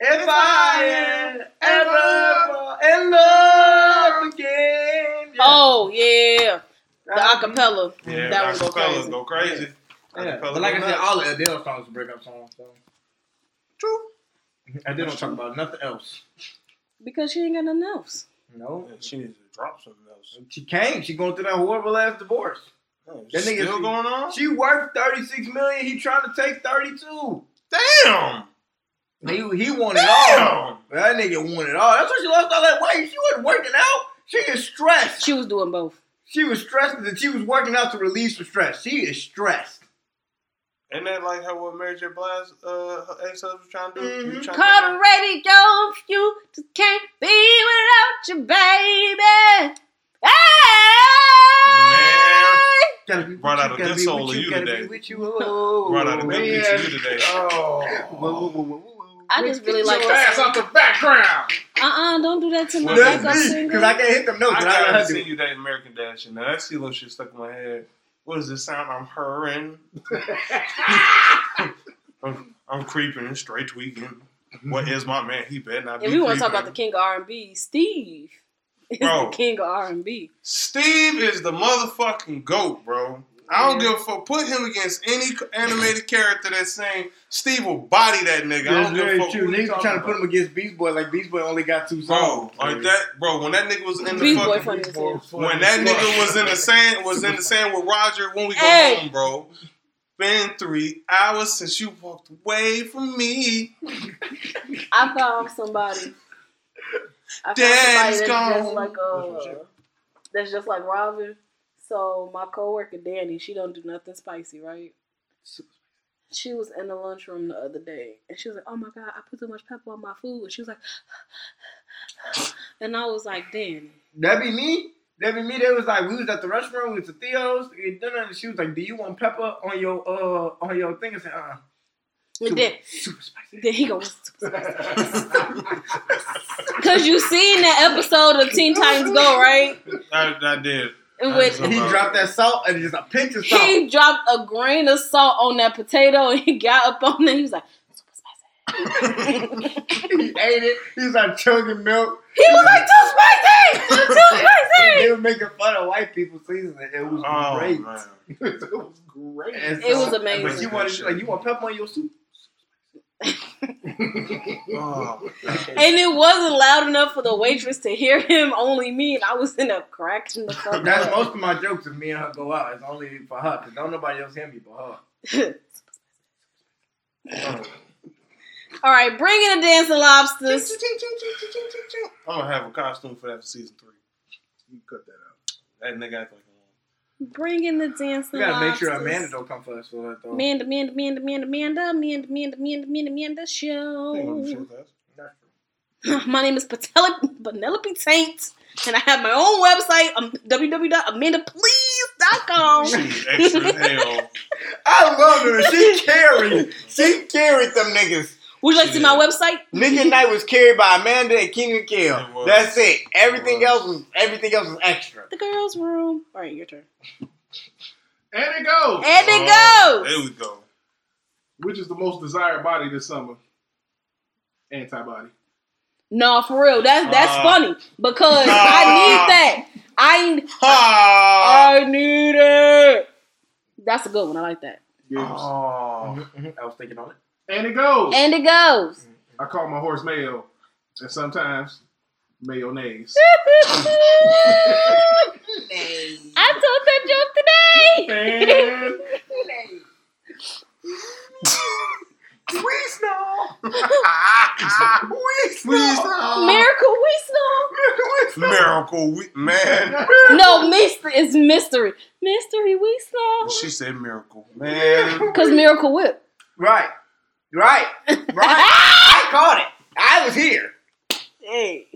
[SPEAKER 4] If I ever fall in love again. Yeah.
[SPEAKER 3] Oh yeah, the acapella.
[SPEAKER 1] Yeah,
[SPEAKER 3] that one go crazy.
[SPEAKER 1] go crazy.
[SPEAKER 4] Yeah.
[SPEAKER 1] Acapella
[SPEAKER 4] But like I said, all of Adele songs are breakup songs. So.
[SPEAKER 1] True.
[SPEAKER 4] Adele don't talk about nothing else.
[SPEAKER 3] Because she ain't got nothing else.
[SPEAKER 4] No.
[SPEAKER 1] Yeah, she needs to drop something else.
[SPEAKER 4] She can't. She going through that horrible ass divorce.
[SPEAKER 1] Yeah,
[SPEAKER 4] That
[SPEAKER 1] that
[SPEAKER 4] nigga-
[SPEAKER 1] still going on?
[SPEAKER 4] She worth thirty six million. He trying to take thirty two.
[SPEAKER 1] Damn!
[SPEAKER 4] He he wanted all.
[SPEAKER 1] Damn!
[SPEAKER 4] That nigga won it all. That's why she lost all that weight. She wasn't working out. She is stressed.
[SPEAKER 3] She was doing both.
[SPEAKER 4] She was stressed and she was working out to release the stress. She is stressed.
[SPEAKER 1] Ain't that like how what Mary J. Blige uh, her ex-husband was trying to do? He was
[SPEAKER 4] Mhm.
[SPEAKER 1] trying
[SPEAKER 3] Call
[SPEAKER 1] to
[SPEAKER 3] the radio, you just can't be without your baby. Hey!
[SPEAKER 4] Gotta
[SPEAKER 1] Brought out a
[SPEAKER 4] gotta
[SPEAKER 1] good
[SPEAKER 4] be
[SPEAKER 1] soul
[SPEAKER 4] with
[SPEAKER 1] of
[SPEAKER 4] you,
[SPEAKER 1] you
[SPEAKER 4] gotta
[SPEAKER 1] today.
[SPEAKER 4] be with you. Oh,
[SPEAKER 1] Brought out a good
[SPEAKER 2] Man.
[SPEAKER 1] of you today.
[SPEAKER 2] Oh.
[SPEAKER 4] Whoa, whoa, whoa, whoa, whoa.
[SPEAKER 3] I just really like
[SPEAKER 2] your ass
[SPEAKER 3] that.
[SPEAKER 2] out the background.
[SPEAKER 3] Uh-uh, don't do that to my
[SPEAKER 1] Well,
[SPEAKER 4] That's me, because I can't hit them notes.
[SPEAKER 1] I
[SPEAKER 4] and I
[SPEAKER 1] gotta see you that American Dad shit. Now that CeeLo shit stuck in my head. What is this sound? I'm hurrying. I'm, I'm creeping and straight tweaking. What is my man? He better not be.
[SPEAKER 3] If we want to talk about the king of R&B, Steve is
[SPEAKER 1] Bro.
[SPEAKER 3] the king of R&B.
[SPEAKER 1] Steve is the motherfucking goat, bro. I don't
[SPEAKER 3] Yeah.
[SPEAKER 1] give a fuck. Put him against any animated character that's saying Steve will body that nigga. I
[SPEAKER 4] That's
[SPEAKER 1] don't give a
[SPEAKER 4] very
[SPEAKER 1] fuck.
[SPEAKER 4] true.
[SPEAKER 1] who he
[SPEAKER 4] Niggas
[SPEAKER 1] talking
[SPEAKER 4] trying to put him against Beast Boy like Beast Boy only got two
[SPEAKER 1] Bro,
[SPEAKER 4] songs.
[SPEAKER 1] like that, bro. When that nigga was in the
[SPEAKER 3] Beast Boy
[SPEAKER 1] fucking,
[SPEAKER 3] funny as hell.
[SPEAKER 1] when that nigga was in the sand, was in the sand with Roger when we go
[SPEAKER 3] Hey.
[SPEAKER 1] home, bro. Been three hours since you walked away from me.
[SPEAKER 3] I found somebody. I found
[SPEAKER 1] Daddy's
[SPEAKER 3] somebody that's
[SPEAKER 1] gone.
[SPEAKER 3] just like uh, that's just like Robin. So my coworker Danny, she don't do nothing spicy, right? She was in the lunchroom the other day, and she was like, "Oh my god, I put too much pepper on my food." And she was like, and I was like, "Danny,
[SPEAKER 4] That be me. That be me. They was like, we was at the restaurant with the Theos, eating dinner, and she was like, "Do you want pepper on your uh on your thing?" I said, "Uh."
[SPEAKER 3] and then
[SPEAKER 4] super spicy.
[SPEAKER 3] then he goes." Cause you seen that episode of Teen Titans Go, right?
[SPEAKER 1] I, I did.
[SPEAKER 3] And
[SPEAKER 1] I
[SPEAKER 4] He dropped that salt and just a pinch of salt.
[SPEAKER 3] he dropped a grain of salt on that potato and he got up on it. He was like, super spicy.
[SPEAKER 4] he ate it. He was like chugging milk.
[SPEAKER 3] he was like, too spicy! Too
[SPEAKER 4] They
[SPEAKER 3] spicy!
[SPEAKER 4] were making fun of white people season it. It was
[SPEAKER 1] Oh
[SPEAKER 4] great.
[SPEAKER 1] man.
[SPEAKER 2] it was great.
[SPEAKER 4] And
[SPEAKER 3] It was amazing.
[SPEAKER 4] But you wanted like you want pepper on your soup?
[SPEAKER 1] Oh,
[SPEAKER 3] And it wasn't loud enough for the waitress to hear him, only me, and I was in a cracking the fuck
[SPEAKER 4] That's
[SPEAKER 3] up.
[SPEAKER 4] most of my jokes. If me and her go out, it's only for her because don't nobody else hear me but her.
[SPEAKER 1] oh.
[SPEAKER 3] All right, bring in the dancing lobsters.
[SPEAKER 1] I'm gonna have a costume for that for season three.
[SPEAKER 2] You cut that out.
[SPEAKER 1] That nigga act like a
[SPEAKER 3] Bring in the dancing
[SPEAKER 4] We gotta make sure. Amanda don't come for us for that though.
[SPEAKER 3] Amanda, Amanda, Amanda, Amanda, Amanda, Amanda, Amanda, Amanda, Amanda, Amanda show.
[SPEAKER 1] Ain't no shit, that's-
[SPEAKER 3] My name is Penelope, Penelope Taynt, and I have my own website, um, www.amandaplease.com.
[SPEAKER 1] She's extra hell.
[SPEAKER 4] I love her. She carried. She carried them niggas.
[SPEAKER 3] Would you like to see my website?
[SPEAKER 4] Nigga Night was carried by Amanda and Kenan and Kel.
[SPEAKER 1] It.
[SPEAKER 4] That's it. Everything
[SPEAKER 1] It was.
[SPEAKER 4] else was everything else was extra.
[SPEAKER 3] The girls' room. All right, your turn.
[SPEAKER 2] And it goes.
[SPEAKER 3] And it
[SPEAKER 1] Oh,
[SPEAKER 3] goes.
[SPEAKER 1] There we go.
[SPEAKER 2] Which is the most desired body this summer? Antibody.
[SPEAKER 3] No, for real. That's that's
[SPEAKER 1] Uh,
[SPEAKER 3] funny because
[SPEAKER 1] nah.
[SPEAKER 3] I need that. I
[SPEAKER 1] Ah.
[SPEAKER 3] I need it. That's a good one. I like that.
[SPEAKER 2] Gibbs.
[SPEAKER 1] Oh.
[SPEAKER 4] I was thinking on it.
[SPEAKER 2] And it goes.
[SPEAKER 3] And it goes.
[SPEAKER 2] I call my horse Mayo, and sometimes mayonnaise.
[SPEAKER 3] I told that joke today.
[SPEAKER 2] And
[SPEAKER 4] We. We
[SPEAKER 1] Please.
[SPEAKER 3] Miracle we snow.
[SPEAKER 1] Miracle, we- man.
[SPEAKER 3] No, mystery is mystery. Mystery we snow.
[SPEAKER 1] She said miracle, man.
[SPEAKER 3] Cause Miracle Whip.
[SPEAKER 4] Right. Right. Right. I caught it. I was here.
[SPEAKER 3] Hey.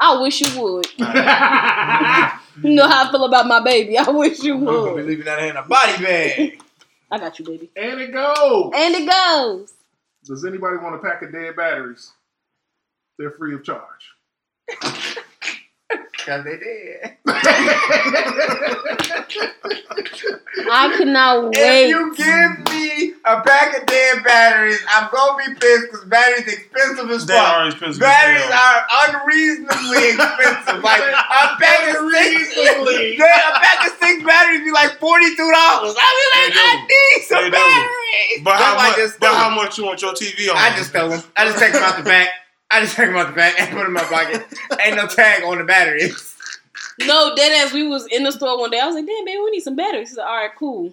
[SPEAKER 3] I wish you would. You know how I feel about my baby. I wish you would.
[SPEAKER 4] I'm gonna be leaving that in a body bag.
[SPEAKER 3] I got you, baby.
[SPEAKER 2] and it goes.
[SPEAKER 3] And it goes.
[SPEAKER 2] Does anybody want a pack of dead batteries? They're free of charge.
[SPEAKER 4] Cause they did.
[SPEAKER 3] I cannot
[SPEAKER 4] If
[SPEAKER 3] wait.
[SPEAKER 4] If you give me a pack of dead batteries, I'm gonna be pissed because batteries expensive as
[SPEAKER 1] They
[SPEAKER 4] fuck.
[SPEAKER 1] are expensive. as
[SPEAKER 4] Batteries
[SPEAKER 1] hell.
[SPEAKER 4] are unreasonably expensive. Like a pack of six, a pack of six batteries be like forty two dollars. I be like,
[SPEAKER 1] do.
[SPEAKER 4] I need some batteries.
[SPEAKER 1] But how
[SPEAKER 4] That's
[SPEAKER 1] much? But how much you want your TV on?
[SPEAKER 4] I just stole them. I just take them out the back. I just take them out the back and put them in my pocket. Ain't no tag on the batteries.
[SPEAKER 3] No, dead as we was in the store one day. I was like, damn, baby, we need some batteries. He said, all right, cool.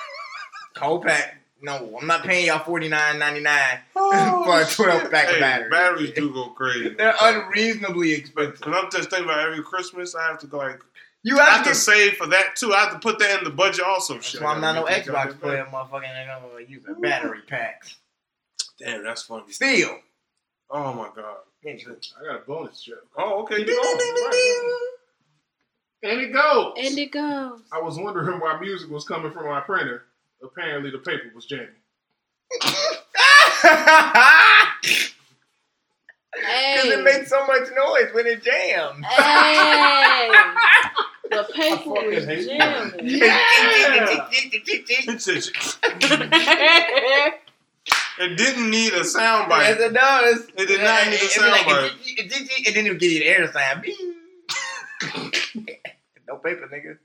[SPEAKER 4] Whole pack. No, I'm not paying y'all forty nine ninety nine
[SPEAKER 1] Oh,
[SPEAKER 4] for a twelve
[SPEAKER 1] shit.
[SPEAKER 4] pack
[SPEAKER 1] hey,
[SPEAKER 4] of batteries.
[SPEAKER 1] Batteries do go crazy.
[SPEAKER 4] They're unreasonably expensive.
[SPEAKER 1] Cause I'm just thinking about every Christmas, I have to go like
[SPEAKER 4] You
[SPEAKER 1] I
[SPEAKER 4] have
[SPEAKER 1] have
[SPEAKER 4] to
[SPEAKER 1] to
[SPEAKER 4] get.
[SPEAKER 1] save for that too. I have to put that in the budget also.
[SPEAKER 4] That's
[SPEAKER 1] Shit,
[SPEAKER 4] why I'm not no
[SPEAKER 1] I gotta make
[SPEAKER 4] Xbox player,
[SPEAKER 1] goddamn-
[SPEAKER 4] motherfucker. I'm gonna use the battery packs.
[SPEAKER 1] Damn, that's funny.
[SPEAKER 4] Still.
[SPEAKER 1] Oh my god.
[SPEAKER 2] I got a bonus joke.
[SPEAKER 1] Oh, okay.
[SPEAKER 2] Keep going. And it goes.
[SPEAKER 3] And it goes.
[SPEAKER 2] I was wondering why music was coming from my printer. Apparently, the paper was jamming.
[SPEAKER 4] Because
[SPEAKER 3] Hey.
[SPEAKER 4] it makes so much noise when it jams.
[SPEAKER 3] Hey. The paper
[SPEAKER 2] fucking
[SPEAKER 3] was
[SPEAKER 2] hate
[SPEAKER 3] jamming.
[SPEAKER 2] Yeah.
[SPEAKER 1] It said- it didn't need a sound
[SPEAKER 4] Yes,
[SPEAKER 1] bite.
[SPEAKER 4] it does.
[SPEAKER 1] It did not need a
[SPEAKER 4] It'd
[SPEAKER 1] sound
[SPEAKER 4] like,
[SPEAKER 1] bite.
[SPEAKER 4] it- it- it- And then it'll give you the air sign. Bing. no paper, nigga.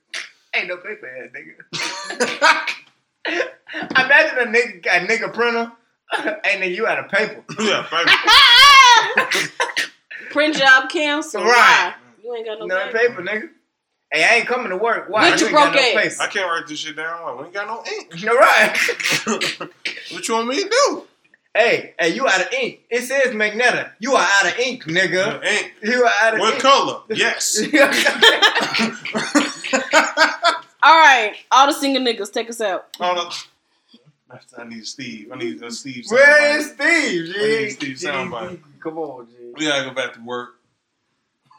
[SPEAKER 4] Ain't no paper ass nigga. Imagine a nigga, a nigga printer, and then you out of paper.
[SPEAKER 1] yeah, baby.
[SPEAKER 3] Print job canceled.
[SPEAKER 4] Right.
[SPEAKER 3] Why? You ain't got no,
[SPEAKER 4] No
[SPEAKER 3] paper.
[SPEAKER 4] paper, nigga. Hey, I ain't coming to work. Why?
[SPEAKER 3] What you
[SPEAKER 4] ain't got
[SPEAKER 3] broke
[SPEAKER 4] no
[SPEAKER 3] ass?
[SPEAKER 1] I can't write this shit down. Why? We ain't got no ink.
[SPEAKER 4] You're right.
[SPEAKER 1] what you want me to do?
[SPEAKER 4] hey, hey, you out of ink. It says Magneta. You are out of ink, nigga.
[SPEAKER 1] Ink.
[SPEAKER 4] You are out of ink.
[SPEAKER 1] What
[SPEAKER 4] ink.
[SPEAKER 1] color? Yes.
[SPEAKER 3] All right, all the single niggas, take us out.
[SPEAKER 1] Oh, no. I need Steve. I need a Steve.
[SPEAKER 4] Where
[SPEAKER 1] soundbite.
[SPEAKER 4] is Steve, G?
[SPEAKER 1] I need Steve soundbite.
[SPEAKER 4] Come on, G.
[SPEAKER 1] We gotta go back to work.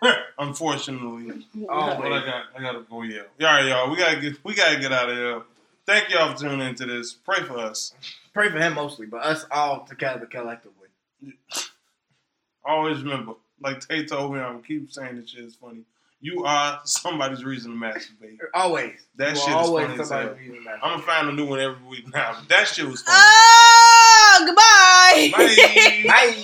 [SPEAKER 1] Unfortunately,
[SPEAKER 4] Oh,
[SPEAKER 1] but I got I gotta go. Yeah, all right, y'all. We gotta get we gotta get out of here. Thank y'all for tuning into this. Pray for us.
[SPEAKER 4] Pray for him mostly, but us all together collectively.
[SPEAKER 1] Always remember, like Tay told me, I'm keep saying this shit is funny. You are somebody's reason to masturbate.
[SPEAKER 4] Always.
[SPEAKER 1] That
[SPEAKER 4] You
[SPEAKER 1] shit
[SPEAKER 4] are
[SPEAKER 1] is
[SPEAKER 4] always
[SPEAKER 1] funny as hell.
[SPEAKER 4] reason, man.
[SPEAKER 1] I'm gonna find a new one every week now. But that shit was funny.
[SPEAKER 3] Oh, goodbye.
[SPEAKER 1] Bye.
[SPEAKER 4] Bye.